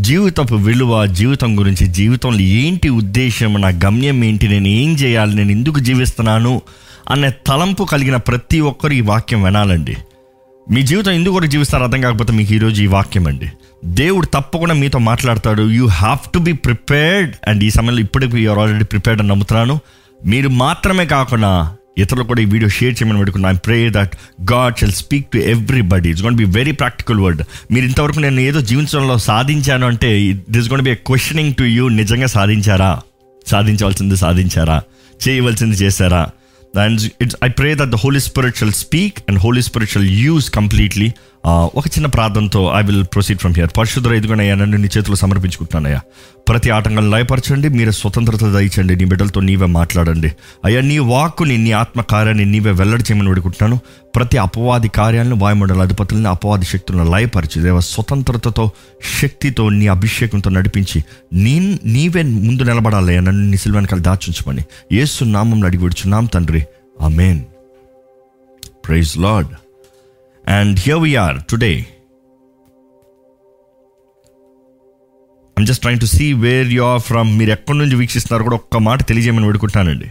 జీవితపు విలువ జీవితం గురించి జీవితంలో ఏంటి ఉద్దేశం నా గమ్యం ఏంటి నేను ఏం చేయాలి నేను ఎందుకు జీవిస్తున్నాను అనే తలంపు కలిగిన ప్రతి ఒక్కరు ఈ వాక్యం వినాలండి. మీ జీవితం ఎందుకు కూడా జీవిస్తారు అర్థం కాకపోతే మీకు ఈరోజు ఈ వాక్యం అండి. దేవుడు తప్పకుండా మీతో మాట్లాడతాడు. You have to be prepared and ఈ సమయంలో ఇప్పటికి యూఆర్ ఆల్రెడీ ప్రిపేర్డ్ అని నమ్ముతున్నాను. మీరు మాత్రమే కాకుండా ఇతరులు కూడా ఈ వీడియో షేర్ చేయమని పెట్టుకున్నా I pray that God shall speak to everybody it's gonna be very practical word మీరు ఇంతవరకు నేను ఏదో జీవించడంలో సాధించాను అంటే this gonna be questioning to you నిజంగా సాధించారా? సాధించవలసింది సాధించారా? చేయవలసింది చేశారా? And it's I pray that the Holy Spirit shall speak and Holy Spirit shall use completely ఒక చిన్న ప్రార్థనతో I will proceed from here పరిశుద్ధ ఎదుగునయ్యా నన్ను నీ చేతులు సమర్పించుకుంటున్నానయ్యా. ప్రతి ఆటంకం లయపరచండి మీరు స్వతంత్రత దయచండి నీ బిడ్డలతో నీవే మాట్లాడండి. అయ్యా నీ వాక్కుని నీ ఆత్మ కార్యాన్ని నీవే వెల్లడి చేయమని వేడుకుంటున్నాను. ప్రతి అపవాది కార్యాలను వాయుమండల అధిపతులను అపవాది శక్తులను లయపరిచి దేవ స్వతంత్రతతో శక్తితో నీ అభిషేకంతో నడిపించి నీ నీవే ముందు నిలబడాలయ్యా నన్ను నీ సిల్వెనకాల దాచుంచమని ఏసు నామంలో అడిగి విడుచున్నాం తండ్రి. Amen praise Lord. And here we are today I'm just trying to see where you are from మీరు ఎక్కడి నుంచి వీక్షిస్తున్నారు కూడా ఒక్క మాట తెలియజేయమని వేడుకుంటానండి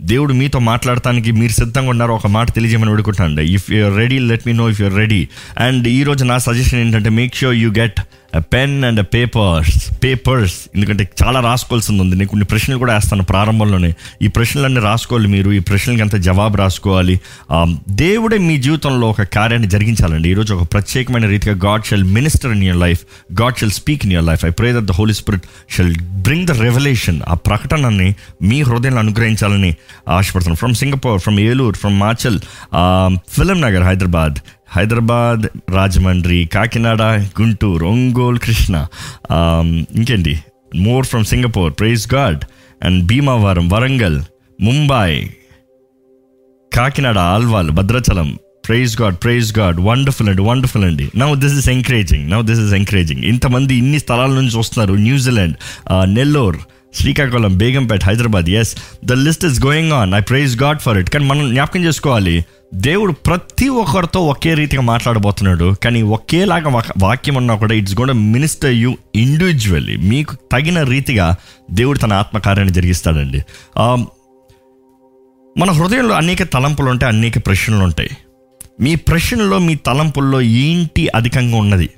దేవుడు మీతో మాట్లాడటానికి మీరు సిద్ధంగా ఉన్నారు ఒక మాట తెలియజేయమని వేడుకుంటానండి if you're ready let me know if you're ready and ఈరోజు నా సజెషన్ ఏంటంటే make sure you get pen and papers papers ఎందుకంటే చాలా రాసుకోవాల్సింది ఉంది. నేను కొన్ని ప్రశ్నలు కూడా వేస్తాను ప్రారంభంలోనే. ఈ ప్రశ్నలన్నీ రాసుకోవాలి మీరు. ఈ ప్రశ్నలకి అంత జవాబు రాసుకోవాలి. దేవుడే మీ జీవితంలో ఒక కార్యాన్ని జరిగించాలండి. ఈరోజు ఒక ప్రత్యేకమైన రీతిగా God shall minister in your life God shall speak in your life I pray that the Holy Spirit shall bring the revolution ఆ ప్రకటనని మీ హృదయంలో అనుగ్రహించాలని ఆశపడుతున్నాను. From Singapore from Eluru from Macherla film Nagar Hyderabad Hyderabad Rajahmundry Kakinada Guntur Ongole Krishna. ఇంకేంటి? More from Singapore praise God and Bhimavaram Warangal Mumbai Kakinada Alwal Bhadrachalam. Praise God praise God wonderful అండి wonderful అండి. Now this is encouraging now this is encouraging ఇంతమంది ఇన్ని స్థలాల నుంచి వస్తున్నారు. New Zealand Nellore Srikakulam Begumpet Hyderabad as the list is going on I praise God for it కానీ మనం జ్ఞాపకం చేసుకోవాలి దేవుడు ప్రతి ఒక్కరితో ఒకే రీతిగా మాట్లాడబోతున్నాడు కానీ ఒకేలాగా వాక్- వాక్యం ఉన్నా కూడా ఇట్స్ గోడ మినిస్టర్ యూ ఇండివిజువల్లీ మీకు తగిన రీతిగా దేవుడు తన ఆత్మకార్యాన్ని జరిగిస్తాడండి. Um, మన హృదయంలో అనేక తలంపులు ఉంటాయి అనేక ప్రశ్నలు ఉంటాయి. మీ ప్రశ్నలో మీ తలంపుల్లో ఏంటి అధికంగా ఉన్నది?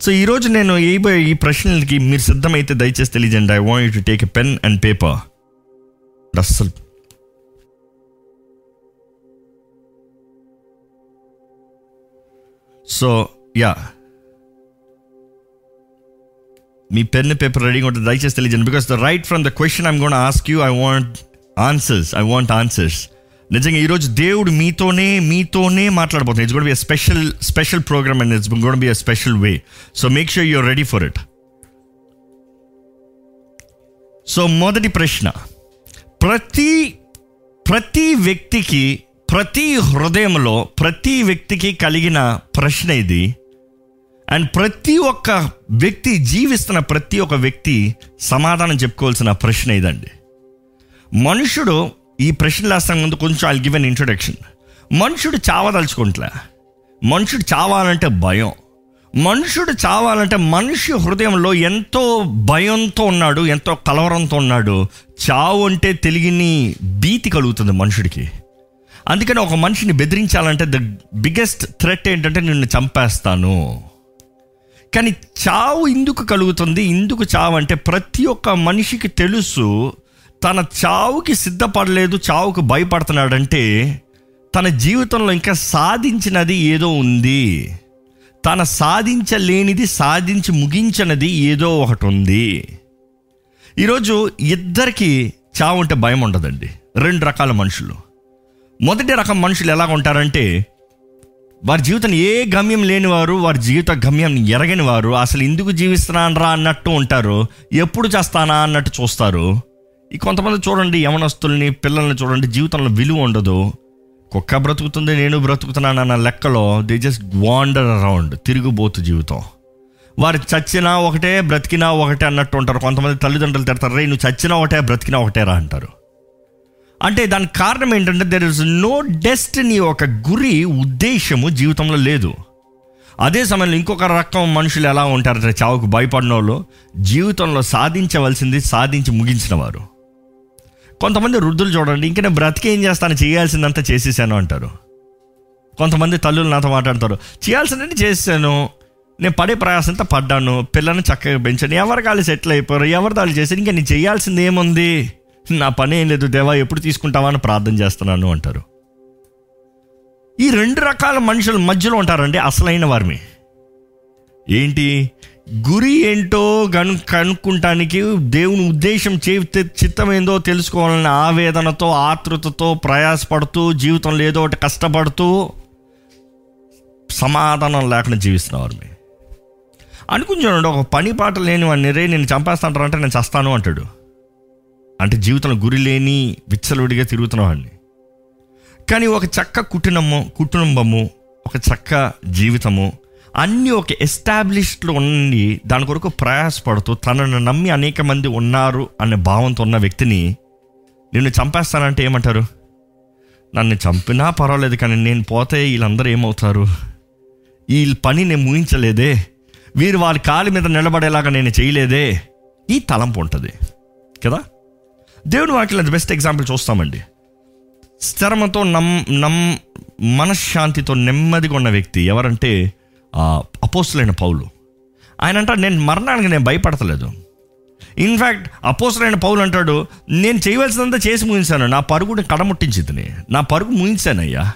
సో ఈరోజు నేను ఏ ఈ ప్రశ్నలకి మీరు సిద్ధమైతే దయచేసి తెలియజేయండి. I want you to take a pen and paper అస్సలు సో యా మీ పెన్ పేపర్ రెడీగా ఉంటుంది దయచేసి తెలియజేయండి. Because the right from the question I'm gonna ask you I want answers I want answers నిజంగా ఈరోజు దేవుడు మీతోనే మీతోనే మాట్లాడబోతుంది it's gonna be special special programme and it's gonna be a special way so make sure you're ready for it so మొదటి ప్రశ్న. ప్రతి ప్రతి వ్యక్తికి ప్రతి హృదయంలో ప్రతి వ్యక్తికి కలిగిన ప్రశ్న ఇది. అండ్ ప్రతి ఒక్క వ్యక్తి జీవిస్తున్న ప్రతి ఒక్క వ్యక్తి సమాధానం చెప్పుకోవాల్సిన ప్రశ్న ఇదండి. మనుషుడు ఈ ప్రశ్నలు వేస్తాం ముందు కొంచెం ఐ గివ్ అన్ ఇంట్రొడక్షన్ మనుషుడు చావదలుచుకుంటలే? మనుషుడు చావాలంటే భయం. మనుషుడు చావాలంటే మనిషి హృదయంలో ఎంతో భయంతో ఉన్నాడు ఎంతో కలవరంతో ఉన్నాడు. చావు అంటే తెలియని భీతి కలుగుతుంది మనుషుడికి. అందుకని ఒక మనిషిని బెదిరించాలంటే ద బిగ్గెస్ట్ థ్రెట్ ఏంటంటే నిన్ను చంపేస్తాను. కానీ చావు ఎందుకు కలుగుతుంది ఇందుకు చావు అంటే ప్రతి ఒక్క మనిషికి తెలుసు తన చావుకి సిద్ధపడలేదు చావుకు భయపడుతున్నాడంటే తన జీవితంలో ఇంకా సాధించినది ఏదో ఉంది. తన సాధించలేనిది సాధించి ముగించినది ఏదో ఒకటి ఉంది. ఈరోజు ఇద్దరికి చావు అంటే భయం ఉండదండి. రెండు రకాల మనుషులు. మొదటి రకం మనుషులు ఎలా ఉంటారంటే వారి జీవితం ఏ గమ్యం లేనివారు వారి జీవిత గమ్యం ఎరగని వారు అసలు ఎందుకు జీవిస్తున్నానరా అన్నట్టు ఉంటారు ఎప్పుడు చేస్తానా అన్నట్టు చూస్తారు. ఈ కొంతమంది చూడండి యమనస్తుల్ని పిల్లల్ని చూడండి జీవితంలో విలువ ఉండదు. కుక్క బ్రతుకుతుంది నేను బ్రతుకుతున్నాను అన్న లెక్కలో దే జస్ట్ వాండర్ అరౌండ్ తిరుగుబోతు జీవితం. వారు చచ్చినా ఒకటే బ్రతికినా ఒకటే అన్నట్టు ఉంటారు. కొంతమంది తల్లిదండ్రులు తిడతారు రే నువ్వు చచ్చినా ఒకటే బ్రతికినా ఒకటే రా అంటారు. అంటే దానికి కారణం ఏంటంటే దెర్ ఇస్ నో డెస్టినీ ఒక గురి ఉద్దేశము జీవితంలో లేదు. అదే సమయంలో ఇంకొక రకం మనుషులు ఎలా ఉంటారంటే చావుకు భయపడిన వాళ్ళు జీవితంలో సాధించవలసింది సాధించి ముగించిన వారు. కొంతమంది వృద్ధులు చూడండి ఇంక నేను బ్రతికేం చేస్తాను చేయాల్సిందంతా చేసేసాను అంటారు. కొంతమంది తల్లులు నాతో మాట్లాడతారు చేయాల్సిందంటే చేసాను నేను పడే ప్రయాసంతో పడ్డాను. పిల్లల్ని చక్కగా పెంచాను. ఎవరు కాళ్ళు సెటిల్ అయిపోయారు? ఎవరు దాళ్ళు చేశారు? ఇంకా నేను చేయాల్సింది ఏముంది? నా పని ఏం లేదు. దేవా ఎప్పుడు తీసుకుంటావా అని ప్రార్థన చేస్తున్నాను అంటారు. ఈ రెండు రకాల మనుషుల మధ్యలో ఉంటారండి అసలైన వారిని. ఏంటి? గురి ఏంటో కను కనుక్కుంటానికి దేవుని ఉద్దేశం చే చిత్తం ఏందో తెలుసుకోవాలనే ఆవేదనతో ఆతృతతో ప్రయాసపడుతూ జీవితంలో ఏదో ఒకటి కష్టపడుతూ సమాధానం లేకుండా జీవిస్తున్నవారు మీ చూడండి ఒక పని పాట లేని వాడిని రే నేను చంపేస్తాంటారంటే నేను చస్తాను అంటాడు. అంటే జీవితంలో గురి లేని విచ్చలవిడిగా తిరుగుతున్న వాడిని. కానీ ఒక చక్క కుటుంబము కుటుంబము ఒక చక్క జీవితము అన్నీ ఒక ఎస్టాబ్లిష్డ్లో ఉండి దాని కొరకు ప్రయాసపడుతూ తనను నమ్మి అనేక మంది ఉన్నారు అనే భావంతో ఉన్న వ్యక్తిని నిన్ను చంపేస్తానంటే ఏమంటారు? నన్ను చంపినా పర్వాలేదు కానీ నేను పోతే వీళ్ళందరూ ఏమవుతారు? ఈ పని నేను ముగించలేదే. వీరు వారి కాలి మీద నిలబడేలాగా నేను చేయలేదే. ఈ తలంపు ఉంటుంది. కదా? దేవుని వాక్యం బెస్ట్ ఎగ్జాంపుల్ చూస్తామండి. స్థిరమతో నమ్ నమ్ మనశ్శాంతితో నెమ్మదిగా ఉన్న వ్యక్తి ఎవరంటే అపోస్తులైన పౌలు. ఆయన అంటాడు నేను మరణానికి నేను భయపడతలేదు. ఇన్ఫ్యాక్ట్ అపోస్తులైన పౌలు అంటాడు నేను చేయవలసినంతా చేసి ముగించాను. నా పరుగుని కడముట్టించింది. నా పరుగు ముగించానయ్యా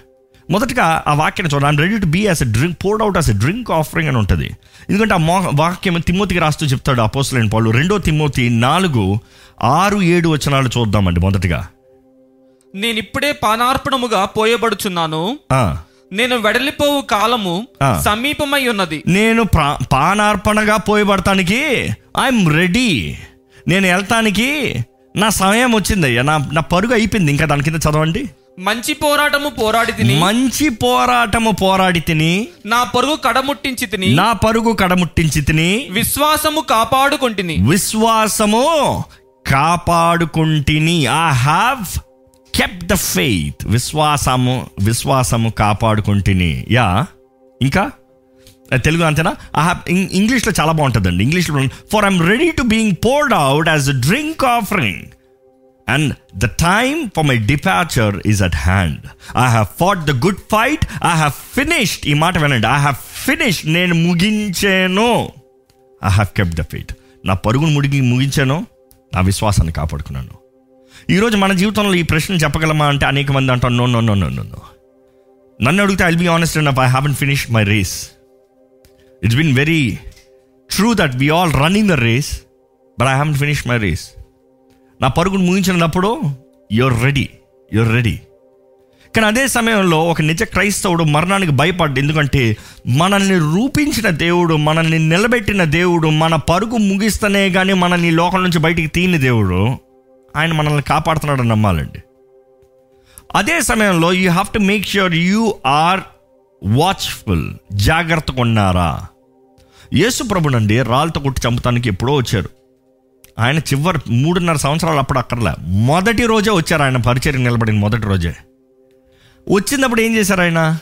మొదటగా ఆ వాక్యాన్ని చూడండి. I'm ready to be as a drink poured out as a drink offering అని ఉంటుంది. ఎందుకంటే ఆ వాక్యం తిమ్మోతికి రాస్తూ చెప్తాడు అపోస్తులైన పౌలు. రెండో తిమ్మోతి నాలుగు ఆరు ఏడు వచనాలు చూద్దామండి మొదటగా. నేను ఇప్పుడే పానార్పణముగా పోయబడుచున్నాను. నేను వెడలిపోవు కాలము. సమీపమై ఉన్నది. నేను పానార్పణగా పోయబడటానికి ఐఎమ్ రెడీ నేను వెళ్తానికి నా సమయం వచ్చిందయ్యా నా నా పరుగు అయిపోయింది. ఇంకా దాని కింద చదవండి. మంచి పోరాటము పోరాడి తిని మంచి పోరాటము పోరాడి తిని నా పరుగు కడముట్టించి తిని నా పరుగు కడముట్టించి తిని విశ్వాసము కాపాడుకొంటిని. విశ్వాసము కాపాడుకుంటిని. I have kept the faith విశ్వాసము విశ్వాసము కాపాడుకుంటుని. యా? ఇంకా? తెలుగు అంతేనా? ఐ హ్యావ్ ఇంగ్లీష్లో చాలా బాగుంటుందండి. ఇంగ్లీష్లో for I'm ready to being poured out as a drink offering and the time for my departure is at hand I have fought the good fight I have finished ఈ మాట వినండి. I have finished నేను ముగించాను. I have kept the faith నా పరుగును ముడిగి ముగించాను. నా విశ్వాసాన్ని కాపాడుకున్నాను. ఈరోజు మన జీవితంలో ఈ ప్రశ్న చెప్పగలమా అంటే అనేక మంది అంటారు no no no no no నన్ను అడిగితే I'll be honest and I haven't finish my race it's been very true that we all running the race but I haven't finish my race నా పరుగును ముగించినప్పుడు యుర్ రెడీ యుర్ రెడీ కానీ అదే సమయంలో ఒక నిజ క్రైస్తవుడు మరణానికి భయపడ్డు ఎందుకంటే మనల్ని రూపించిన దేవుడు మనల్ని నిలబెట్టిన దేవుడు మన పరుగు ముగిస్తేనే కానీ మనల్ని లోకం నుంచి బయటికి తీని దేవుడు ఆయన మనల్ని కాపాడుతున్నాడని నమ్మాలండి. అదే సమయంలో you have to make sure you are watchful జాగ్రత్తగా ఉన్నారా? యేసు ప్రభునండి రాళ్ళతో కొట్టి చంపుతానికి ఎప్పుడో వచ్చారు. ఆయన చివరి మూడున్నర సంవత్సరాలు అప్పుడు అక్కర్లే. మొదటి రోజే వచ్చారు ఆయన పరిచయం నిలబడిన మొదటి రోజే. వచ్చినప్పుడు ఏం చేశారు ఆయన?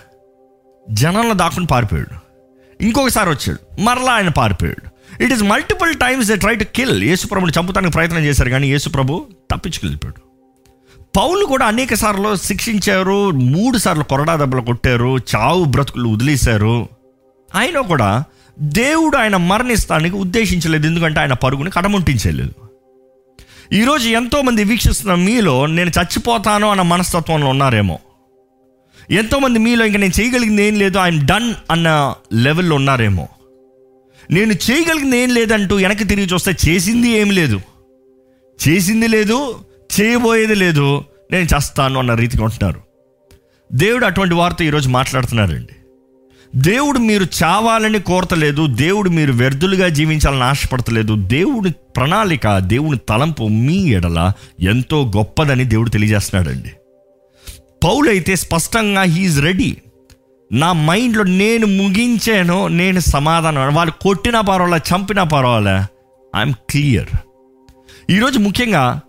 జనంలో దాక్కుని పారిపోయాడు. ఇంకొకసారి వచ్చాడు. మరలా ఆయన పారిపోయాడు. It is multiple times they try to kill యేసుప్రభుని చంపుతానికి ప్రయత్నం చేశారు కానీ యేసుప్రభు తప్పించుకెళ్ళిపోయాడు. పౌలు కూడా అనేక సార్లు శిక్షించారు మూడు సార్లు కొరడా దెబ్బలు కొట్టారు చావు బ్రతుకులు వదిలేశారు. ఆయన కూడా దేవుడు ఆయన మరణిస్తానికి ఉద్దేశించలేదు ఎందుకంటే ఆయన పరుగుని కడముంటించలేదు. ఈరోజు ఎంతోమంది వీక్షిస్తున్న మీలో నేను చచ్చిపోతాను అన్న మనస్తత్వంలో ఉన్నారేమో. ఎంతోమంది మీలో ఇంకా నేను చేయగలిగింది ఏం లేదు ఐఎమ్ డన్ అన్న లెవెల్లో ఉన్నారేమో. నేను చేయగలిగింది ఏం లేదంటూ వెనక్కి తిరిగి చూస్తే చేసింది ఏమి లేదు. చేసింది లేదు చేయబోయేది లేదు నేను చేస్తాను అన్న రీతిగా ఉంటున్నారు. దేవుడు అటువంటి వారితో ఈరోజు మాట్లాడుతున్నారండి. దేవుడు మీరు చావాలని కోరతలేదు దేవుడు మీరు వ్యర్థులుగా జీవించాలని ఆశపడతలేదు దేవుడి ప్రణాళిక దేవుని తలంపు మీ ఎడల ఎంతో గొప్పదని దేవుడు తెలియజేస్తున్నాడండి. పౌలైతే స్పష్టంగా హీఈస్ రెడీ. నా మైండ్లో నేను ముగించాను నేను సమాధానం వాళ్ళు కొట్టినా పర్వాలే చంపినా పర్వాలే? ఐఎమ్ క్లియర్ ఈరోజు ముఖ్యంగా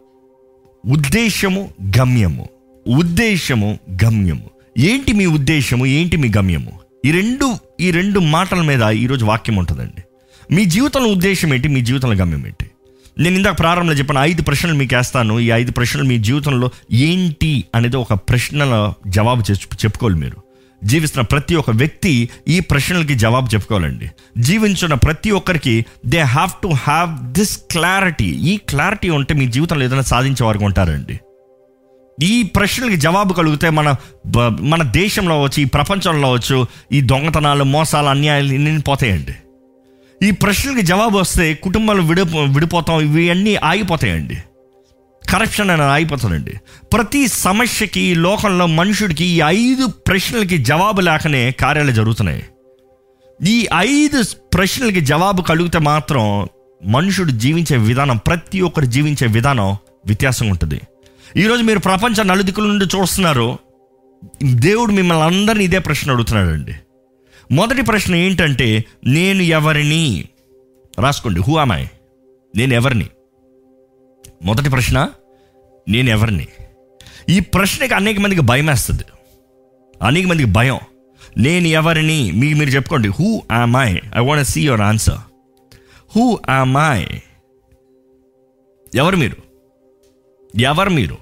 ఉద్దేశము గమ్యము. ఉద్దేశము గమ్యము. ఏంటి మీ ఉద్దేశము ఏంటి మీ గమ్యము? ఈ రెండు ఈ రెండు మాటల మీద ఈరోజు వాక్యం ఉంటుందండి. మీ జీవితంలో ఉద్దేశం ఏంటి? మీ జీవితంలో గమ్యం ఏంటి? నేను ఇందాక ప్రారంభంలో చెప్పిన ఐదు ప్రశ్నలు మీకు వేస్తాను. ఈ ఐదు ప్రశ్నలు మీ జీవితంలో ఏంటి అనేది ఒక ప్రశ్నల జవాబు చెప్పుకోవాలి మీరు. జీవిస్తున్న ప్రతి ఒక్క వ్యక్తి ఈ ప్రశ్నలకి జవాబు చెప్పుకోవాలండి. జీవించున్న ప్రతి ఒక్కరికి they have to have this clarity. ఈ క్లారిటీ ఉంటే మీ జీవితంలో ఏదైనా సాధించే వారికి ఉంటారండి. ఈ ప్రశ్నలకి జవాబు కలిగితే మన మన దేశంలో వచ్చి ఈ ప్రపంచంలో వచ్చు ఈ దొంగతనాలు మోసాలు అన్యాయాలు ఇన్ని పోతాయండి. ఈ ప్రశ్నలకి జవాబు వస్తే కుటుంబాలు విడి విడిపోతాం ఇవన్నీ ఆగిపోతాయండి. కరప్షన్ అనేది ఆగిపోతుందండి. ప్రతి సమస్యకి ఈ లోకంలో మనుషుడికి ఈ ఐదు ప్రశ్నలకి జవాబు లేకనే కార్యాలు జరుగుతున్నాయి. ఈ ఐదు ప్రశ్నలకి జవాబు కలిగితే మాత్రం మనుషుడు జీవించే విధానం ప్రతి ఒక్కరు జీవించే విధానం వ్యత్యాసం ఉంటుంది. ఈరోజు మీరు ప్రపంచ నలుదిక్కుల నుండి చూస్తున్నారు. దేవుడు మిమ్మల్ని అందరినీ ఇదే ప్రశ్న అడుగుతున్నాడండి. మొదటి ప్రశ్న ఏంటంటే నేను ఎవరిని? రాసుకోండి హూ అమాయ్ నేను ఎవరిని? మొదటి ప్రశ్న నేను ఎవరిని ఈ ప్రశ్నకి అనేక మందికి భయం వేస్తుంది. అనేక మందికి భయం. నేను ఎవరిని? మీకు మీరు చెప్పుకోండి. Who I I want see your answer who I ఎవరు మీరు? ఎవరు మీరు?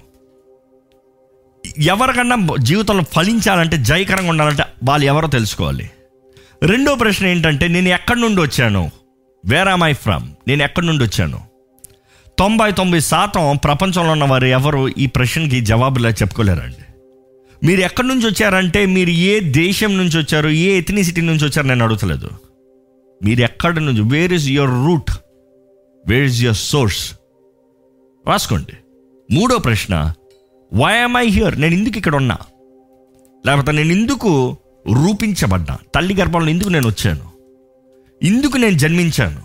ఎవరికన్నా జీవితంలో ఫలించాలంటే జయకరంగా ఉండాలంటే వాళ్ళు ఎవరో తెలుసుకోవాలి. రెండో ప్రశ్న ఏంటంటే నేను ఎక్కడి నుండి వచ్చాను? వేర్ ఆమ్ ఐ ఫ్రమ్ నేను ఎక్కడి నుండి వచ్చాను? తొంభై తొంభై శాతం ప్రపంచంలో ఉన్న వారు ఎవరు ఈ ప్రశ్నకి జవాబులా చెప్పుకోలేరండి. మీరు ఎక్కడి నుంచి వచ్చారంటే మీరు ఏ దేశం నుంచి వచ్చారు ఏ ఎథనిసిటీ నుంచి వచ్చారు నేను అడుగుతలేదు. మీరు ఎక్కడి నుంచి where is your root where is your source రాసుకోండి. మూడో ప్రశ్న వై ఆమ్ ఐ హియర్ నేను ఎందుకు ఇక్కడ ఉన్నా? లేకపోతే నేను ఎందుకు రూపించబడ్డా? తల్లి గర్భంలో ఎందుకు నేను వచ్చాను? ఇందుకు నేను జన్మించాను?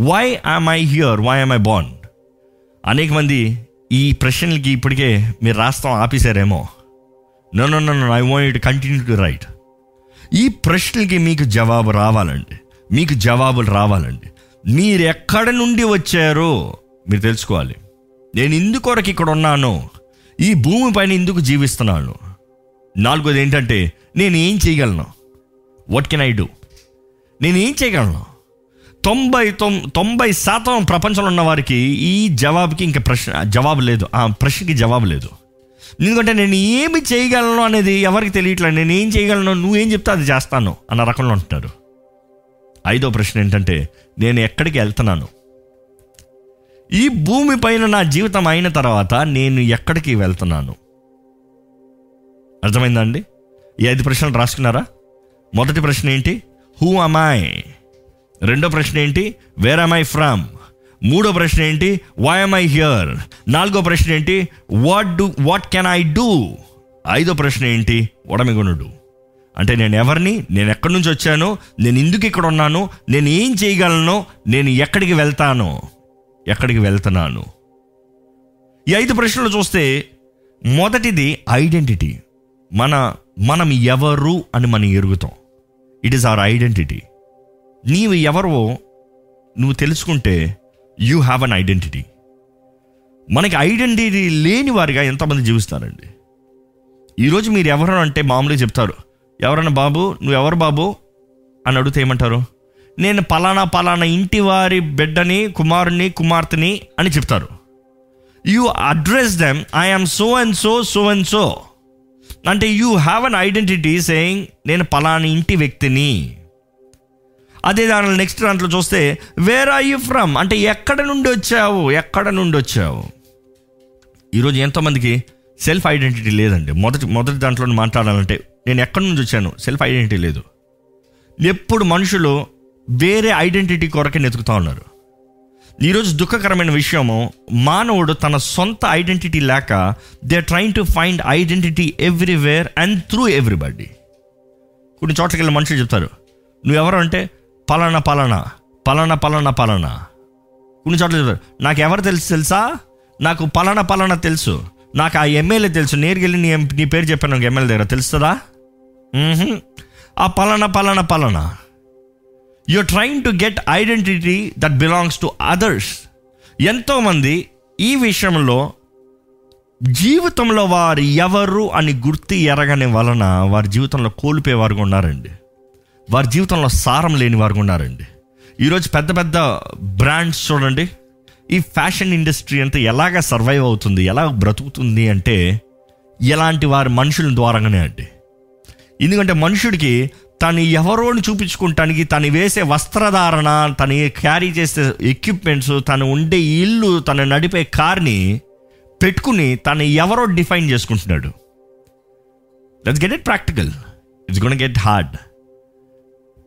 Why am I here why am I bond అనేక మంది ఈ ప్రశ్నలకి ఇప్పటికే మీరు రాస్తాం ఆపేశారేమో. No no no I want continue to write ఈ ప్రశ్నలకి మీకు జవాబు రావాలండి. మీకు జవాబులు రావాలండి. మీరు ఎక్కడ నుండి వచ్చారో మీరు తెలుసుకోవాలి. నేను ఇందుకొరకు ఇక్కడ ఉన్నాను. ఈ భూమి పైన ఎందుకు జీవిస్తున్నాను. నాలుగోది ఏంటంటే నేను ఏం చేయగలను? వాట్ కెన్ ఐ డూ నేను ఏం చేయగలను? తొంభై తొం తొంభై శాతం ప్రపంచంలో ఉన్న వారికి ఈ జవాబుకి ఇంకా ప్రశ్న జవాబు లేదు. ఆ ప్రశ్నకి జవాబు లేదు. ఎందుకంటే నేను ఏమి చేయగలను అనేది ఎవరికి తెలియట్లేదు. నేను ఏం చేయగలను నువ్వేం చెప్తే అది చేస్తాను అన్న రకంలో ఉంటున్నారు. ఐదో ప్రశ్న ఏంటంటే నేను ఎక్కడికి వెళ్తున్నాను? ఈ భూమి పైన నా జీవితం అయిన తర్వాత నేను ఎక్కడికి వెళ్తున్నాను? అర్థమైందా అండి? ఈ ఐదు ప్రశ్నలు రాసుకున్నారా? మొదటి ప్రశ్న ఏంటి? హూ అమాయ్ రెండో ప్రశ్న ఏంటి? వేర్ ఐ ఫ్రమ్ మూడో ప్రశ్న ఏంటి? వై ఐ హియర్ నాలుగో ప్రశ్న ఏంటి? What do what can I do ఐదో ప్రశ్న ఏంటి? డూ అంటే నేను ఎవరిని? నేను ఎక్కడి నుంచి వచ్చాను? నేను ఎందుకు ఇక్కడ ఉన్నాను? నేను ఏం చేయగలను? నేను ఎక్కడికి వెళ్తాను? ఎక్కడికి వెళ్తున్నాను? ఈ ఐదు ప్రశ్నలు చూస్తే మొదటిది ఐడెంటిటీ. మన మనం ఎవరు అని మనం ఎరుగుతాం. ఇట్ ఈస్ అవర్ ఐడెంటిటీ నీవు ఎవరో నువ్వు తెలుసుకుంటే యూ హ్యావ్ అన్ ఐడెంటిటీ. మనకి ఐడెంటిటీ లేని వారిగా ఎంతమంది జీవిస్తారండి? ఈరోజు మీరు ఎవరు అంటే మామూలుగా చెప్తారు ఎవరన్నా బాబు నువ్వు ఎవరు బాబు? అని అడిగితే ఏమంటారు? నేను పలానా పలానా ఇంటి వారి బిడ్డని కుమారుని కుమార్తెని అని చెప్తారు. You address them I so and so so and so. అంటే you have an identity saying నేను పలానా ఇంటి వ్యక్తిని. అదే దానిలో నెక్స్ట్ దాంట్లో చూస్తే వేర్ ఆర్ యూ ఫ్రమ్ అంటే ఎక్కడ నుండి వచ్చావు? ఎక్కడ నుండి వచ్చావు? ఈరోజు ఎంతోమందికి సెల్ఫ్ ఐడెంటిటీ లేదండి. మొదటి మొదటి దాంట్లో మాట్లాడాలంటే నేను ఎక్కడి నుంచి వచ్చాను? సెల్ఫ్ ఐడెంటిటీ లేదు. ఎప్పుడు మనుషులు వేరే ఐడెంటిటీ కొరకే వెతుకుతూ ఉన్నారు. ఈరోజు దుఃఖకరమైన విషయము మానవుడు తన సొంత ఐడెంటిటీ లేక they trying to find identity everywhere and through everybody కొన్ని చోట్లకి వెళ్ళి మనుషులు చెప్తారు నువ్వెవరు? అంటే పలానా పలానా పలానా పలానా పలానా. కొన్ని చోట్ల చెప్తారు నాకు ఎవరు తెలుసు? తెలుసా నాకు పలానా పలానా తెలుసు. నాకు ఆ ఎమ్మెల్యే తెలుసు. నేరుకెళ్ళి నీ నీ పేరు చెప్పాను నాకు ఎమ్మెల్యే దగ్గర. తెలుస్తుందా? ఆ పలానా పలానా పలానా. You're trying to get identity that belongs to others ఎంతోమంది ఈ విషయంలో జీవితంలో వారు ఎవరు అని గుర్తు ఎరగని వలన వారి జీవితంలో కోల్పోయేవారుగా ఉన్నారండి. వారి జీవితంలో సారం లేని వారు ఉన్నారండి. ఈరోజు పెద్ద పెద్ద బ్రాండ్స్ చూడండి. ఈ ఫ్యాషన్ ఇండస్ట్రీ అంతా ఎలాగ సర్వైవ్ అవుతుంది ఎలా బ్రతుకుతుంది అంటే ఎలాంటి వారి మనుషుల ద్వారానే అండి. ఎందుకంటే మనుషుడికి తను ఎవరోని చూపించుకుంటానికి తను వేసే వస్త్రధారణ తను క్యారీ చేసే ఎక్విప్మెంట్స్ తను ఉండే ఇల్లు తను నడిపే కార్ని పెట్టుకుని తను ఎవరో డిఫైన్ చేసుకుంటున్నాడు. Let's get it practical it's gonna get hard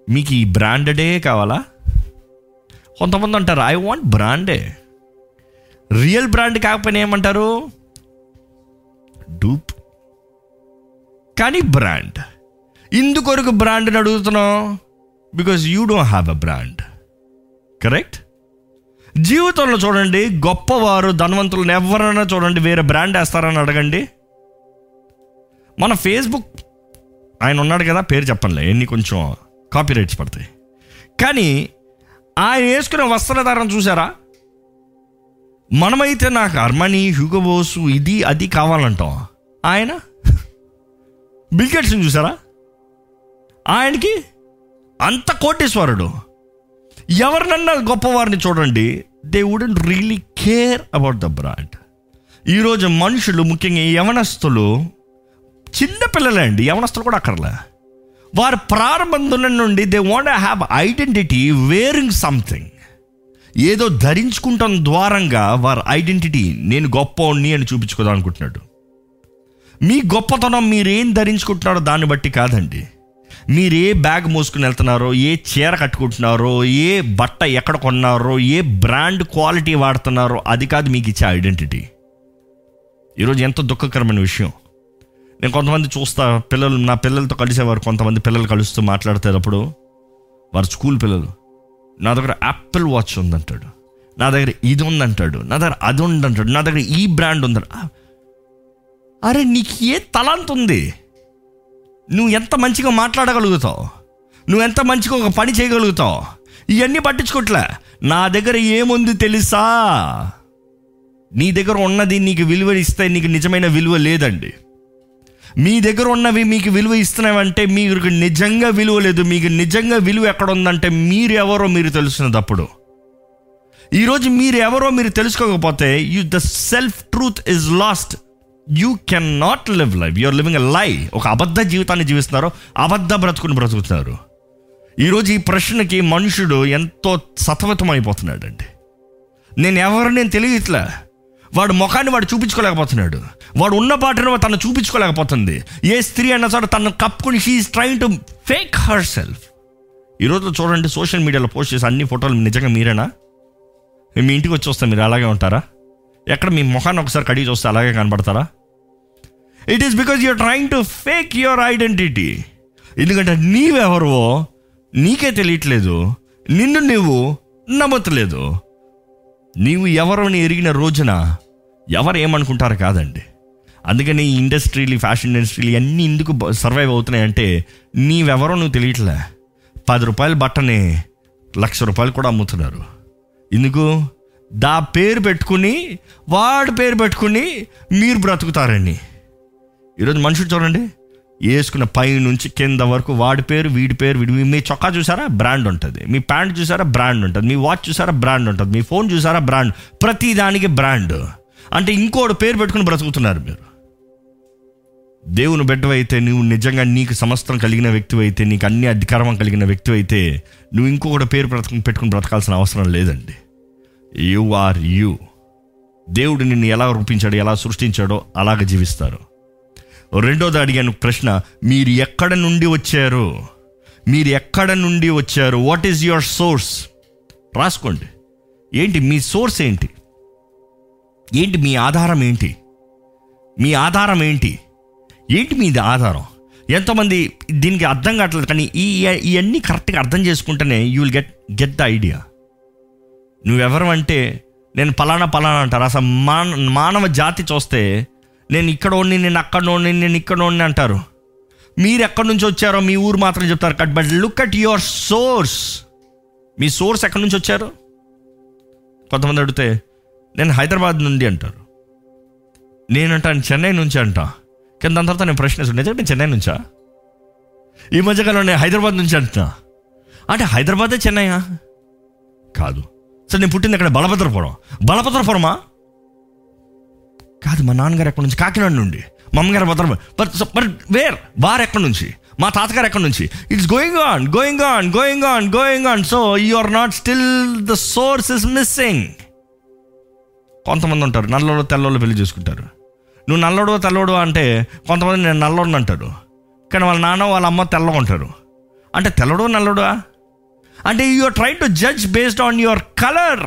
మీకు ఈ బ్రాండెడే కావాలా? కొంతమంది అంటారు ఐ వాంట్ బ్రాండే రియల్ బ్రాండ్ కాకపోయినా ఏమంటారు? డూప్ కానీ బ్రాండ్ ఇందుకొరకు బ్రాండ్ని అడుగుతున్నావు? Because you don't have a brand correct జీవితంలో చూడండి గొప్పవారు ధనవంతులను ఎవరైనా చూడండి వేరే బ్రాండ్ వేస్తారని అడగండి. మన ఫేస్బుక్ ఆయన ఉన్నాడు కదా పేరు చెప్పండి ఎన్ని కొంచెం కాపీరైట్స్ పడతాయి. కానీ ఆయన వేసుకునే వస్త్రధారణ చూసారా మనమైతే నాకు అర్మనీ హ్యూగోబోసు ఇది అది కావాలంటాం. ఆయన? బిల్గేట్స్ని చూసారా ఆయనకి అంత కోటేశ్వరుడు. ఎవరినన్నా గొప్పవారిని చూడండి they wouldn't really care about the brand ఈరోజు మనుషులు ముఖ్యంగా యవనస్తులు చిన్న పిల్లలే అండి యవనస్తులు కూడా అక్కర్లే. వారి ప్రారంభం నుండి they want have identity wearing something ఏదో ధరించుకుంటాం ద్వారంగా వారి ఐడెంటిటీ నేను గొప్పవాణ్ణి అని చూపించుకోదాం అనుకుంటున్నాడు. మీ గొప్పతనం మీరేం ధరించుకుంటున్నారో దాన్ని బట్టి కాదండి. మీరు ఏ బ్యాగ్ మోసుకుని వెళ్తున్నారో ఏ చీర కట్టుకుంటున్నారో ఏ బట్ట ఎక్కడ కొన్నారో ఏ బ్రాండ్ క్వాలిటీ వాడుతున్నారో అది కాదు మీకు ఇచ్చే ఐడెంటిటీ ఈరోజు ఎంతో దుఃఖకరమైన విషయం. నేను కొంతమంది చూస్తా పిల్లలు నా పిల్లలతో కలిసేవారు కొంతమంది పిల్లలు కలుస్తూ మాట్లాడేటప్పుడు వారు స్కూల్ పిల్లలు నా దగ్గర యాపిల్ వాచ్ ఉందంటాడు నా దగ్గర ఇది ఉందంటాడు నా దగ్గర అది ఉందంటాడు నా దగ్గర ఈ బ్రాండ్ ఉంది అరే నీకు ఏ తలాంత ఉంది? నువ్వు ఎంత మంచిగా మాట్లాడగలుగుతావు? నువ్వు ఎంత మంచిగా ఒక పని చేయగలుగుతావు? ఇవన్నీ పట్టించుకోవట్లే నా దగ్గర ఏముంది తెలుసా? నీ దగ్గర ఉన్నది నీకు విలువ ఇస్తే నీకు నిజమైన విలువ లేదండి. మీ దగ్గర ఉన్నవి మీకు విలువ ఇస్తున్నావంటే మీకు నిజంగా విలువ లేదు. మీకు నిజంగా విలువ ఎక్కడ ఉందంటే మీరు ఎవరో మీరు తెలుసుకున్నప్పుడు ఈరోజు మీరు ఎవరో మీరు తెలుసుకోకపోతే you the self truth is lost you can not live life you're living a lie ఒక అబద్ధ జీవితాన్ని జీవిస్తున్నారు. అబద్ధ బ్రతుకుని బ్రతుకుతున్నారు. ఈరోజు ఈ ప్రశ్నకి మనుషుడు ఎంతో సతమతం అయిపోతున్నాడండి నేను ఎవరు నేను తెలియట్లే? వాడు ముఖాన్ని వాడు చూపించుకోలేకపోతున్నాడు. వాడు ఉన్న పాటను తను చూపించుకోలేకపోతుంది. ఏ స్త్రీ అన్న చోట తను కప్పుకుని she is trying to fake herself ఈరోజు చూడండి సోషల్ మీడియాలో పోస్ట్ చేసి అన్ని ఫోటోలు నిజంగా మీరేనా? మీ ఇంటికి వచ్చి వస్తే మీరు అలాగే ఉంటారా? ఎక్కడ మీ ముఖాన్ని ఒకసారి కడిగి చూస్తే అలాగే కనబడతారా? It is because you're trying to fake your identity ఎందుకంటే నీవెవరువో నీకే తెలియట్లేదు నిన్ను నువ్వు నమ్మట్లేదు. నీవు ఎవరిని ఎరిగిన రోజున ఎవరు ఏమనుకుంటారు కాదండి. అందుకని ఇండస్ట్రీలు ఫ్యాషన్ ఇండస్ట్రీలు అన్నీ ఎందుకు సర్వైవ్ అవుతున్నాయంటే నీవెవరో నువ్వు తెలియట్లే. పది రూపాయల బట్టని లక్ష రూపాయలు కూడా అమ్ముతున్నారు. ఎందుకు? దా పేరు పెట్టుకుని వాడి పేరు పెట్టుకుని మీరు బ్రతుకుతారండి ఈరోజు మనుషులు చూడండి. వేసుకున్న పై నుంచి కింద వరకు వాడి పేరు వీడి పేరు వీడి మీ చొక్కా చూసారా? బ్రాండ్ ఉంటుంది. మీ ప్యాంట్ చూసారా? బ్రాండ్ ఉంటుంది. మీ వాచ్ చూసారా? బ్రాండ్ ఉంటుంది. మీ ఫోన్ చూసారా? బ్రాండ్. ప్రతి దానికి బ్రాండ్. అంటే ఇంకోటి పేరు పెట్టుకుని బ్రతుకుతున్నారు మీరు. దేవుని బిడ్డవైతే నువ్వు నిజంగా నీకు సమస్తం కలిగిన వ్యక్తి అయితే నీకు అన్ని అధికారం కలిగిన వ్యక్తి అయితే నువ్వు ఇంకొకటి పేరు బ్రతక పెట్టుకుని బ్రతకాల్సిన అవసరం లేదండి. యు ఆర్ యు దేవుడు నిన్ను ఎలా రూపించాడు ఎలా సృష్టించాడో అలాగ జీవిస్తారు. రెండోది అడిగాను ప్రశ్న మీరు ఎక్కడ నుండి వచ్చారు? మీరు ఎక్కడ నుండి వచ్చారు? వాట్ ఈజ్ యువర్ సోర్స్ రాసుకోండి. ఏంటి మీ సోర్స్ ఏంటి? ఏంటి మీ ఆధారం ఏంటి? మీ ఆధారం ఏంటి? ఏంటి మీది ఆధారం? ఎంతోమంది దీనికి అర్థం కావట్లేదు కానీ ఈ ఇవన్నీ కరెక్ట్గా అర్థం చేసుకుంటేనే you will get get the idea నువ్వెవరు అంటే నేను పలానా పలానా అంటారు అసలు మాన మానవ జాతి చూస్తే నేను ఇక్కడ ఉండి నేను అక్కడ ఉండి నేను ఇక్కడ ఉండి అంటారు. మీరు ఎక్కడి నుంచి వచ్చారో మీ ఊరు మాత్రం చెప్తారు. Cut but look at your source me source ఎక్కడి నుంచి వచ్చారు కొంతమంది అడిగితే నేను హైదరాబాద్ నుండి అంటారు. నేనంటాను చెన్నై నుంచి అంట. కింద తర్వాత నేను ప్రశ్న నిజంగా నేను చెన్నై నుంచా? ఈ మధ్యకాలం నేను హైదరాబాద్ నుంచి అంటున్నా. అంటే హైదరాబాదే చెన్నైయా? కాదు. సరే నేను పుట్టింది అక్కడ బలభద్రపురం. బలభద్రపురమా? కాదు మా నాన్నగారు ఎక్కడి నుంచి? కాకినాడ నుండి. మా అమ్మగారు భద్రం బట్ బట్ వేర్? వారు ఎక్కడి నుంచి? మా తాతగారు ఎక్కడి నుంచి? It's going on going on going on going on so you are not still the source is missing కొంతమంది ఉంటారు నల్లోడు తెల్లోళ్ళు పెళ్ళి చేసుకుంటారు. నువ్వు నల్లోడు తెల్లోడు అంటే కొంతమంది నేను నల్లోడు అంటారు. కానీ వాళ్ళ నాన్న వాళ్ళ అమ్మ తెల్లగా ఉంటారు. అంటే తెల్లడు నల్లడా? అంటే are try to judge based on your colour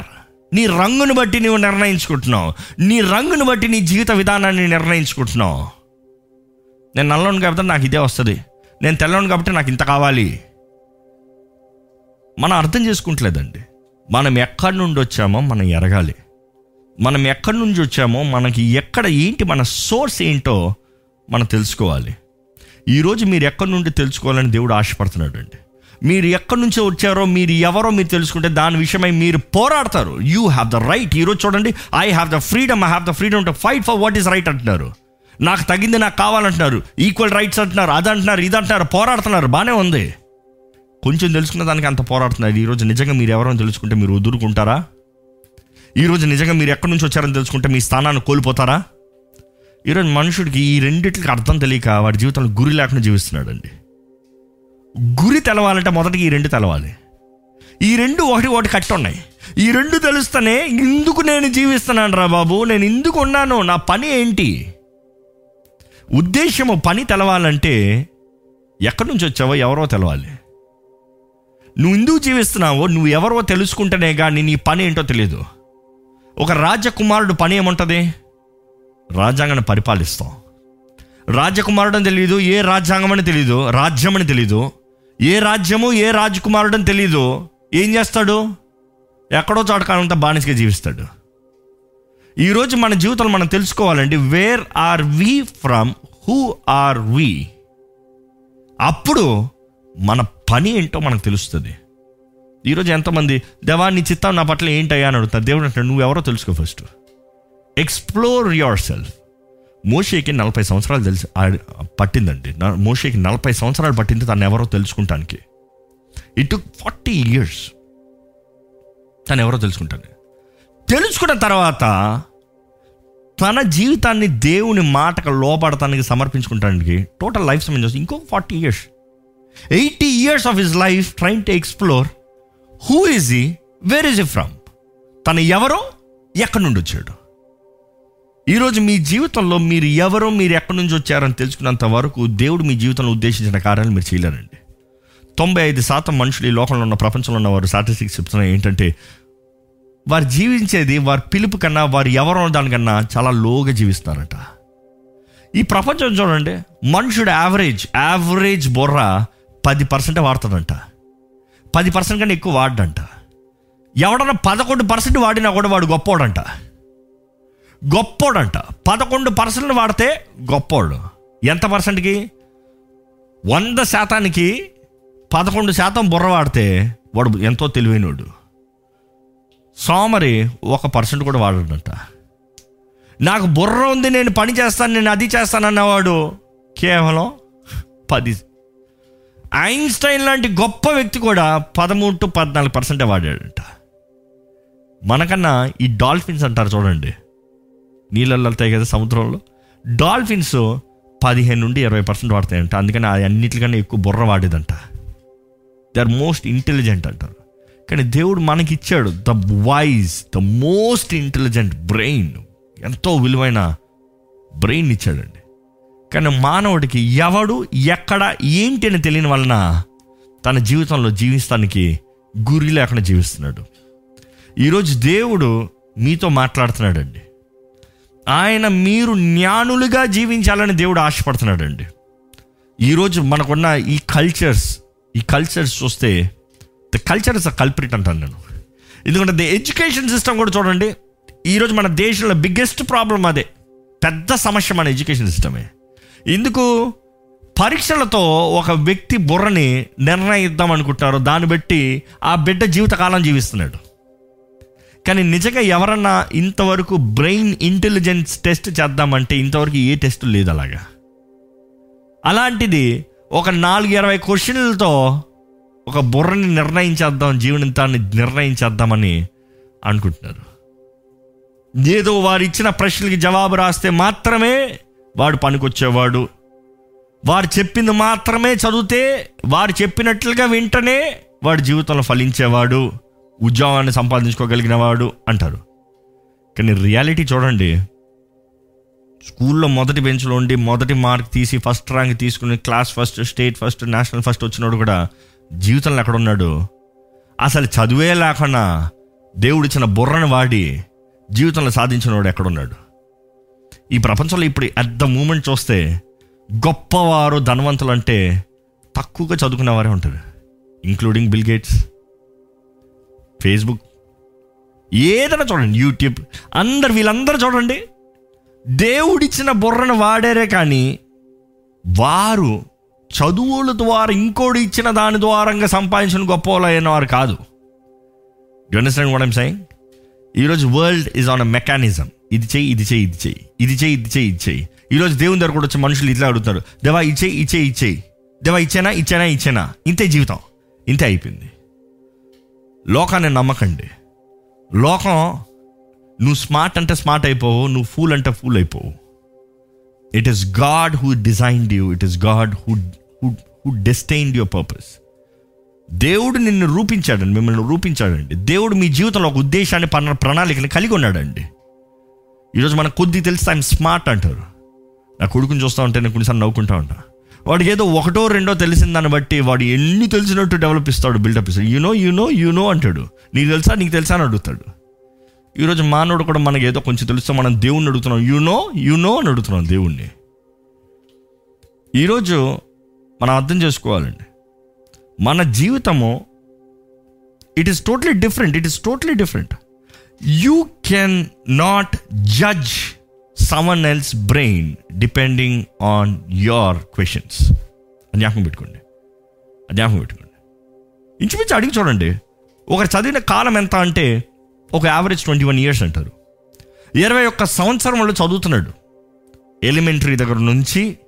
నీ రంగును బట్టి నువ్వు నిర్ణయించుకుంటున్నావు. నీ రంగును బట్టి నీ జీవిత విధానాన్ని నిర్ణయించుకుంటున్నావు. నేను నల్లోను కాబట్టి నాకు ఇదే వస్తుంది. నేను తెల్లని కాబట్టి నాకు ఇంత కావాలి. మనం అర్థం చేసుకుంటలేదండి. మనం ఎక్కడి నుండి వచ్చామో మనం ఎరగాలి. మనం ఎక్కడి నుంచి వచ్చామో మనకి ఎక్కడ ఏంటి మన సోర్స్ ఏంటో మనం తెలుసుకోవాలి. ఈరోజు మీరు ఎక్కడి నుండి తెలుసుకోవాలని దేవుడు ఆశపడుతున్నాడు అండి మీరు ఎక్కడి నుంచి వచ్చారో మీరు ఎవరో మీరు తెలుసుకుంటే దాని విషయమై మీరు పోరాడతారు. యూ హ్యావ్ ద రైట్ ఈరోజు చూడండి I have the freedom I have the freedom to fight for what is right అంటున్నారు. నాకు తగింది నాకు కావాలంటున్నారు. ఈక్వల్ రైట్స్ అంటున్నారు అది అంటున్నారు ఇది అంటున్నారు పోరాడుతున్నారు. బాగానే ఉంది. కొంచెం తెలుసుకున్న దానికి అంత పోరాడుతున్నారు. ఈరోజు నిజంగా మీరు ఎవరో తెలుసుకుంటే మీరు వదులుకుంటారా ఈరోజు నిజంగా మీరు ఎక్కడి నుంచి వచ్చారని తెలుసుకుంటే మీ స్థానాన్ని కోల్పోతారా? ఈరోజు మనుషుడికి ఈ రెండింటికి అర్థం తెలియక వాడి జీవితంలో గురి లేకుండా జీవిస్తున్నాడండి. గురి తెలవాలంటే మొదటికి ఈ రెండు తెలవాలి. ఈ రెండు ఒకటి ఒకటి కట్టి ఉన్నాయి ఈ రెండు తెలుస్తేనే ఇందుకు నేను జీవిస్తున్నాను రా బాబు నేను ఇందుకు ఉన్నాను నా పని ఏంటి? ఉద్దేశము పని తెలవాలంటే ఎక్కడి నుంచి వచ్చావో ఎవరో తెలవాలి. నువ్వు ఎందుకు జీవిస్తున్నావో నువ్వు ఎవరో తెలుసుకుంటేనే కానీ నీ పని ఏంటో తెలియదు ఒక రాజకుమారుడు పని ఏముంటుంది? రాజ్యాంగాన్ని పరిపాలిస్తాం. రాజకుమారుడు అని తెలియదు ఏ రాజ్యాంగం అని తెలియదు రాజ్యం అని తెలియదు ఏ రాజ్యము ఏ రాజకుమారుడు అని తెలియదు ఏం చేస్తాడు? ఎక్కడో చోట కానంత బానిసగా జీవిస్తాడు. ఈరోజు మన జీవితంలో మనం తెలుసుకోవాలండి where are we from who are we అప్పుడు మన పని ఏంటో మనకు తెలుస్తుంది. ఈరోజు ఎంతమంది దేవా నీ చిత్తం నా పట్ల ఏంటయ్యా? అని అడుగుతారు. దేవుడు అంటాడు నువ్వెవరో తెలుసుకో ఫస్ట్ ఎక్స్ప్లోర్ యువర్ సెల్ఫ్ మోషేకి నలభై సంవత్సరాలు తెలిసి. పట్టిందండి. మోషేకి నలభై సంవత్సరాలు పట్టింది తను ఎవరో తెలుసుకుంటానికి. ఇట్ ఫార్టీ ఇయర్స్ తను ఎవరో తెలుసుకుంటాను తెలుసుకున్న తర్వాత తన జీవితాన్ని దేవుని మాటకు లోపడటానికి సమర్పించుకుంటానికి టోటల్ లైఫ్ సమయం చూస్తే ఇంకో forty years eighty years of his life train to explore who is he where is he from తను ఎవరో ఎక్కడి నుండి వచ్చాడు? ఈరోజు మీ జీవితంలో మీరు ఎవరో మీరు ఎక్కడి నుంచి వచ్చారని తెలుసుకున్నంత వరకు దేవుడు మీ జీవితంలో ఉద్దేశించిన కార్యాలు మీరు చేయలేరండి. తొంభై ఐదు శాతం మనుషులు ఈ లోకంలో ఉన్న ప్రపంచంలో ఉన్న వారు స్టాటిస్టిక్స్ చెప్తున్నారు ఏంటంటే వారు జీవించేది వారి పిలుపు కన్నా వారు ఎవరో దానికన్నా చాలా లోగా జీవిస్తారట ఈ ప్రపంచం చూడండి మనుషుడు యావరేజ్ యావరేజ్ బొర్ర పది పర్సెంటే వాడతాడంట. పది పర్సెంట్ కన్నా ఎక్కువ వాడడంట. ఎవడన్నా పదకొండు పర్సెంట్ వాడినా కూడా వాడు గొప్పోడంట గొప్పోడంట. పదకొండు పర్సెంట్ వాడితే గొప్పోడు. ఎంత పర్సెంట్కి? వంద శాతానికి పదకొండు శాతం బుర్ర వాడితే వాడు ఎంతో తెలివైనడు. సోమరి ఒక పర్సెంట్ కూడా వాడడంట. నాకు బుర్ర ఉంది నేను పని చేస్తాను నేను అది చేస్తాను అన్నవాడు కేవలం పది. ఐన్స్టైన్ లాంటి గొప్ప వ్యక్తి కూడా పదమూడు టు పద్నాలుగు పర్సెంటే వాడాడంట. మనకన్నా ఈ డాల్ఫిన్స్ అంటారు చూడండి. నీళ్ళల్లో వెళ్తాయి కదా సముద్రంలో. డాల్ఫిన్స్ పదిహేను నుండి ఇరవై పర్సెంట్ వాడతాయంట. అందుకని అది అన్నిటికన్నా ఎక్కువ బుర్ర వాడేదంట. దే ఆర్ మోస్ట్ ఇంటెలిజెంట్ అంటారు కానీ దేవుడు మనకి ఇచ్చాడు the wise the most intelligent brain ఎంతో విలువైన బ్రెయిన్ ఇచ్చాడండి. కానీ మానవుడికి ఎవడు ఎక్కడ ఏంటి అని తెలియని వలన తన జీవితంలో జీవిస్తానికి గురి లేకుండా జీవిస్తున్నాడు. ఈరోజు దేవుడు మీతో మాట్లాడుతున్నాడండి. ఆయన మీరు జ్ఞానులుగా జీవించాలని దేవుడు ఆశపడుతున్నాడండి. ఈరోజు మనకున్న ఈ కల్చర్స్ ఈ కల్చర్స్ చూస్తే the culture is a culprit అంటాను నేను. ఎందుకంటే ద ఎడ్యుకేషన్ సిస్టమ్ కూడా చూడండి ఈరోజు మన దేశంలో బిగ్గెస్ట్ ప్రాబ్లం అదే. పెద్ద సమస్య మన ఎడ్యుకేషన్ సిస్టమే ఎందుకు? పరీక్షలతో ఒక వ్యక్తి బుర్రని నిర్ణయిద్దాం అనుకుంటున్నారు దాన్ని బట్టి ఆ బిడ్డ జీవితకాలం జీవిస్తున్నాడు. కానీ నిజంగా ఎవరన్నా ఇంతవరకు బ్రెయిన్ ఇంటెలిజెన్స్ టెస్ట్ చేద్దామంటే ఇంతవరకు ఏ టెస్ట్ లేదు అలాగా. అలాంటిది ఒక నాలుగు ఇరవై క్వశ్చన్లతో ఒక బుర్రని నిర్ణయించేద్దాం జీవనంతాన్ని నిర్ణయించేద్దామని అనుకుంటున్నారు. ఏదో వారు ఇచ్చిన ప్రశ్నలకి జవాబు రాస్తే మాత్రమే వాడు పనికొచ్చేవాడు. వారు చెప్పింది మాత్రమే చదివితే వారు చెప్పినట్లుగా వింటనే వాడి జీవితంలో ఫలించేవాడు. ఉద్యోగాన్ని సంపాదించుకోగలిగిన వాడు అంటారు. కానీ రియాలిటీ చూడండి. స్కూల్లో మొదటి బెంచ్లో ఉండి మొదటి మార్క్ తీసి ఫస్ట్ ర్యాంక్ తీసుకుని class first state first national first వచ్చినోడు కూడా జీవితంలో ఎక్కడ ఉన్నాడు? అసలు చదువే లేకుండా దేవుడిచ్చిన బుర్రను వాడి జీవితంలో సాధించినవాడు ఎక్కడున్నాడు ఈ ప్రపంచంలో ఇప్పుడు అట్ ద మూమెంట్ చూస్తే గొప్పవారు ధనవంతులు అంటే తక్కువగా చదువుకున్న వారే ఉంటారు. ఇంక్లూడింగ్ బిల్ గేట్స్ ఫేస్బుక్ ఏదైనా చూడండి యూట్యూబ్ అందరు వీళ్ళందరూ చూడండి. దేవుడిచ్చిన బుర్రను వాడారే కానీ వారు చదువుల ద్వారా ఇంకోటి ఇచ్చిన దాని ద్వారంగా సంపాదించిన గొప్ప అయిన వారు కాదు. యు అండర్స్టాండ్ వాట్ ఐమ్ ఈరోజు world is on a mechanism ఇది చేయి ఇది చేయి ఇది చేయి ఇది చేయి ఇది చేయి ఇది చేయి ఈరోజు దేవుని దగ్గర కూడా వచ్చి మనుషులు ఇట్లా అడుగుతారు దేవా ఇచ్చేయి ఇచ్చే ఇచ్చేయి దేవా ఇచ్చేనా ఇచ్చేనా ఇచ్చేనా? ఇంతే జీవితం. ఇంతే అయిపోయింది. లోకాన్ని నమ్మకండి. లోకం నువ్వు స్మార్ట్ అంటే స్మార్ట్ అయిపోవు నువ్వు ఫూల్ అంటే ఫూల్ అయిపోవు. It is God who designed you it is God who who who destined your purpose దేవుడు నిన్ను రూపించాడండి మిమ్మల్ని రూపించాడండి. దేవుడు మీ జీవితంలో ఒక ఉద్దేశాన్ని పన్న ప్రణాళికని కలిగి ఉన్నాడండి. ఈరోజు మనకు కొద్ది తెలిస్తే ఆయన స్మార్ట్ అంటారు. నా కొడుకుని చూస్తూ ఉంటే నేను కొన్నిసార్లు నవ్వుకుంటా ఉంటాను వాడికి ఏదో ఒకటో రెండో తెలిసిన దాన్ని బట్టి వాడు ఎన్ని తెలిసినట్టు డెవలప్ ఇస్తాడు బిల్డప్ ఇస్తాడు. యూనో యూనో యూనో అంటాడు. నీకు తెలుసా? నీకు తెలుసా అని అడుగుతాడు. ఈరోజు మానవుడు కూడా మనకి ఏదో కొంచెం తెలుస్తే మనం దేవుణ్ణి అడుగుతున్నాం. యూనో యూనో అని అడుగుతున్నాం దేవుణ్ణి. ఈరోజు మనం అర్థం చేసుకోవాలండి. మన జీవితము it is totally different it is totally different you can not judge someone else's brain depending on your questions జ్ఞాపకం పెట్టుకోండి. జ్ఞాపకం పెట్టుకోండి. ఇంచుమించు అడిగి చూడండి. ఒకరు చదివిన కాలం ఎంత అంటే ఒక యావరేజ్ ట్వంటీ వన్ ఇయర్స్ అంటారు. ఇరవై ఒక్క సంవత్సరంలో చదువుతున్నాడు. ఎలిమెంటరీ దగ్గర నుంచి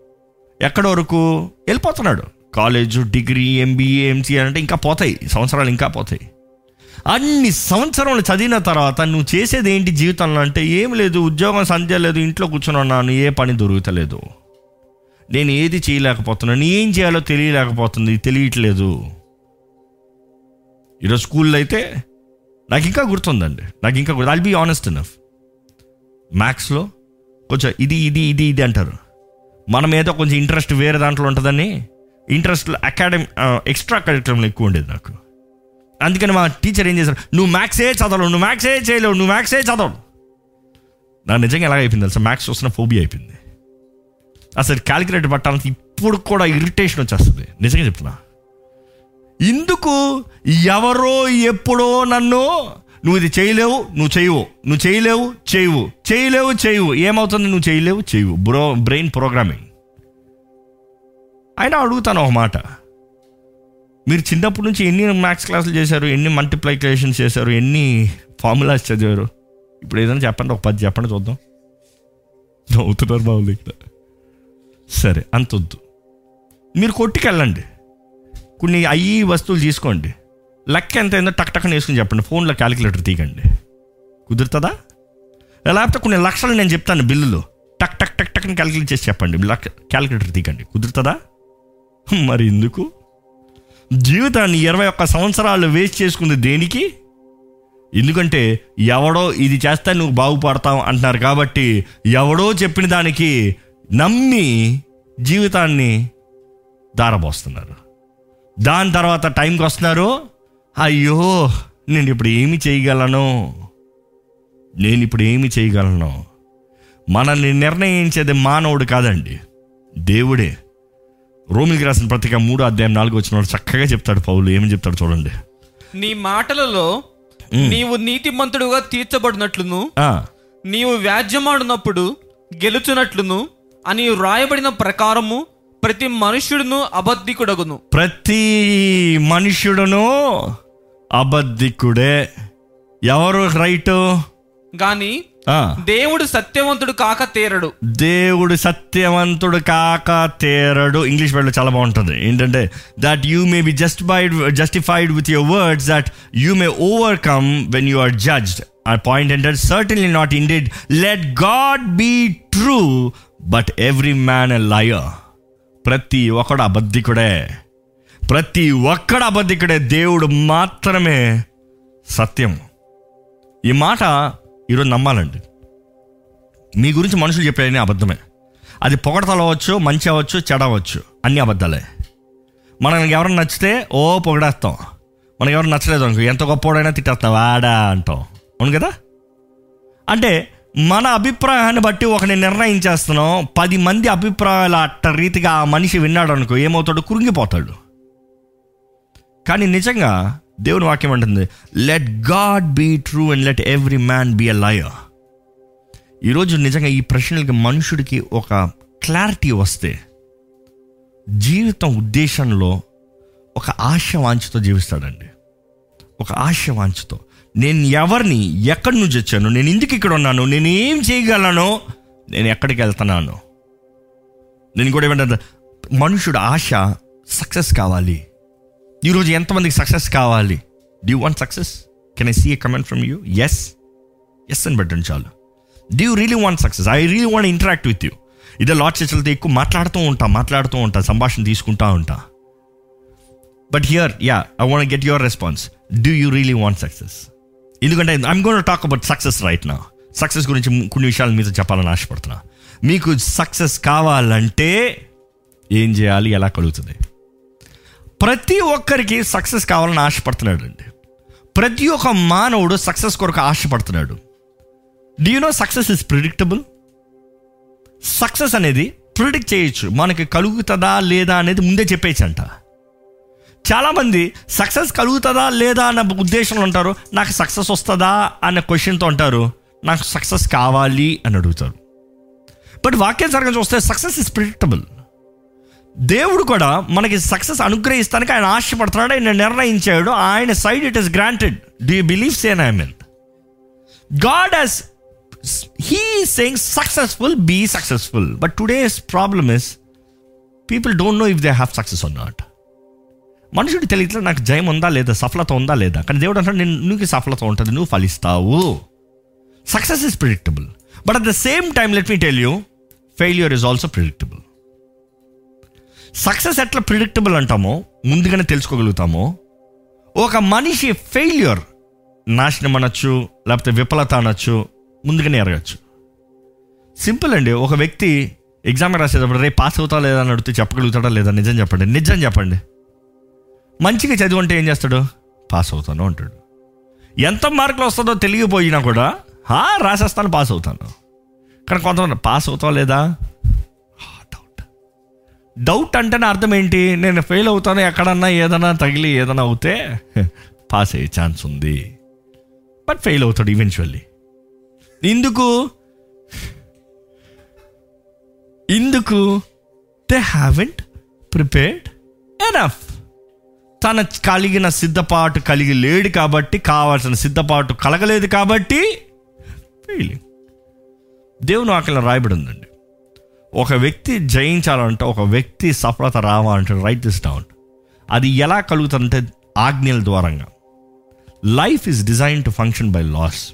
ఎక్కడ వరకు? వెళ్ళిపోతున్నాడు. కాలేజ్ డిగ్రీ ఎంబీఏ ఎంసీఏ అంటే ఇంకా పోతాయి. సంవత్సరాలు ఇంకా పోతాయి. అన్ని సంవత్సరాలు చదివిన తర్వాత నువ్వు చేసేది ఏంటి జీవితంలో అంటే ఏం లేదు ఉద్యోగం సంధ్య లేదు ఇంట్లో కూర్చున్నాను ఉన్నాను ఏ పని దొరుకుతలేదు. నేను ఏది చేయలేకపోతున్నాను ఏం చేయాలో తెలియలేకపోతుంది తెలియట్లేదు. ఈరోజు స్కూల్లో అయితే నాకు ఇంకా గుర్తుందండి. నాకు ఇంకా గుర్తు ఐల్ బీ ఆనెస్ట్ ఇనఫ్ మ్యాథ్స్లో కొంచెం ఇది ఇది ఇది ఇది అంటారు. మనం ఏదో కొంచెం ఇంట్రెస్ట్ వేరే దాంట్లో ఉంటుందని ఇంట్రెస్ట్ అకాడమీ ఎక్స్ట్రా కరికులంలో ఎక్కువ ఉండేది నాకు. అందుకని మా టీచర్ ఏం చేశారు? నువ్వు మ్యాథ్సే చదవలేవు నువ్వు మ్యాథ్సే చేయలేవు నువ్వు మ్యాథ్సే చదవవు నా నిజంగా ఎలాగ అయిపోయింది తెలుసా? మ్యాథ్స్ చూసిన ఫోబియా అయిపోయింది. అసలు క్యాలిక్యులేటర్ పట్టాలంటే ఇప్పుడు కూడా ఇరిటేషన్ వచ్చేస్తుంది. నిజంగా చెప్తున్నా. ఇందుకు ఎవరో ఎప్పుడో నన్ను నువ్వు ఇది చేయలేవు నువ్వు చేయవు నువ్వు చేయలేవు చేయవు చేయలేవు చేయవు. ఏమవుతుంది? నువ్వు చేయలేవు చేయవు. బ్రో బ్రెయిన్ ప్రోగ్రామింగ్ అయినా అడుగుతాను ఒక మాట. మీరు చిన్నప్పటి నుంచి ఎన్ని మ్యాథ్స్ క్లాసులు చేశారు? ఎన్ని మల్టిప్లికేషన్స్ చేశారు? ఎన్ని ఫార్ములాస్ చదివారు? ఇప్పుడు ఏదైనా చెప్పండి ఒక పది చెప్పండి చూద్దాం. అవుతున్నారు బాబు ఇక్కడ. సరే అంత వద్దు. మీరు కొట్టుకెళ్ళండి. కొన్ని అయ్యి వస్తువులు తీసుకోండి. లెక్క ఎంత అయిందో టక్ టక్ వేసుకుని చెప్పండి. ఫోన్లో క్యాలిక్యులేటర్ తీయకండి. కుదురుతుందా? లేకపోతే కొన్ని లక్షలు నేను చెప్తాను బిల్లులు. టక్ టక్ టక్ టక్ని క్యాలిక్యులేట్ చేసి చెప్పండి. లక్ క్యాలిక్యులేటర్ తీయకండి. కుదురుతుందా? మరి ఎందుకు? జీవితాన్ని ఇరవై ఒక్క సంవత్సరాలు వేస్ట్ చేసుకుంది దేనికి? ఎందుకంటే ఎవడో ఇది చేస్తే నువ్వు బాగుపడతావు అంటున్నారు కాబట్టి ఎవడో చెప్పిన దానికి నమ్మి జీవితాన్ని దారబోస్తున్నారు. దాని తర్వాత టైంకి వస్తున్నారు. అయ్యో నేను ఇప్పుడు ఏమి చేయగలను? నేను ఇప్పుడు ఏమి చేయగలను? మనల్ని నిర్ణయించేది మానవుడు కాదండి దేవుడే. రోమిలికి రాసిన పత్రిక మూడో అధ్యాయం నాలుగు వచ్చిన చక్కగా చెప్తాడు పౌలు. ఏమి చెప్తాడు చూడండి. నీ మాటలలో నీవు నీతిమంతుడుగా తీర్చబడినట్లును నీవు వ్యాజ్యమాడినప్పుడు గెలుచునట్లును అని రాయబడిన ప్రకారము ప్రతి మనుష్యుడును అబద్ధికుడగును. ప్రతి మనుష్యుడును అబద్ధికుడే. ఎవరు రైట్? గాని దేవుడు సత్యవంతుడు కాక తీరడు. దేవుడు సత్యవంతుడు కాక తేరడు. ఇంగ్లీష్ వర్డ్లో చాలా బాగుంటుంది. ఏంటంటే that you may be justified justified with your words that you may overcome when you are judged ఆ పాయింట్ ఏంటంటే certainly not indeed let God be true but every man a liar ప్రతి ఒక్కడు అబద్ధికుడే. ప్రతి ఒక్కడు అబద్ధికుడే. దేవుడు మాత్రమే సత్యం. ఈ మాట ఈరోజు నమ్మాలండి. మీ గురించి మనుషులు చెప్పేది అబద్ధమే. అది పొగడతలు అవ్వచ్చు మంచి అవ్వచ్చు చెడ అవ్వచ్చు అన్ని అబద్ధాలే. మనకి ఎవరైనా నచ్చితే ఓ పొగడేస్తాం. మనకి ఎవరు నచ్చలేదు అనుకో ఎంత గొప్పవాడైనా తిట్టేస్తాం వాడా అంటాం. అవును కదా? అంటే మన అభిప్రాయాన్ని బట్టి ఒకని నిర్ణయించేస్తున్నాం. పది మంది అభిప్రాయాలు అట్ట రీతిగా ఆ మనిషి విన్నాడు అనుకో ఏమవుతాడు? కురింగిపోతాడు. కానీ నిజంగా దేవుని వాక్యం అంటుంది let God be true and let every man be a liar ఈరోజు నిజంగా ఈ ప్రశ్నలకి మనుషుడికి ఒక క్లారిటీ వస్తే జీవితం ఉద్దేశంలో ఒక ఆశ వాంఛతో జీవిస్తాడండి. ఒక ఆశ వాంఛతో. నేను ఎవరిని ఎక్కడి నుంచి వచ్చాను? నేను ఎందుకు ఇక్కడ ఉన్నాను? నేను ఏం చేయగలను? నేను ఎక్కడికి వెళ్తున్నాను? నేను కూడా ఏమంటే మనుషుడు ఆశ సక్సెస్ కావాలి. ఈరోజు ఎంతమందికి సక్సెస్ కావాలి? D'you want success can I see a comment from you yes yes అని పెట్టండి చాలు. D'you really want success I really want interact with you ఇదే లాట్ చర్చలతో ఎక్కువ మాట్లాడుతూ ఉంటా మాట్లాడుతూ ఉంటా సంభాషణ తీసుకుంటా ఉంటా. But here ya I want get your response do you really want success ఎందుకంటే I'm gonna talk about success right నా సక్సెస్ గురించి కొన్ని విషయాలు మీతో చెప్పాలని ఆశపడుతున్నా. మీకు సక్సెస్ కావాలంటే ఏం చేయాలి? ఎలా కలుగుతుంది? ప్రతి ఒక్కరికి సక్సెస్ కావాలని ఆశపడుతున్నాడు అండి ప్రతి ఒక్క మానవుడు సక్సెస్ కొరకు ఆశపడుతున్నాడు. Do know success is predictable success అనేది ప్రిడిక్ట్ చేయొచ్చు. మనకి కలుగుతుందా లేదా అనేది ముందే చెప్పేయచ్చు అంట చాలామంది సక్సెస్ కలుగుతుందా లేదా అన్న ఉద్దేశంలో ఉంటారు. నాకు సక్సెస్ వస్తుందా అన్న క్వశ్చన్తో ఉంటారు. నాకు సక్సెస్ కావాలి అని అడుగుతారు. బట్ వాక్యానుసారంగా చూస్తే సక్సెస్ ఇస్ ప్రిడిక్టబుల్ దేవుడు కూడా మనకి సక్సెస్ అనుగ్రహిస్తానికి ఆయన ఆశపడుతున్నాడు ఆయన నిర్ణయించాడు ఆయన side it is granted. Do believe Sen I mean God he's he saying successful be successful but today's problem is people don't know if they have success or not మనుషుడు తెలియట్లే నాకు జయం ఉందా లేదా సఫలత ఉందా లేదా? కానీ దేవుడు అంటాడు నేను నీకు సఫలత ఉంటుంది నువ్వు ఫలిస్తావు. Success is predictable but at the same time let me tell you failure is also predictable success ఎట్లా ప్రిడిక్టబుల్ అంటామో ముందుగానే తెలుసుకోగలుగుతామో ఒక మనిషి ఫెయిల్యూర్ నాశనం అనొచ్చు లేకపోతే విఫలత అనొచ్చు ముందుగానే ఎరగచ్చు. సింపుల్ అండి. ఒక వ్యక్తి ఎగ్జామ్ రాసేటప్పుడు రేపు పాస్ అవుతా లేదా? అని అడిగితే చెప్పగలుగుతాడా లేదా? నిజం చెప్పండి. నిజం చెప్పండి. మంచిగా చదివి ఏం చేస్తాడు? పాస్ అవుతాను అంటాడు. ఎంత మార్కులు వస్తుందో తెలియపోయినా కూడా రాసేస్తాను పాస్ అవుతాను. కానీ కొంతమంది పాస్ అవుతావు లేదా? డౌట్ అంటేనే అర్థం ఏంటి? నేను ఫెయిల్ అవుతాను ఎక్కడన్నా ఏదైనా తగిలి ఏదైనా అవుతే పాస్ అయ్యే ఛాన్స్ ఉంది. బట్ ఫెయిల్ అవుతాడు ఈవెన్చువల్లీ. ఎందుకు ఇందుకు దే హ్యావెంట్ ప్రిపేర్డ్ ఎనఫ్. తన కలిగిన సిద్ధపాటు కలిగి లేడు కాబట్టి కావాల్సిన సిద్ధపాటు కలగలేదు కాబట్టి ఫెయిలింగ్. దేవుని ఆకలి రాయబడి ఉందండి. ఒక వ్యక్తి జయించాలంటే ఒక వ్యక్తి సఫలత రావాలంటే రైట్ దిస్ డౌన్ అది ఎలా కలుగుతుందంటే ఆజ్ఞల ద్వారంగా. Life is design to function by laws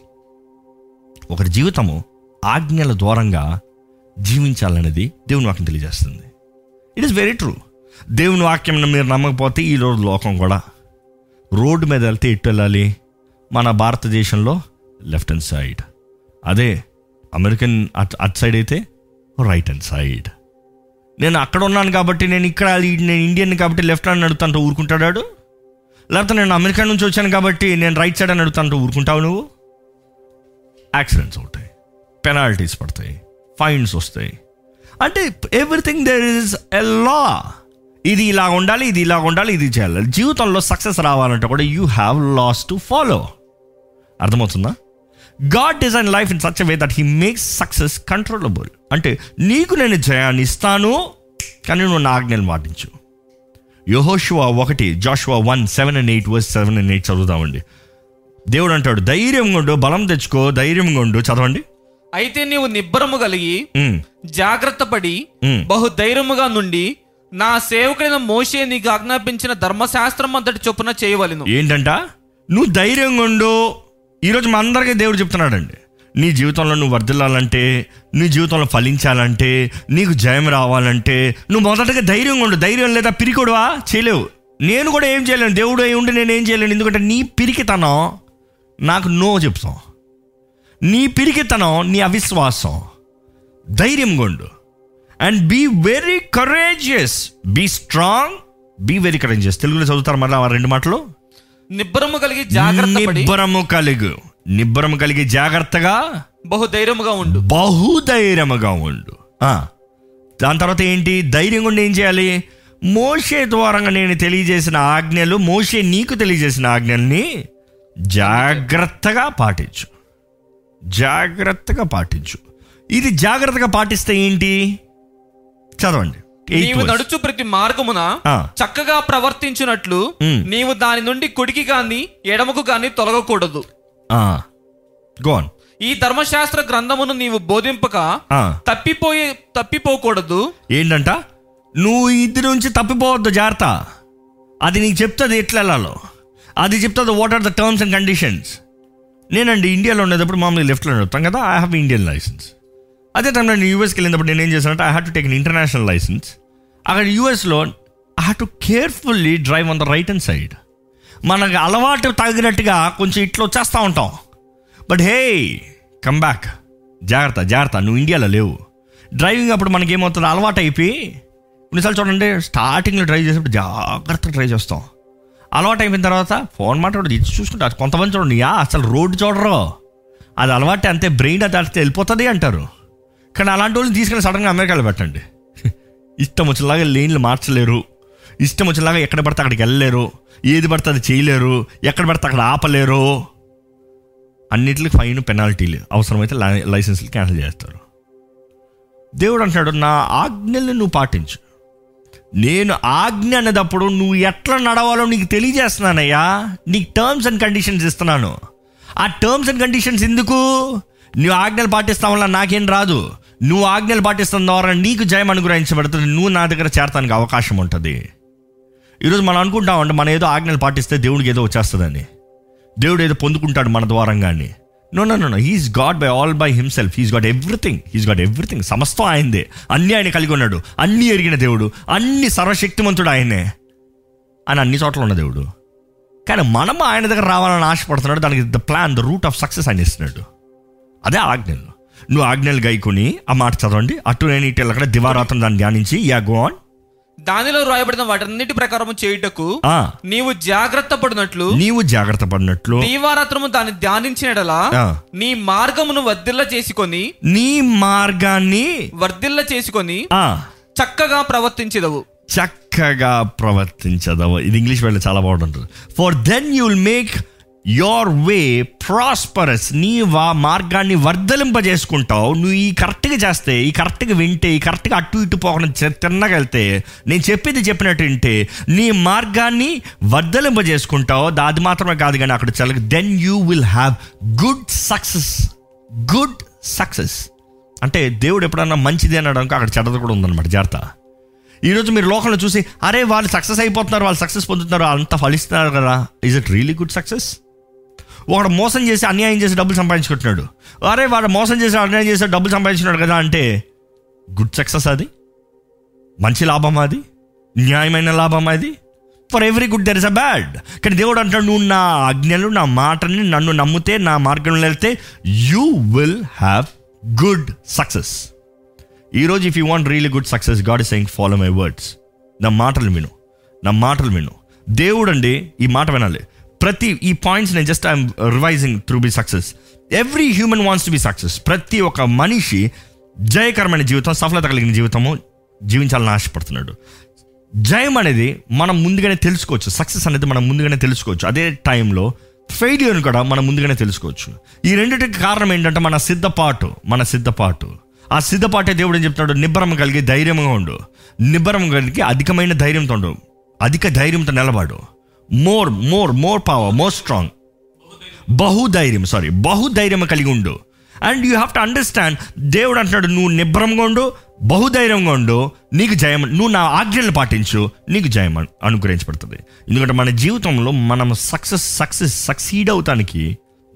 ఒకరి జీవితము ఆజ్ఞల ద్వారంగా జీవించాలనేది దేవుని వాక్యం తెలియజేస్తుంది. ఇట్ ఈస్ వెరీ ట్రూ దేవుని వాక్యం మీరు నమ్మకపోతే ఈ రోజు లోకం కూడా రోడ్డు మీద వెళ్తే ఎటు వెళ్ళాలి? మన భారతదేశంలో లెఫ్ట్ హ్యాండ్ సైడ్ అదే అమెరికన్ అట్ అట్ సైడ్ అయితే రైట్ హ్యాండ్ సైడ్ నేను అక్కడ ఉన్నాను కాబట్టి నేను ఇక్కడ నేను ఇండియన్ కాబట్టి లెఫ్ట్ హ్యాండ్ అడుగుతాంటూ ఊరుకుంటాడాడు లేకపోతే నేను అమెరికా నుంచి వచ్చాను కాబట్టి నేను రైట్ సైడ్ అని అడుగుతాంటూ ఊరుకుంటావు నువ్వు? యాక్సిడెంట్స్ అవుతాయి. పెనాల్టీస్ పడతాయి. ఫైన్స్ వస్తాయి. అంటే everything there is a law ఇది ఇలా ఉండాలి ఇది ఇలా ఉండాలి ఇది చేయాలి. జీవితంలో సక్సెస్ రావాలంటే కూడా you have laws to follow అర్థమవుతుందా? God design life in such way that he makes success controllable అంటే నీకు నేను జయాన్ని ఇస్తాను కానీ నువ్వు నా ఆజ్ఞలు మాటించు యహోషువా ఒకటి Joshua one seven and eight verse seven and eight చదువుతామండి దేవుడు అంటాడు ధైర్యంగా ఉండు బలం తెచ్చుకో ధైర్యంగా ఉండు. చదవండి. అయితే నీవు నిబ్బరము కలిగి జాగ్రత్త పడి. బహు ధైర్యముగా నుండి నా సేవకుడైన మోషే నీకు ఆజ్ఞాపించిన ధర్మశాస్త్రం అంతటి చొప్పున చేయవలెను. ఏంటంట? నువ్వు ధైర్యంగా ఉండు ఈరోజు మా అందరికీ దేవుడు చెప్తున్నాడండి. నీ జీవితంలో నువ్వు వర్ధిల్లాలంటే నీ జీవితంలో ఫలించాలంటే నీకు జయం రావాలంటే నువ్వు మొదటగా ధైర్యంగా ఉండు. ధైర్యం లేదా పిరికొడువా? చేయలేవు. నేను కూడా ఏం చేయలేను. దేవుడు అయి ఉండి నేను ఏం చేయలేను. ఎందుకంటే నీ పిరికితనం నాకు నో చెప్తాం. నీ పిరికితనం నీ అవిశ్వాసం. ధైర్యం గుండు and be very courageous be strong be very courageous తెలుగులో చదువుతారు మళ్ళీ ఆ రెండు మాటలు? నిబ్బరము కలిగి జాగ్రత్త నిబ్బరము కలిగు. నిబ్బరము కలిగి జాగ్రత్తగా బహు ధైర్యముగా ఉండు. బహుధైర్యముగా ఉండు. ఆ, దాని తర్వాత ఏంటి? ధైర్యంగా ఉండి ఏం చేయాలి? మోషే ద్వారంగా నేను తెలియజేసిన ఆజ్ఞలు మోషే నీకు తెలియజేసిన ఆజ్ఞల్ని జాగ్రత్తగా పాటించు. జాగ్రత్తగా పాటించు. ఇది జాగ్రత్తగా పాటిస్తే ఏంటి? చదవండి. నీవు. నడుచు ప్రతి మార్గమున. చక్కగా ప్రవర్తించినట్లు ఉమ్. నీవు దాని నుండి కుడికి గాని ఎడమకు గాని తొలగకూడదు on. ఈ ధర్మశాస్త్ర గ్రంథమును నీవు బోధింపక. తప్పిపోయే తప్పిపోకూడదు ఏంటంట నువ్వు ఇది నుంచి తప్పిపోవద్దు జాగ్రత్త అది నీకు చెప్తుంది ఎట్లా వెళ్ళాలో అది చెప్తుంది what are the terms and conditions నేనండి ఇండియాలో ఉండేటప్పుడు మామూలుగా లెఫ్ట్లో నడుపుతాం కదా ఐ హ్యావ్ ఇండియన్ లైసెన్స్ అదే టైంలో నేను యూఎస్కి వెళ్ళినప్పుడు నేను ఏం చేశానంటే I have to take international licence అక్కడ యూఎస్లో I have to carefully drive on the right and side మనకు అలవాటు తగినట్టుగా కొంచెం ఇట్లా వచ్చేస్తూ ఉంటాం. బట్ హే కమ్ బ్యాక్ జాగ్రత్త జాగ్రత్త. నువ్వు ఇండియాలో లేవు. డ్రైవింగ్ అప్పుడు మనకి ఏమవుతుంది? అలవాటు అయిపోయి కొన్నిసార్లు చూడండి స్టార్టింగ్లో డ్రైవ్ చేసేప్పుడు జాగ్రత్తగా డ్రైవ్ చేస్తాం. అలవాటు అయిపోయిన తర్వాత ఫోన్ మాట్లాడు ఇది చూసుకుంటారు కొంతమంది చూడండి యా అసలు రోడ్డు చూడరు. అది అలవాటు అంతే బ్రెయిన్ అది అడితే వెళ్ళిపోతుంది అంటారు. కానీ అలాంటి వాళ్ళని తీసుకెళ్ళి సడన్గా అమెరికాలో పెట్టండి. ఇష్టం వచ్చేలాగా లేన్లు మార్చలేరు. ఇష్టం వచ్చేలాగా ఎక్కడ పడితే అక్కడికి వెళ్ళలేరు. ఏది పడితే అది చేయలేరు. ఎక్కడ పడితే అక్కడ ఆపలేరు. అన్నిటికి ఫైన్ పెనాల్టీలు అవసరమైతే లై- లైసెన్సులు క్యాన్సిల్ చేస్తారు. దేవుడు అంటున్నాడు నా ఆజ్ఞల్ని నువ్వు పాటించు. నేను ఆజ్ఞ అనేటప్పుడు నువ్వు ఎట్లా నడవాలో నీకు తెలియజేస్తున్నానయ్యా. నీకు టర్మ్స్ అండ్ కండిషన్స్ ఇస్తున్నాను. ఆ టర్మ్స్ అండ్ కండిషన్స్ ఎందుకు? నువ్వు ఆజ్ఞలు పాటిస్తాం వల్ల నాకేం రాదు. నువ్వు ఆజ్ఞలు పాటిస్తాం ద్వారా నీకు జయం అనుగ్రహించబడుతుంది. నువ్వు నా దగ్గర చేరటానికి అవకాశం ఉంటుంది. ఈరోజు మనం అనుకుంటామంటే మనం ఏదో ఆజ్ఞలు పాటిస్తే దేవుడికి ఏదో వచ్చేస్తుందని. దేవుడు ఏదో పొందుకుంటాడు మన ద్వారంగాని no no no he's God by all by himself he's got everything he's got everything సమస్తం ఆయనదే. అన్నీ ఆయన కలిగి ఉన్నాడు. అన్ని ఎరిగిన దేవుడు. అన్ని సర్వశక్తిమంతుడు ఆయనే. అని అన్ని చోట్ల ఉన్న దేవుడు. కానీ మనం ఆయన దగ్గర రావాలని ఆశపడుతున్నాడు. దానికి the plan the route of success ఆయన ఇస్తున్నాడు. అదే ఆజ్ఞలు. నువ్వు ఆజ్ఞలు గైకొని ఆ మాట చదవండి. అటు నేను ఇటు అక్కడ దివారాత్రం దాన్ని ధ్యానించి. Ya go on. దానిలో రాయబడిన వాటన్నిటి ప్రకారం చేయుటకు నీవు జాగ్రత్త పడినట్లు నీవు జాగ్రత్త పడినట్లు దీవారాత్రము దాన్ని ధ్యానించినడలా. నీ మార్గమును వర్ధిల్ల చేసుకొని నీ మార్గాన్ని వర్ధిల్ల చేసుకొని చక్కగా ప్రవర్తించదవు. చక్కగా ప్రవర్తించదవు. ఇది ఇంగ్లీష్ వేళ చాలా బాగుంటుంది for then you will make your way prosperous నీ వా మార్గాన్ని వర్ధలింపజేసుకుంటావు. నువ్వు ఈ కరెక్ట్గా చేస్తే ఈ కరెక్ట్గా వింటే ఈ కరెక్ట్గా అటు ఇటు పోకుండా చె- నేను చెప్పేది చెప్పినట్టు వింటే నీ మార్గాన్ని వర్ధలింపజేసుకుంటావు. దా- అది మాత్రమే కాదు కానీ అక్కడ చల్ల then you will have good success good success అంటే దేవుడు ఎప్పుడన్నా మంచిది అనడానికి అక్కడ చెడ్డది కూడా ఉందన్నమాట. జాగ్రత్త. ఈరోజు మీరు లోకంలో చూసి అరే వాళ్ళు సక్సెస్ అయిపోతున్నారు వాళ్ళు సక్సెస్ పొందుతున్నారు అంత ఫలిస్తున్నారు కదా. Is it really good success ఒకడు మోసం చేసి అన్యాయం చేసి డబ్బులు సంపాదించుకుంటున్నాడు. అరే వాడు మోసం చేసి అన్యాయం చేసి డబ్బులు సంపాదించున్నాడు కదా అంటే గుడ్ సక్సెస్ అది? మంచి లాభం అది? న్యాయమైన లాభం అది? For every good there is a bad కానీ దేవుడు అంటాడు నువ్వు నా ఆజ్ఞలు నా మాటని నన్ను నమ్మితే నా మార్గంలో వెళ్తే you will have good success ఈరోజు if you want really good success God is saying follow my words నా మాటలు విను. నా మాటలు విను. దేవుడు అండి ఈ మాట వినాలి. ప్రతి ఈ పాయింట్స్ నేను just I'm revising through be success every human wants to be success ప్రతి ఒక్క మనిషి జయకరమైన జీవితం సఫలత కలిగిన జీవితము జీవించాలని ఆశపడుతున్నాడు. జయం అనేది మనం ముందుగానే తెలుసుకోవచ్చు. సక్సెస్ అనేది మనం ముందుగానే తెలుసుకోవచ్చు. అదే టైంలో ఫెయిల్యూర్ని కూడా మనం ముందుగానే తెలుసుకోవచ్చు. ఈ రెండింటికి కారణం ఏంటంటే మన సిద్ధపాటు మన సిద్ధపాటు. ఆ సిద్ధపాటే దేవుడు ఏం చెప్తున్నాడు? నిబ్బరం కలిగి ధైర్యంగా ఉండు. నిబ్బరం కలిగి అధికమైన ధైర్యంతో ఉండు. అధిక ధైర్యంతో నిలబడు. More more more power more strong బహుధైర్యం sorry బహుధైర్యం కలిగి ఉండు and you have to understand దేవుడు అంటున్నాడు నువ్వు నిబ్రంగా ఉండు బహుధైర్యంగా ఉండు నీకు జయం నువ్వు నా ఆజ్ఞలు పాటించు నీకు జయం అనుగ్రహించబడుతుంది ఎందుకంటే మన జీవితంలో మనం సక్సెస్ సక్సెస్ సక్సీడ్ అవుతానికి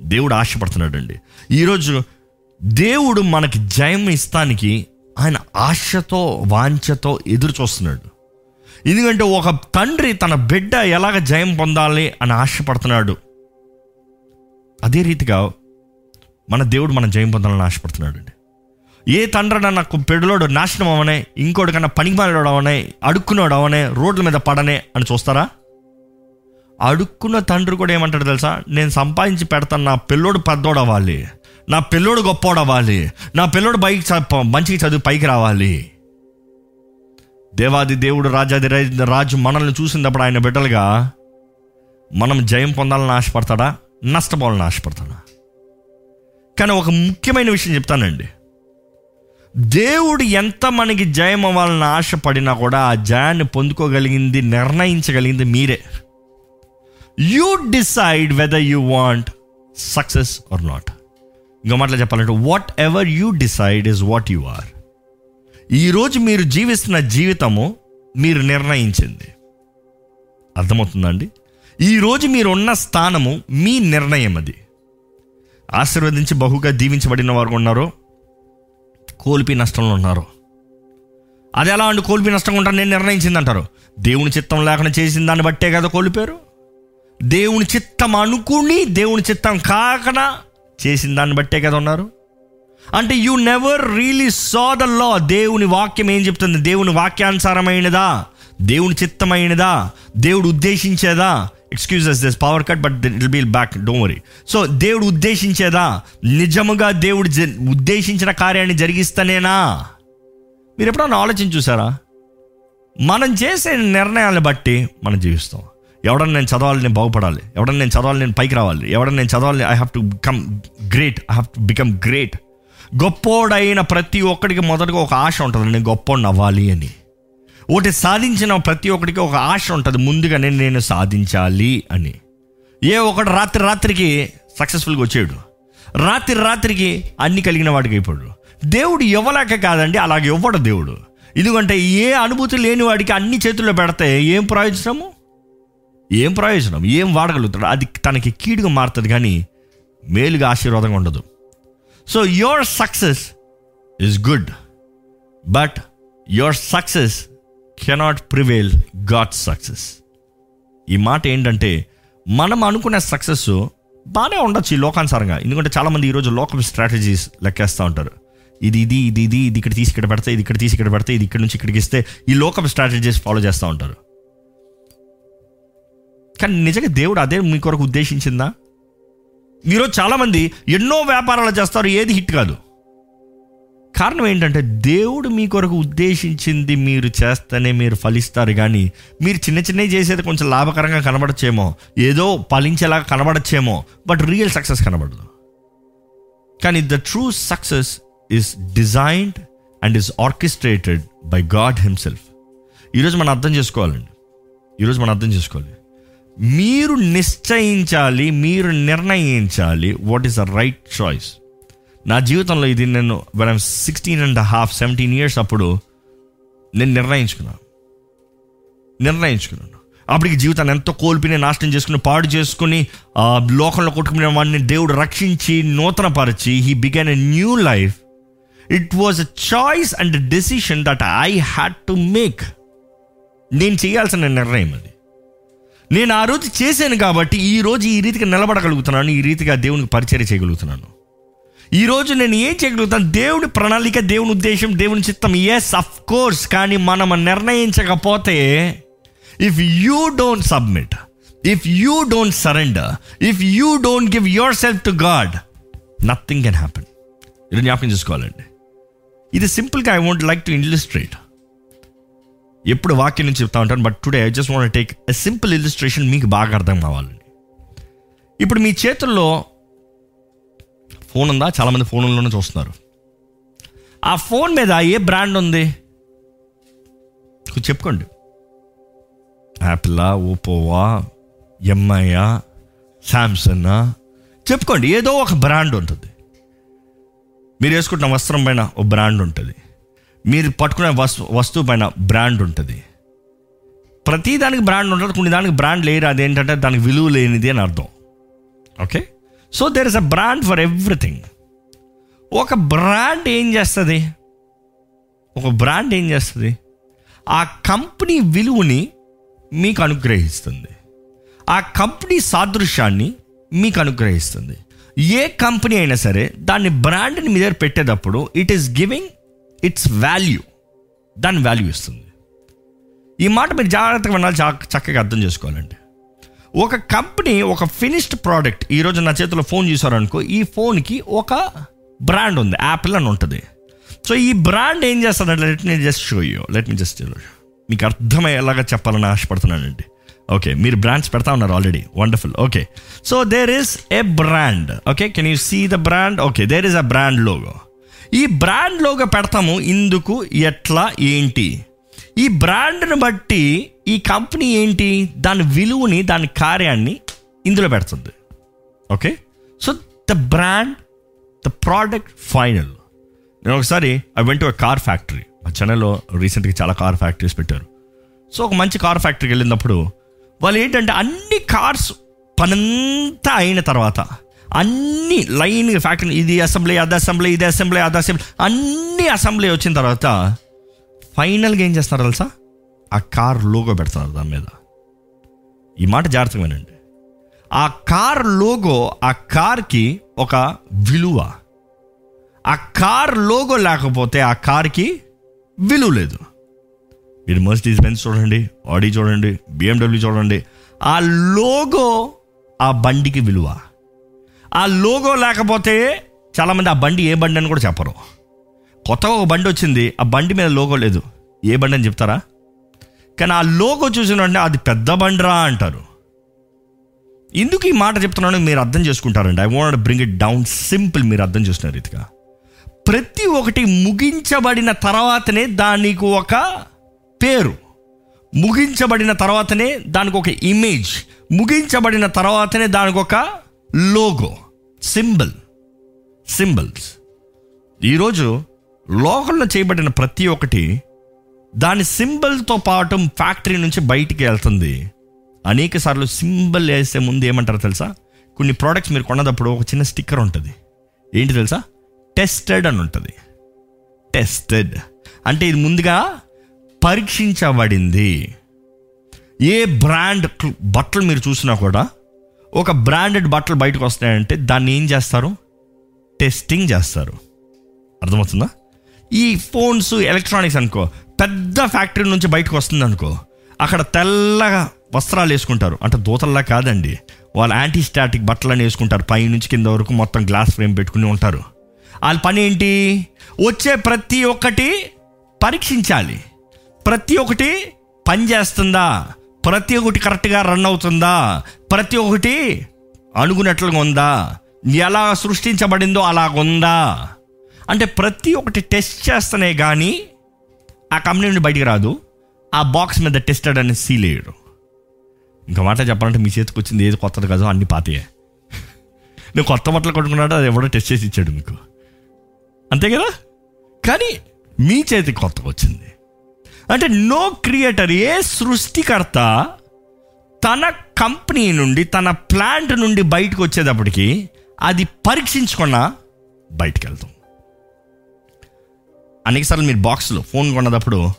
దేవుడు ఆశపడుతున్నాడు అండి ఈరోజు దేవుడు మనకి జయం ఇస్తానికి ఆయన ఆశతో వాంఛతో ఎదురు చూస్తున్నాడు ఎందుకంటే ఒక తండ్రి తన బిడ్డ ఎలాగ జయం పొందాలి అని ఆశపడుతున్నాడు. అదే రీతిగా మన దేవుడు మన జయం పొందాలని ఆశపడుతున్నాడు అండి ఏ తండ్రి నాకు పెడులోడు నాశనం అవనే ఇంకోటి కన్నా పనికిమాలోడు అవనే అడుక్కున్నాడు అవనే రోడ్ల మీద పడనే అని చూస్తారా? అడుక్కున్న తండ్రి కూడా ఏమంటాడు తెలుసా? నేను సంపాదించి పెడతాను నా పిల్లోడు పెద్దోడు అవ్వాలి నా పిల్లోడు గొప్పోడు అవ్వాలి నా పిల్లోడు పైకి చ- మంచిగా చదువు పైకి రావాలి. దేవాది దేవుడు రాజాది రాజు మనల్ని చూసినప్పుడు ఆయన బిడ్డలుగా మనం జయం పొందాలని ఆశపడతాడా? నష్టపోవాలని ఆశపడతాడా? కానీ ఒక ముఖ్యమైన విషయం చెప్తానండి. దేవుడు ఎంత మనకి జయం అవ్వాలని ఆశపడినా కూడా ఆ జయాన్ని పొందుకోగలిగింది నిర్ణయించగలిగింది మీరే. You decide whether you want success or not ఇంకో మాటలు చెప్పాలంటే whatever you decide is what you are ఈరోజు మీరు జీవిస్తున్న జీవితము మీరు నిర్ణయించింది. అర్థమవుతుందండి? ఈరోజు మీరు ఉన్న స్థానము మీ నిర్ణయం అది ఆశీర్వదించి బహుగా దీవించబడిన వారు ఉన్నారు కోల్పి నష్టంలో ఉన్నారు. అది ఎలా అండి కోల్పి నష్టంగా ఉంటారు నేను నిర్ణయించింది అంటారు దేవుని చిత్తం లేకుండా చేసిన దాన్ని బట్టే కదా కోల్పోయారు? దేవుని చిత్తం అనుకుని దేవుని చిత్తం కాకుండా చేసిన దాన్ని బట్టే కదా ఉన్నారు? అంటే you never really saw the law దేవుని వాక్యం ఏం చెప్తుంది? దేవుని వాక్యానుసారమైనదా? దేవుని చిత్తమైనదా? దేవుడు ఉద్దేశించేదా? Excuses this power cut but it be back don't worry so దేవుడు ఉద్దేశించేదా? నిజముగా దేవుడు ఉద్దేశించిన కార్యాన్ని జరిగిస్తేనేనా? మీరు ఎప్పుడన్నా ఆలోచించి చూసారా? మనం చేసే నిర్ణయాలను బట్టి మనం జీవిస్తాం. ఎవడన్నా నేను చదవాలి నేను బాగుపడాలి. ఎవడన్నా నేను చదవాలి నేను పైకి రావాలి. ఎవడన్నా నేను చదవాలి I have to become great I have to become great గొప్పోడైన ప్రతి ఒక్కడికి మొదటగా ఒక ఆశ ఉంటుంది నేను గొప్పోడిని అవ్వాలి అని. ఒకటి సాధించిన ప్రతి ఒక్కడికి ఒక ఆశ ఉంటుంది ముందుగానే నేను సాధించాలి అని. ఏ ఒకడు రాత్రి రాత్రికి సక్సెస్ఫుల్గా వచ్చాడు. రాత్రి రాత్రికి అన్ని కలిగిన వాడికి అయిపోయాడు దేవుడు ఇవ్వలేక కాదండి అలాగే ఇవ్వడు దేవుడు. ఎందుకంటే ఏ అనుభూతి లేని వాడికి అన్ని చేతుల్లో పెడితే ఏం ప్రయోజనము? ఏం ప్రయోజనం? ఏం వాడగలుగుతాడు? అది తనకి కీడుగా మారుతుంది కానీ మేలుగా ఆశీర్వాదంగా ఉండదు. So your success is good but your success cannot prevail God success ఈ మాట ఏంటంటే మనం అనుకునే సక్సెస్ బాగానే ఉండొచ్చు ఈ లోకానుసారంగా. ఎందుకంటే చాలామంది ఈరోజు లోకల్ స్ట్రాటజీస్ లెక్కేస్తూ ఉంటారు. ఇది ఇది ఇది ఇది ఇది ఇక్కడ తీసి ఇక్కడ పెడితే ఇది ఇక్కడ తీసి ఇక్కడ పెడితే ఇది ఇక్కడ నుంచి ఇక్కడికి ఇస్తే ఈ లోకప్ స్ట్రాటజీస్ ఫాలో చేస్తూ ఉంటారు. కానీ నిజంగా దేవుడు అదే మీ కొరకు ఉద్దేశించిందా? ఈరోజు చాలామంది ఎన్నో వ్యాపారాలు చేస్తారు ఏది హిట్ కాదు. కారణం ఏంటంటే దేవుడు మీ కొరకు ఉద్దేశించింది మీరు చేస్తేనే మీరు ఫలిస్తారు కానీ మీరు చిన్న చిన్నవి చేసేది కొంచెం లాభకరంగా కనబడచ్చేమో ఏదో ఫలించేలాగా కనబడచ్చేమో బట్ రియల్ సక్సెస్ కనబడదు. కానీ the true success is designed and is orchestrated by God himself. ఈరోజు మనం అర్థం చేసుకోవాలండి. ఈరోజు మనం అర్థం చేసుకోవాలి. మీరు నిశ్చయించాలి మీరు నిర్ణయించాలి. What is the right choice నా జీవితంలో ఇది నేను మనం sixteen and half seventeen years అప్పుడు నేను నిర్ణయించుకున్నాను. నిర్ణయించుకున్నాను. అప్పటికి జీవితాన్ని ఎంతో కోల్పోయి నాశనం చేసుకుని పాడు చేసుకుని లోకంలో కొట్టుకునే వాడిని దేవుడు రక్షించి నూతనపరిచి he began a new life it was a choice and decision that I had to make నేను చేయాల్సిన నిర్ణయం అది. నేను ఆ రోజు చేశాను కాబట్టి ఈ రోజు ఈ రీతిగా నిలబడగలుగుతున్నాను ఈ రీతిగా దేవునికి పరిచయం చేయగలుగుతున్నాను. ఈరోజు నేను ఏం చేయగలుగుతాను? దేవుని ప్రణాళిక దేవుని ఉద్దేశం దేవుని చిత్తం ఎస్ అఫ్ కోర్స్ కానీ మనం నిర్ణయించకపోతే if you don't submit if you don't surrender if you don't give yourself to God nothing can happen ఇది జ్ఞాపకం చేసుకోవాలండి. ఇది సింపుల్గా I want like to illustrate ఎప్పుడు వాక్యం నుంచి చెప్తా ఉంటాను but today I just want take a simple illustration మీకు బాగా అర్థం కావాలండి. ఇప్పుడు మీ చేతుల్లో ఫోన్ ఉందా? చాలామంది ఫోన్లోనే చూస్తున్నారు. ఆ ఫోన్ మీద ఏ బ్రాండ్ ఉంది? చెప్పుకోండి. యాపిలా ఓపోవా ఎంఐయా శాంసంగా చెప్పుకోండి. ఏదో ఒక బ్రాండ్ ఉంటుంది. మీరు వేసుకుంటున్న వస్త్రం పైన ఓ బ్రాండ్ ఉంటుంది. మీరు పట్టుకునే వస్తు వస్తువు పైన బ్రాండ్ ఉంటుంది. ప్రతి దానికి బ్రాండ్ ఉంటుంది కొన్ని దానికి బ్రాండ్ లేరు అదేంటంటే దానికి విలువ లేనిది అని అర్థం. Okay? So there is a brand for everything ఒక బ్రాండ్ ఏం చేస్తుంది? ఒక బ్రాండ్ ఏం చేస్తుంది? ఆ కంపెనీ విలువని మీకు అనుగ్రహిస్తుంది. ఆ కంపెనీ సాదృశ్యాన్ని మీకు అనుగ్రహిస్తుంది. ఏ కంపెనీ అయినా సరే దాన్ని బ్రాండ్ని మీ దగ్గర పెట్టేటప్పుడు it is giving its value దాని వాల్యూ ఇస్తుంది. ఈ మాట మీరు జాగ్రత్తగా వినాలి చక్కగా అర్థం చేసుకోవాలండి ఒక కంపెనీ ఒక ఫినిష్డ్ ప్రోడక్ట్ ఈరోజు నా చేతిలో ఫోన్ చూసారనుకో ఈ ఫోన్కి ఒక బ్రాండ్ ఉంది యాపిల్ అని ఉంటుంది. సో ఈ బ్రాండ్ ఏం చేస్తాడంటే let me just show you let me just మీకు అర్థమయ్యేలాగా చెప్పాలని ఆశపడుతున్నానండి. ఓకే మీరు బ్రాండ్స్ పెడతా ఉన్నారు already wonderful okay so there is a brand okay can you see the brand okay there is a brand logo ఈ బ్రాండ్లోగా పెడతాము. ఇందుకు ఎట్లా ఏంటి? ఈ బ్రాండ్ని బట్టి ఈ కంపెనీ ఏంటి? దాని విలువని దాని కార్యాన్ని ఇందులో పెడుతుంది. Okay? So the brand the product final నేను ఒకసారి ఐ వెంట కార్ ఫ్యాక్టరీ ఆ చెన్నైలో రీసెంట్గా చాలా కార్ ఫ్యాక్టరీస్ పెట్టారు. సో ఒక మంచి కార్ ఫ్యాక్టరీకి వెళ్ళినప్పుడు వాళ్ళు ఏంటంటే అన్ని కార్స్ పనంతా అయిన తర్వాత అన్ని లైన్ ఫ్యాక్టరీ ఇది అసెంబ్లీ అది అసెంబ్లీ ఇది అసెంబ్లీ అది అసెంబ్లీ. అన్ని అసెంబ్లీ వచ్చిన తర్వాత ఫైనల్గా ఏం చేస్తారు తెలుసా? ఆ కార్ లోగో పెడతారు దాని మీద. ఈ మాట జాగ్రత్తగా వినండి. ఆ కార్ లోగో ఆ కార్కి ఒక విలువ. ఆ కార్ లోగో లేకపోతే ఆ కార్కి విలువ లేదు. మీరు మర్సిడీస్ బెన్స్ చూడండి ఆడీ చూడండి బిఎండబ్ల్యూ చూడండి. ఆ లోగో ఆ బండికి విలువ. ఆ లోగో లేకపోతే చాలామంది ఆ బండి ఏ బండి అని కూడా చెప్పరు. కొత్తగా ఒక బండి వచ్చింది ఆ బండి మీద లోగో లేదు. ఏ బండి అని చెప్తారా? కానీ ఆ లోగో చూసిన వెంటనే అది పెద్ద బండిరా అంటారు. ఎందుకు ఈ మాట చెప్తున్నాను మీరు అర్థం చేసుకుంటారండి. I want bring it down simple మీరు అర్థం చేసిన రీతిగా. ప్రతి ఒక్కటి ముగించబడిన తర్వాతనే దానికి ఒక పేరు. ముగించబడిన తర్వాతనే దానికి ఒక ఇమేజ్ ముగించబడిన తర్వాతనే దానికి ఒక లోగో సింబల్ సింబల్స్ ఈరోజు లోకంలో చేయబడిన ప్రతి ఒక్కటి దాని సింబల్తో పాటు ఫ్యాక్టరీ నుంచి బయటికి వెళ్తుంది. అనేక సార్లు సింబల్ వేసే ముందు ఏమంటారు తెలుసా? కొన్ని ప్రోడక్ట్స్ మీరు కొన్నప్పుడు ఒక చిన్న స్టిక్కర్ ఉంటుంది. ఏంటి తెలుసా? టెస్టెడ్ అని ఉంటుంది. టెస్టెడ్ అంటే ఇది ముందుగా పరీక్షించబడింది. ఏ బ్రాండ్ బట్టలు మీరు చూసినా కూడా ఒక బ్రాండెడ్ బట్టలు బయటకు వస్తాయంటే దాన్ని ఏం చేస్తారు? టెస్టింగ్ చేస్తారు. అర్థమవుతుందా? ఈ ఫోన్స్ ఎలక్ట్రానిక్స్ అనుకో పెద్ద ఫ్యాక్టరీ నుంచి బయటకు వస్తుంది అనుకో అక్కడ తెల్లగా వస్త్రాలు వేసుకుంటారు. అంటే దూతల్లా కాదండి. వాళ్ళు యాంటీ స్టాటిక్ బట్టలని వేసుకుంటారు. పై నుంచి కింద వరకు మొత్తం గ్లాస్ ఫ్రేమ్ పెట్టుకుని ఉంటారు. వాళ్ళ పని ఏంటి? వచ్చే ప్రతి ఒక్కటి పరీక్షించాలి. ప్రతి ఒక్కటి పని చేస్తుందా? ప్రతి ఒక్కటి కరెక్ట్గా రన్ అవుతుందా? ప్రతి ఒక్కటి అనుకున్నట్లుగా ఉందా? ఎలా సృష్టించబడిందో అలాగుందా? అంటే ప్రతి ఒక్కటి టెస్ట్ చేస్తేనే కానీ ఆ కంపెనీ నుండి బయటికి రాదు. ఆ బాక్స్ మీద టెస్టెడ్ అని సీల్ వేయడు ఇంకా మాట చెప్పాలంటే మీ చేతికి వచ్చింది ఏది కొత్తది కాదో అన్ని పాతయే. నువ్వు కొత్త బట్టలు కొట్టుకున్నాడు అది ఎవడో టెస్ట్ చేసి ఇచ్చాడు మీకు. అంతే కదా? కానీ మీ చేతికి కొత్తగా వచ్చింది. అంటే నో క్రియేటర్ ఏ సృష్టికర్త తన కంపెనీ నుండి తన ప్లాంట్ నుండి బయటకు వచ్చేటప్పటికి అది పరీక్షించుకున్న బయటికి వెళ్తాం అనేకసార్లు మీరు బాక్స్లో ఫోన్ కొన్నప్పుడు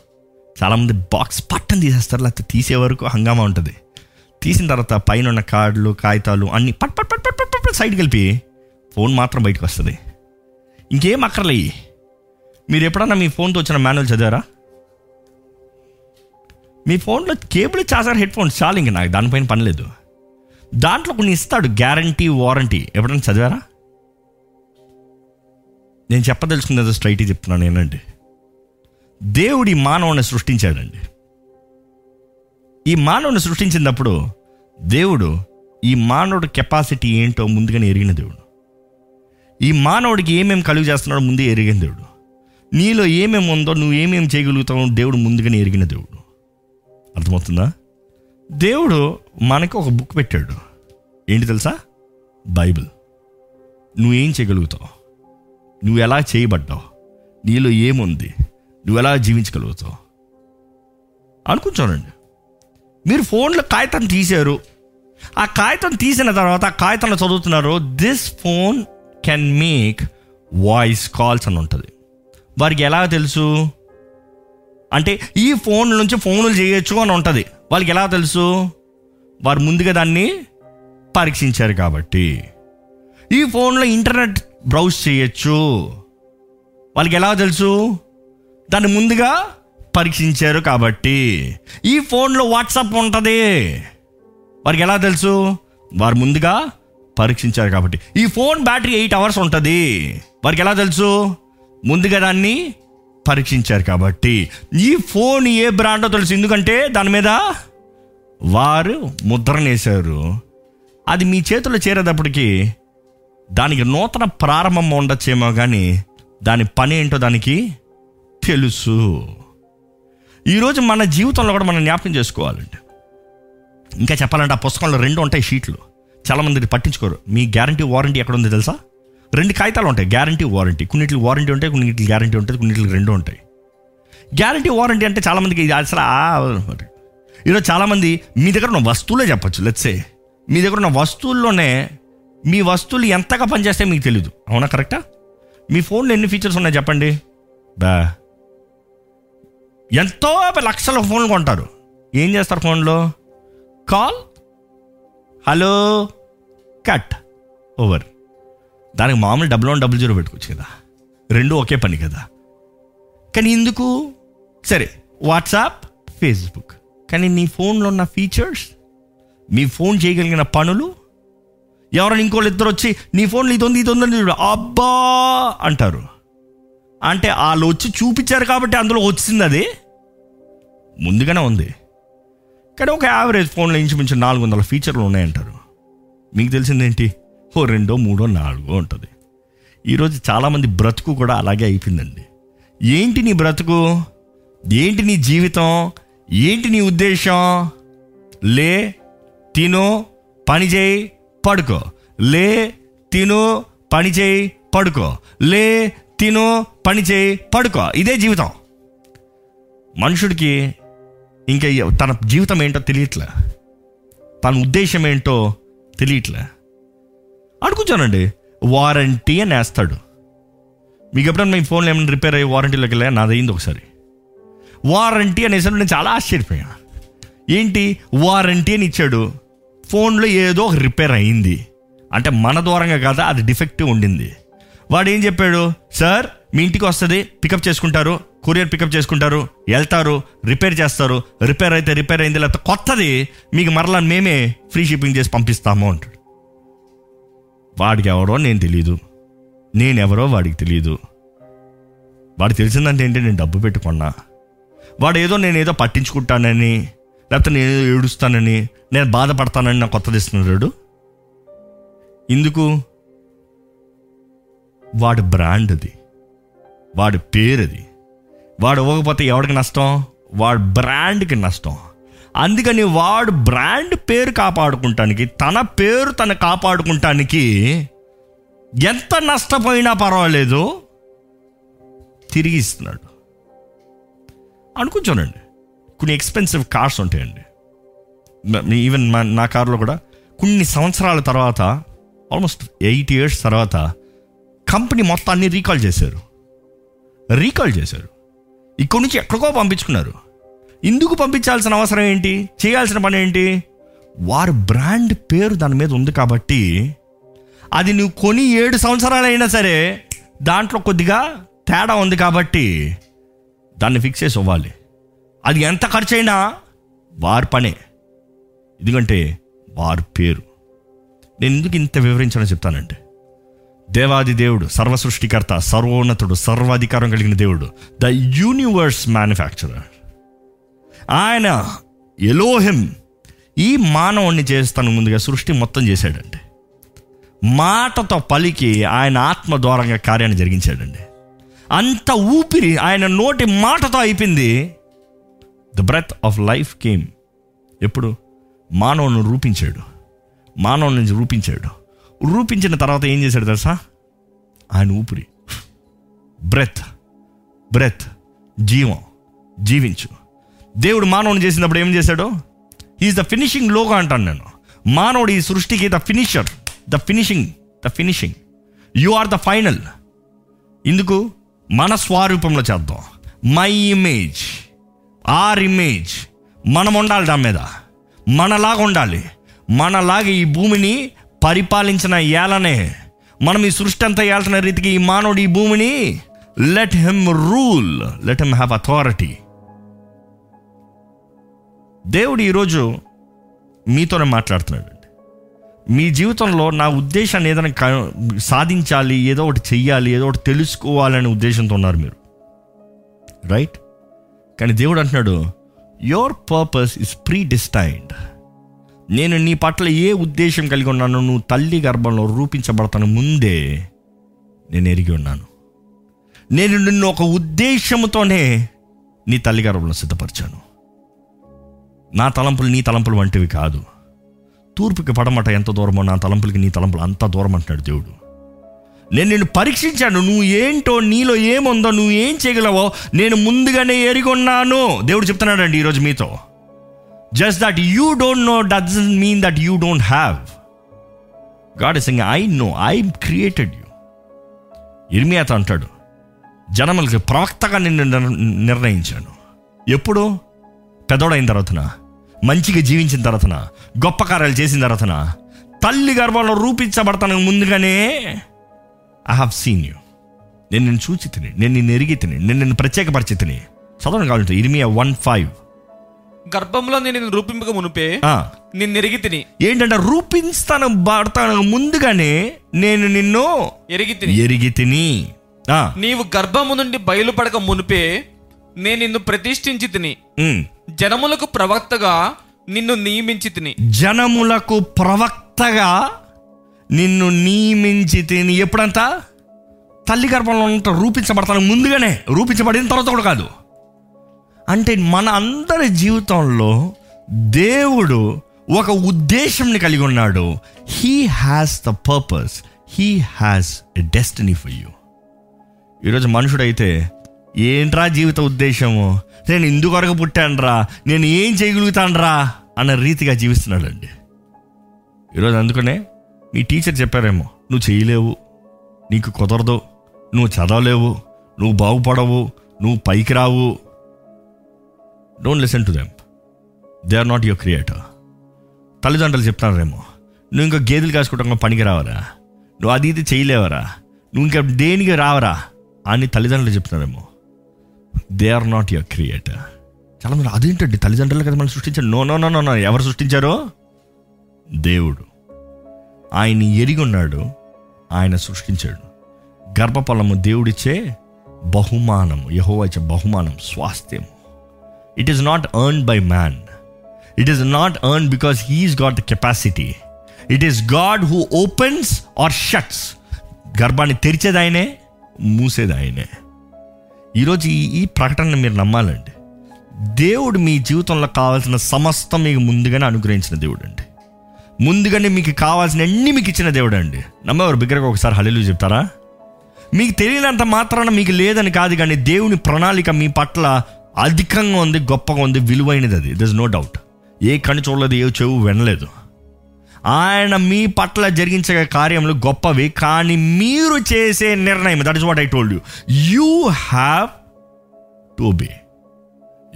చాలామంది బాక్స్ పట్టం తీసేస్తారు లేకపోతే తీసే వరకు హంగామా ఉంటుంది. తీసిన తర్వాత పైన ఉన్న కార్డులు కాగితాలు అన్ని పట్ పట్ పట్ పట్ పట్ పట్ సైడ్కి వెళ్ళి ఫోన్ మాత్రం బయటకు వస్తుంది. ఇంకేం అక్కర్లేయి మీరు ఎప్పుడన్నా మీ ఫోన్తో వచ్చిన మాన్యువల్ చదివారా? మీ ఫోన్లో కేబుల్ చార్జర్ హెడ్ ఫోన్స్ చాలు ఇంక నాకు దానిపైన పని లేదు. దాంట్లో కొన్ని ఇస్తాడు గ్యారంటీ వారంటీ ఎప్పుడైనా చదివారా? నేను చెప్పదలుచుకున్నది స్ట్రైట్ చెప్తున్నాను నేనండి దేవుడి మానవుని సృష్టించాడండి. ఈ మానవుని సృష్టించినప్పుడు దేవుడు ఈ మానవుడి కెపాసిటీ ఏంటో ముందుగానే ఎరిగిన దేవుడు. ఈ మానవుడికి ఏమేమి కలుగు చేస్తున్నాడో ముందే ఎరిగిన దేవుడు. నీలో ఏమేమి ఉందో నువ్వు ఏమేమి చేయగలుగుతావు దేవుడు ముందుగానే ఎరిగిన దేవుడు. అర్థమవుతుందా? దేవుడు మనకు ఒక బుక్ పెట్టాడు. ఏంటి తెలుసా? బైబిల్. నువ్వేం చేయగలుగుతావు? నువ్వు ఎలా చేయబడ్డావు? నీలో ఏముంది? నువ్వు ఎలా జీవించగలుగుతావు? అనుకుంటానండి మీరు ఫోన్లో కాగితం తీశారు. ఆ కాగితం తీసిన తర్వాత ఆ కాగితంలో చదువుతున్నారు this phone can make voice calls అని ఉంటుంది. వారికి ఎలా తెలుసు? అంటే ఈ ఫోన్ నుంచి ఫోన్లు చేయొచ్చు అని ఉంటుంది. వాళ్ళకి ఎలా తెలుసు? వారు ముందుగా దాన్ని పరీక్షించారు కాబట్టి. ఈ ఫోన్లో ఇంటర్నెట్ బ్రౌజ్ చేయొచ్చు. వాళ్ళకి ఎలా తెలుసు? దాన్ని ముందుగా పరీక్షించారు కాబట్టి. ఈ ఫోన్లో వాట్సాప్ ఉంటుంది. వారికి ఎలా తెలుసు? వారు ముందుగా పరీక్షించారు కాబట్టి. ఈ ఫోన్ బ్యాటరీ ఎయిట్ అవర్స్ ఉంటుంది. వారికి ఎలా తెలుసు? ముందుగా దాన్ని పరీక్షించారు కాబట్టి ఈ ఫోన్ ఏ బ్రాండో తెలుసు ఎందుకంటే దాని మీద వారు ముద్రనేశారు. అది మీ చేతిలో చేరేటప్పటికి దానికి నూతన ప్రారంభం ఉండొచ్చేమో కానీ దాని పని ఏంటో దానికి తెలుసు. ఈరోజు మన జీవితంలో కూడా మనం జ్ఞాపకం చేసుకోవాలండి. ఇంకా చెప్పాలంటే ఆ పుస్తకంలో రెండు ఉంటాయి షీట్లు. చాలామంది పట్టించుకోరు. మీ గ్యారంటీ వారంటీ ఎక్కడ ఉంది తెలుసా? రెండు కాగితాలు ఉంటాయి. Guarantee warranty. కొన్నిటికి వారంటీ ఉంటాయి కొన్నిటికి గ్యారంటీ ఉంటుంది కొన్నిటికి రెండు ఉంటాయి. గ్యారంటీ వారంటీ అంటే చాలామందికి ఇది అసలు ఈరోజు చాలామంది మీ దగ్గర ఉన్న వస్తువులే చెప్పచ్చు. లెట్సే మీ దగ్గర ఉన్న వస్తువుల్లోనే మీ వస్తువులు ఎంతగా పనిచేస్తాయో మీకు తెలియదు అవునా కరెక్టా మీ ఫోన్లో ఎన్ని ఫీచర్స్ ఉన్నాయి చెప్పండి? బా. ఎంతో లక్షల ఫోన్లు కొంటారు. ఏం చేస్తారు ఫోన్లో? కాల్? హలో? కట్. ఓవర్. దానికి మామూలు డబుల్ వన్ డబుల్ జీరో పెట్టుకోవచ్చు కదా రెండు ఒకే పని కదా. కానీ ఎందుకు? సరే వాట్సాప్ ఫేస్బుక్. కానీ నీ ఫోన్లో ఉన్న ఫీచర్స్ మీ ఫోన్ చేయగలిగిన పనులు ఎవరైనా ఇంకోళ్ళు ఇద్దరు వచ్చి నీ ఫోన్లో ఇది ఉంది ఇది ఉందని చూడు. అబ్బా! అంటారు. అంటే వాళ్ళు వచ్చి చూపించారు కాబట్టి అందులో వచ్చింది అది. ముందుగానే ఉంది. కానీ ఒక యావరేజ్ ఫోన్లో ఇంచుమించు నాలుగు వందల ఫీచర్లు ఉన్నాయంటారు. మీకు తెలిసిందేంటి? ఓ రెండో మూడో నాలుగో ఉంటుంది. ఈరోజు చాలామంది బ్రతుకు కూడా అలాగే అయిపోయిందండి. ఏంటి నీ బ్రతుకు? ఏంటి నీ జీవితం? ఏంటి నీ ఉద్దేశం? లే తిను పని చేయి పడుకో. లే తిను పని చేయి పడుకో. లే తిను పని చేయి పడుకో. ఇదే జీవితం. మనుషుడికి ఇంకా తన జీవితం ఏంటో తెలియట్లే. తన ఉద్దేశం ఏంటో తెలియట్లే. అనుకుంటానండి వారంటీ అని వేస్తాడు. మీకు ఎప్పుడైనా మీ ఫోన్లో ఏమైనా రిపేర్ అయ్యి వారంటీలోకి వెళ్ళా నాది అయింది ఒకసారి. వారంటీ అనేసరికి నేను చాలా ఆశ్చర్యపోయాను. ఏంటి? వారంటీ అని ఇచ్చాడు. ఫోన్లో ఏదో ఒక రిపేర్ అయింది అంటే మన దూరంగా కాదా? అది డిఫెక్టివ్ ఉండింది. వాడు ఏం చెప్పాడు? సార్ మీ ఇంటికి వస్తుంది. పికప్ చేసుకుంటారు. కొరియర్ పికప్ చేసుకుంటారు. వెళ్తారు. రిపేర్ చేస్తారు. రిపేర్ అయితే రిపేర్ అయింది. లేకపోతే కొత్తది. మీకు మరలా మేమే ఫ్రీ షిప్పింగ్ చేసి పంపిస్తాము అంటాడు. వాడికి ఎవరో నేను తెలియదు నేనెవరో వాడికి తెలియదు వాడు తెలిసిందంటే ఏంటి? నేను డబ్బు పెట్టుకున్నా. వాడు ఏదో నేను ఏదో పట్టించుకుంటానని లేకపోతే నేను ఏదో ఏడుస్తానని నేను బాధపడతానని నా కొత్తది ఇస్తున్నాడు ఎందుకు వాడి బ్రాండ్ అది. వాడి పేరు అది వాడు ఇవ్వకపోతే ఎవడికి నష్టం? వాడి బ్రాండ్కి నష్టం. అందుకని వాడు బ్రాండ్ పేరు కాపాడుకుంటానికి తన పేరు తను కాపాడుకుంటానికి ఎంత నష్టపోయినా పర్వాలేదు తిరిగి ఇస్తున్నాడు అనుకుంటానండి కొన్ని ఎక్స్పెన్సివ్ కార్స్ ఉంటాయండి. ఈవెన్ మా నా కారులో కూడా కొన్ని సంవత్సరాల తర్వాత ఆల్మోస్ట్ ఎయిట్ ఇయర్స్ తర్వాత కంపెనీ మొత్తాన్ని రీకాల్ చేశారు. రీకాల్ చేశారు. ఇక్కడి నుంచి ఎక్కడికో పంపించుకున్నారు. ఎందుకు పంపించాల్సిన అవసరం ఏంటి? చేయాల్సిన పని ఏంటి? వారి బ్రాండ్ పేరు దాని మీద ఉంది కాబట్టి అది నువ్వు కొని ఏడు సంవత్సరాలు అయినా సరే దాంట్లో కొద్దిగా తేడా ఉంది కాబట్టి దాన్ని ఫిక్స్ చేసి ఇవ్వాలి. అది ఎంత ఖర్చు అయినా వారి పనే. ఎందుకంటే వారి పేరు. నేను ఎందుకు ఇంత వివరించాలని చెప్తానంటే దేవాది దేవుడు సర్వ సృష్టికర్త సర్వోన్నతుడు సర్వాధికారం కలిగిన దేవుడు ద యూనివర్స్ మ్యానుఫ్యాక్చరర్ ఆయన ఎలోహిం ఈ మానవుణ్ణి చేస్తాను ముందుగా సృష్టి మొత్తం చేశాడండి. మాటతో పలికి ఆయన ఆత్మ ద్వారంగా కార్యాన్ని జరిగించాడండి. అంత ఊపిరి ఆయన నోటి మాటతో అయిపోయింది. The breath of life came ఎప్పుడు? మానవుని రూపించాడు. మానవుని నుంచి రూపించాడు. రూపించిన తర్వాత ఏం చేశాడు తెలుసా? ఆయన ఊపిరి. బ్రెత్ బ్రెత్ జీవం. జీవించు. దేవుడు మానవుని చేసినప్పుడు ఏం చేశాడు? ఈజ్ ద ఫినిషింగ్ లోగా అంటాను నేను. మానవుడు ఈ సృష్టికి the finisher the finishing the finishing you are the final ఇందుకు మన స్వరూపంలో చేద్దాం. మై ఇమేజ్ ఆర్ ఇమేజ్ మనం ఉండాలి దాని మీద. మనలాగా ఉండాలి. మనలాగా ఈ భూమిని పరిపాలించిన ఏలనే. మనం ఈ సృష్టి అంతా ఏళ్తున్న రీతికి ఈ మానవుడు ఈ భూమిని let him rule let him have authority దేవుడు ఈరోజు మీతోనే మాట్లాడుతున్నాడు మీ జీవితంలో నా ఉద్దేశాన్ని ఏదైనా క- సాధించాలి ఏదో ఒకటి చెయ్యాలి ఏదో ఒకటి తెలుసుకోవాలనే ఉద్దేశంతో ఉన్నారు మీరు. రైట్ కానీ దేవుడు అంటున్నాడు your purpose is predestined నేను నీ పట్ల ఏ ఉద్దేశం కలిగి ఉన్నానో నువ్వు తల్లి గర్భంలో రూపించబడతాను ముందే నేను ఎరిగి ఉన్నాను. నేను నిన్ను ఒక ఉద్దేశంతోనే నీ తల్లి గర్భంలో సిద్ధపరిచాను. నా తలంపులు నీ తలంపులు వంటివి కాదు. తూర్పుకి పడమట ఎంత దూరమో నా తలంపులకి నీ తలంపులు అంత దూరం అంటున్నాడు దేవుడు. నేను నిన్ను పరీక్షించాను నువ్వు ఏంటో నీలో ఏముందో నువ్వు ఏం చేయగలవో నేను ముందుగానే ఎరిగొన్నాను. దేవుడు చెప్తున్నాడండి ఈరోజు మీతో. Just that you don't know doesn't mean that you don't have God is I know I created you ఇర్మియాత అంటాడు జనములకి ప్రవక్తగా నిన్ను నిర్ణయించాను. ఎప్పుడు? పెదోడైన తర్వాతన మంచిగా జీవించిన తర్వాతన గొప్ప కార్యాలు చేసిన తర్వాతన తల్లి గర్భంలో రూపించబడతాను ముందుగానే ఐ హావ్ సీన్ యూ నేను నిన్ను చూచి తిని నేను నిన్ను ఎరిగి తిని నేను నిన్ను ప్రత్యేకపరిచి తిని చదవడం కావాలంటే ఇరిమియా వన్ ఫైవ్. గర్భంలో నేను రూపింపక మునిపే నిన్ను ఎరిగి తిని ఏంటంటే రూపిస్తాను పడతాను ముందుగానే నేను నిన్ను ఎరిగి తిని ఎరిగి తిని నీవు గర్భము నుండి బయలుపడక మునిపే నేను నిన్ను ప్రతిష్ఠించి తిని. జనములకు ప్రవక్తగా నిన్ను నియమించి తిని. జనములకు ప్రవక్తగా నిన్ను నియమించి తిని. ఎప్పుడంతా? తల్లి గర్భంలో ఉంట రూపించబడతాను. ముందుగానే రూపించబడిన తర్వాత కూడా కాదు. అంటే మన అందరి జీవితంలో దేవుడు ఒక ఉద్దేశంని కలిగి ఉన్నాడు. He has the purpose he has a destiny for you ఈరోజు మనుషుడైతే ఏంట్రా జీవిత ఉద్దేశము? నేను ఇందుకొరకు పుట్టానురా నేను ఏం చేయగలుగుతానురా అన్న రీతిగా జీవిస్తున్నాడండి. ఈరోజు అందుకనే మీ టీచర్ చెప్పారేమో నువ్వు చేయలేవు నీకు కుదరదు నువ్వు చదవలేవు నువ్వు బాగుపడవు నువ్వు పైకి రావు. Don't listen to them they are not your creator తల్లిదండ్రులు చెప్తున్నారేమో నువ్వు ఇంకా గేదెలు కాసుకుంటా పనికి రావరా నువ్వు అది ఇది చేయలేవరా? నువ్వు ఇంకా దేనికి రావరా? అని తల్లిదండ్రులు చెప్తున్నారేమో they are not your creator చాలా మంది అదేంటండి? తల్లిదండ్రులు కదా మనం సృష్టించారు. No no no no no ఎవరు సృష్టించారో? దేవుడు. ఆయన ఎరిగి ఉన్నాడు ఆయన సృష్టించాడు. గర్భఫలము దేవుడిచ్చే బహుమానము. యహోవా ఇచ్చే బహుమానం స్వాస్థ్యము. It is not earn by man it is not earn because he is got the capacity it is God who opens or shuts గర్భాన్ని తెరిచేది ఆయనే మూసేది ఆయనే ఈరోజు ఈ ప్రకటనను ప్రకటన మీరు నమ్మాలండి. దేవుడు మీ జీవితంలో కావాల్సిన సమస్తం మీకు ముందుగానే అనుగ్రహించిన దేవుడు అండి ముందుగానే మీకు కావాల్సిన అన్ని మీకు ఇచ్చిన దేవుడు అండి నమ్మేవారు బిగ్గరగా ఒకసారి హలీలు చెప్తారా? మీకు తెలియనంత మాత్రాన మీకు లేదని కాదు కానీ దేవుని ప్రణాళిక మీ పట్ల అధికంగా ఉంది గొప్పగా ఉంది విలువైనది అది. దిస్ నో డౌట్ ఏ కన్ను చూడలేదు ఏ చెవు వినలేదు. ఆయన మీ పట్ల జరిగించే కార్యములు గొప్పవి కానీ మీరు చేసే నిర్ణయం that is what I told you you have to obey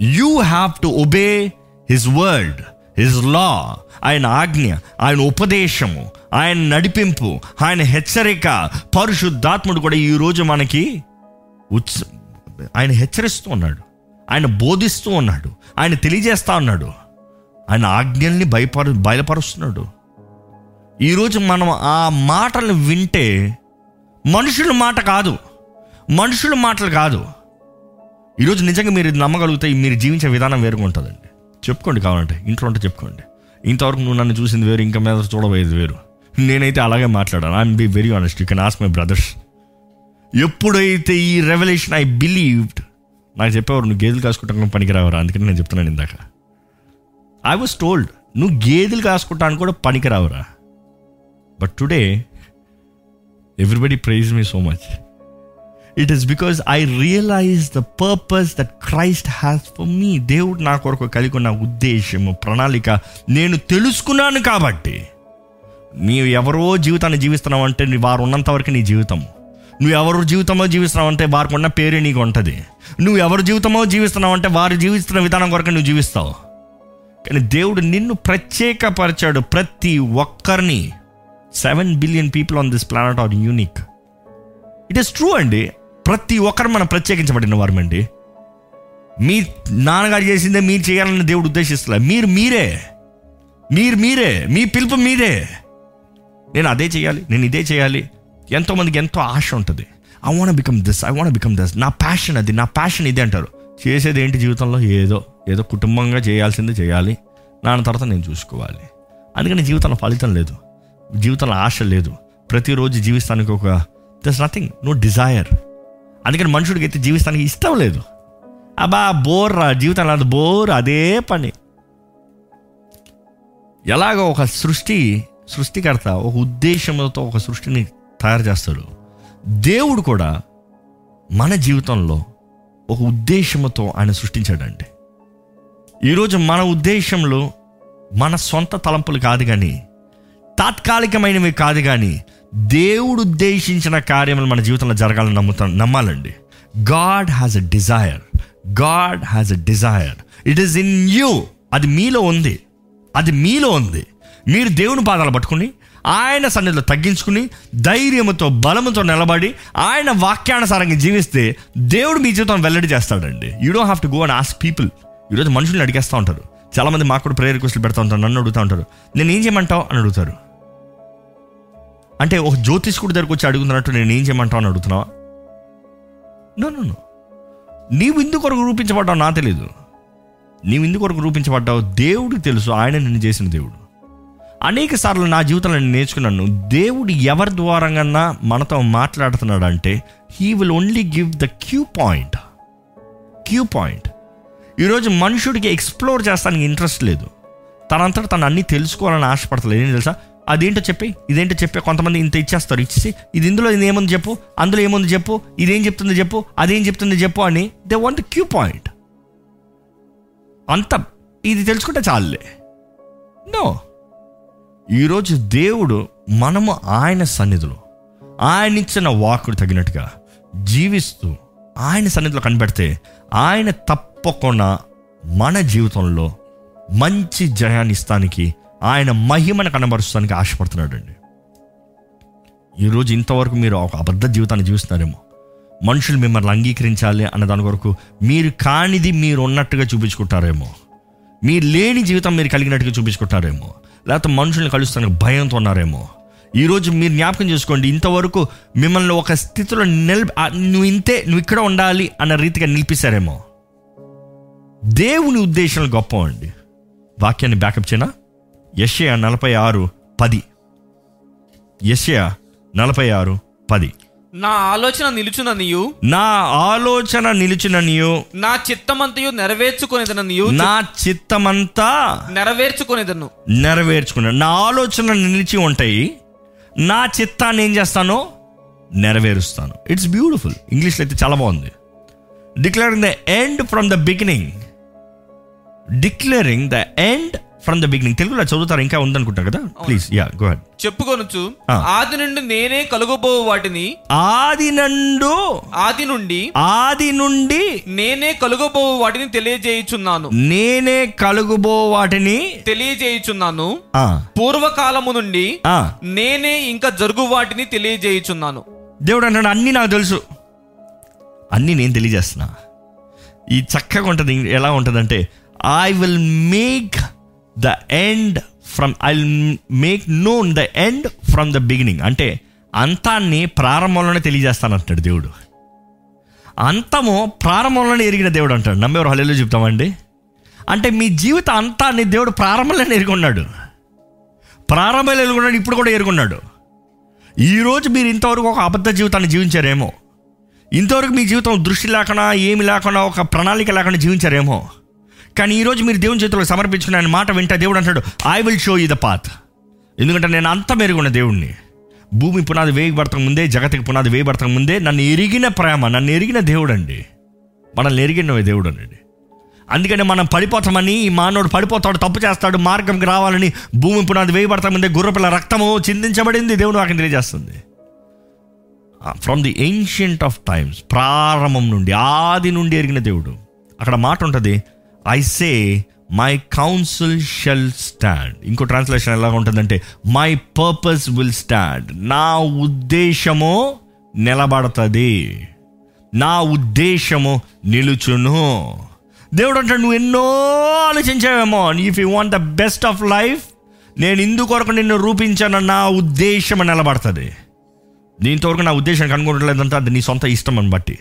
you have to obey his word his law ఆయన ఆజ్ఞ ఆయన ఉపదేశము ఆయన నడిపింపు ఆయన హెచ్చరిక. పరిశుద్ధాత్ముడు కూడా ఈరోజు మనకి ఉత్స ఆయన హెచ్చరిస్తూ ఉన్నాడు. ఆయన బోధిస్తూ ఉన్నాడు. ఆయన తెలియజేస్తా ఉన్నాడు. ఆయన ఆజ్ఞల్ని భయపరు బయలుపరుస్తున్నాడు. ఈరోజు మనం ఆ మాటలు వింటే మనుషుల మాట కాదు. మనుషుల మాటలు కాదు. ఈరోజు నిజంగా మీరు ఇది నమ్మగలిగితే మీరు జీవించే విధానం వేరుగా ఉంటుందండి. చెప్పుకోండి కావాలంటే ఇంట్లో ఉంటే చెప్పుకోండి. ఇంతవరకు నువ్వు నన్ను చూసింది వేరు ఇంకా మీద చూడబోయేది వేరు. నేనైతే అలాగే మాట్లాడాను. I'm be very honest you can as my brothers ఎప్పుడైతే ఈ రెవల్యూషన్ ఐ బిలీవ్డ్ నాకు చెప్పేవారు నువ్వు గేదెలు కాసుకుంటాను పనికిరావరా? అందుకని నేను చెప్తున్నాను ఇందాక. ఐ వాజ్ టోల్డ్ నువ్వు గేదెలు కాసుకుంటాను కూడా పనికిరావురా? But today everybody praise me so much it is because I realize the purpose that Christ has for me దేవుడు నా కొరకు కలిగి ఉన్న ఉద్దేశము ప్రణాళిక నేను తెలుసుకున్నాను కాబట్టి. నీవు ఎవరో జీవితాన్ని జీవిస్తున్నావు అంటే నీ వారు ఉన్నంత వరకు నీ జీవితం నువ్వు ఎవరు జీవితమో జీవిస్తున్నావు అంటే వారికి ఉన్న పేరే నీకు ఉంటుంది. నువ్వు ఎవరు జీవితమో జీవిస్తున్నావు అంటే వారు జీవిస్తున్న విధానం కొరకు నువ్వు జీవిస్తావు. కానీ దేవుడు నిన్ను ప్రత్యేకపరిచాడు ప్రతి ఒక్కరిని. Seven billion people on this planet are unique it is true అండి. ప్రతి ఒక్కరు మనం ప్రత్యేకించబడిన వారమండి మీ నాన్నగారు చేసిందే మీరు చేయాలని దేవుడు ఉద్దేశిస్తలే. మీరు మీరే. మీరు మీరే. మీ పిలుపు మీరే. నేను అదే చేయాలి నేను ఇదే చేయాలి. ఎంతోమందికి ఎంతో ఆశ ఉంటుంది. I want become this I want become this నా ప్యాషన్ అది నా ప్యాషన్ ఇదే అంటారు. చేసేది ఏంటి జీవితంలో? ఏదో ఏదో కుటుంబంగా చేయాల్సిందే చేయాలి. నాన్న తర్వాత నేను చూసుకోవాలి. అందుకని జీవితంలో ఫలితం లేదు. జీవితంలో ఆశ లేదు. ప్రతిరోజు జీవిస్తానికి ఒక దస్ నథింగ్ నో డిజైర్ అందుకని మనుషుడికి అయితే జీవిస్తానికి ఇష్టం లేదు. అబ్బా బోర్ రా జీవితం అది బోర్ అదే పని. ఎలాగ ఒక సృష్టి సృష్టికర్త ఒక ఉద్దేశంతో ఒక సృష్టిని తయారు చేస్తాడు. దేవుడు కూడా మన జీవితంలో ఒక ఉద్దేశంతో ఆయన సృష్టించాడండి. ఈరోజు మన ఉద్దేశంలో మన సొంత తలంపులు కాదు కానీ తాత్కాలికమైనవి కాదు కానీ దేవుడు ఉద్దేశించిన కార్యములు మన జీవితంలో జరగాలని నమ్ముతాం నమ్మాలండి. God has a desire God has a desire it is in you అది మీలో ఉంది. అది మీలో ఉంది. మీరు దేవుని పాదాలు పట్టుకుని ఆయన సన్నిధిలో తగ్గించుకుని ధైర్యముతో బలముతో నిలబడి ఆయన వాక్యానుసారంగా జీవిస్తే దేవుడు మీ జీవితం వెల్లడి చేస్తాడండి. You don't have to go and ask people ఈరోజు మనుషుల్ని అడిగేస్తూ ఉంటారు. చాలామంది మాకు కూడా ప్రేయర్ రిక్వెస్ట్లు పెడతా ఉంటారు నన్ను అడుగుతూ ఉంటారు. నేను ఏం చేయమంటావు? అని అడుగుతారు. అంటే ఒక జ్యోతిష్కుడి దగ్గరకు వచ్చి అడుగుతున్నట్టు నేను ఏం చేయమంటావు? అని అడుగుతున్నావా? నో నో నో నీవు ఇందు కొరకు రూపించబడ్డావు? నా తెలీదు. నీవు ఇందు కొరకు రూపించబడ్డావు? దేవుడికి తెలుసు. ఆయన నిన్ను చేసిన దేవుడు. అనేక సార్లు నా జీవితంలో నేను నేర్చుకున్నాను. దేవుడు ఎవరి ద్వారంగా మనతో మాట్లాడుతున్నాడు అంటే he will only give the cue point cue point ఈరోజు మనుషుడికి ఎక్స్ప్లోర్ చేస్తానికి ఇంట్రెస్ట్ లేదు. తనంతట తను అన్నీ తెలుసుకోవాలని ఆశపడతలేదు. ఏం తెలుసా? అదేంటో చెప్పి ఇదేంటో చెప్పి కొంతమంది ఇంత ఇచ్చేస్తారు. ఇచ్చేసి ఇది ఇందులో ఇది ఏముంది చెప్పు అందులో ఏముంది చెప్పు ఇదేం చెప్తుంది చెప్పు అదేం చెప్తుంది చెప్పు అని దే వాంట్ క్యూ పాయింట్ అంత ఇది తెలుసుకుంటే చాలులే. నో ఈరోజు దేవుడు మనము ఆయన సన్నిధిలో ఆయన ఇచ్చిన వాకుడు తగినట్టుగా జీవిస్తూ ఆయన సన్నిధిలో కనిపెడితే ఆయన తప్పకుండా మన జీవితంలో మంచి జయాన్ని ఇస్తానికి ఆయన మహిమను కనబరుస్తానికి ఆశపడుతున్నాడు అండి ఈరోజు ఇంతవరకు మీరు ఒక అబద్ధ జీవితాన్ని జీవిస్తున్నారేమో. మనుషులు మిమ్మల్ని అంగీకరించాలి అన్న దాని కొరకు మీరు కానిది మీరు ఉన్నట్టుగా చూపించుకుంటారేమో. మీరు లేని జీవితం మీరు కలిగినట్టుగా చూపించుకుంటారేమో. లేకపోతే మనుషుల్ని కలుస్తానికి భయంతో ఉన్నారేమో. ఈరోజు మీరు జ్ఞాపకం చేసుకోండి ఇంతవరకు మిమ్మల్ని ఒక స్థితిలో నిల్ నువ్వు ఇంతే నువ్వు ఇక్కడ ఉండాలి అన్న రీతిగా నిలిపిస్తారేమో. దేవుని ఉద్దేశాలు గొప్ప అండి వాక్యాన్ని బ్యాకప్ చేయనా? యషయా నలభై ఆరు పది. యషయా నలభై ఆరు పది. నా ఆలోచన నిలుచుననియు. నా ఆలోచన నిలిచిననియు. నా చిత్తమంతయు నెరవేర్చుకునేదననియు. నా చిత్తమంతా నెరవేర్చుకునేదను. నెరవేర్చుకున్నాను నా ఆలోచన నిలిచి ఉంటాయి. నా చిత్తాన్ని ఏం చేస్తానో నెరవేరుస్తాను. ఇట్స్ బ్యూటిఫుల్ ఇంగ్లీష్లో అయితే చాలా బాగుంది. Declaring the end from the beginning declaring the end from the beginning తెలుగులో చదువుతారు ఇంకా ఉందనుకుంటా కదా? ప్లీజ్ యా గో హెడ్ చెప్పుకొనుచు ఆ. ఆది నుండి నేనే కలుగబో వాటిని. ఆది నండు ఆది నుండి ఆది నుండి నేనే కలుగబో వాటిని తెలియజేయుచున్నాను. నేనే కలుగుబో వాటిని తెలియజేయుచున్నాను. పూర్వకాలము నుండి. నేనే ఇంకా జరుగు వాటిని తెలియజేయుచున్నాను. దేవుడు అంటాడు అన్నీ నాకు తెలుసు. అన్నీ నేను తెలియజేస్తున్నా. ఈ చక్కగా ఉంటుంది ఎలా ఉంటుందంటే I will make the end from I make known the end from the beginning అంటే అంతాన్ని ప్రారంభంలోనే తెలియజేస్తానంటాడు దేవుడు. అంతము ప్రారంభంలోనే ఎరిగిన దేవుడు అంటాడు. నమ్మేవారు హలేలో చెప్తామండి? అంటే మీ జీవిత అంతాన్ని దేవుడు ప్రారంభంలోనే ఎరుగున్నాడు. ప్రారంభంలో ఎరుగున్నాడు ఇప్పుడు కూడా ఎరుగున్నాడు. ఈరోజు మీరు ఇంతవరకు ఒక అబద్ధ జీవితాన్ని జీవించారేమో? ఇంతవరకు మీ జీవితం దృష్టి లేకుండా ఏమి లేకుండా ఒక ప్రణాళిక లేకుండా జీవించారేమో? కానీ ఈరోజు మీరు దేవుని చేతిలో సమర్పించుకున్న ఆయన మాట వింటే దేవుడు అంటాడు ఐ విల్ షో ఈ ద పాత్ ఎందుకంటే నేను అంత మెరుగున్న దేవుణ్ణి. భూమి పునాది వేయబడతక ముందే జగతికి పునాది వేయబడతక ముందే నన్ను ఎరిగిన ప్రేమ నన్ను ఎరిగిన దేవుడు అండి మనల్ని ఎరిగిన దేవుడు అండి అందుకని మనం పడిపోతామని ఈ మానవుడు పడిపోతాడు తప్పు చేస్తాడు మార్గంకి రావాలని భూమి పునాది వేయబడతా ముందే గుర్రపిల్ల రక్తము చిందించబడింది దేవుడు నాకు తెలియజేస్తుంది. From the ancient of times ప్రారంభం నుండి ఆది నుండి ఎరిగిన దేవుడు. అక్కడ మాట ఉంటుంది I say my counsel shall stand ఇంకో ట్రాన్స్లేషన్ ఎలా ఉంటుందంటే మై పర్పస్ విల్ స్టాండ్ నా ఉద్దేశము నిలబడుతుంది. నా ఉద్దేశము నిలుచును. దేవుడు అంటాడు నువ్వు ఎన్నో ఆలోచించావేమో if you want the best of life నేను ఇందుకొరకు నిన్ను రూపించాను నా ఉద్దేశం నిలబడుతుంది. దీంతవరకు నా ఉద్దేశం కనుగొనట్లేదంటే అది నీ సొంత ఇష్టం అని బట్టి.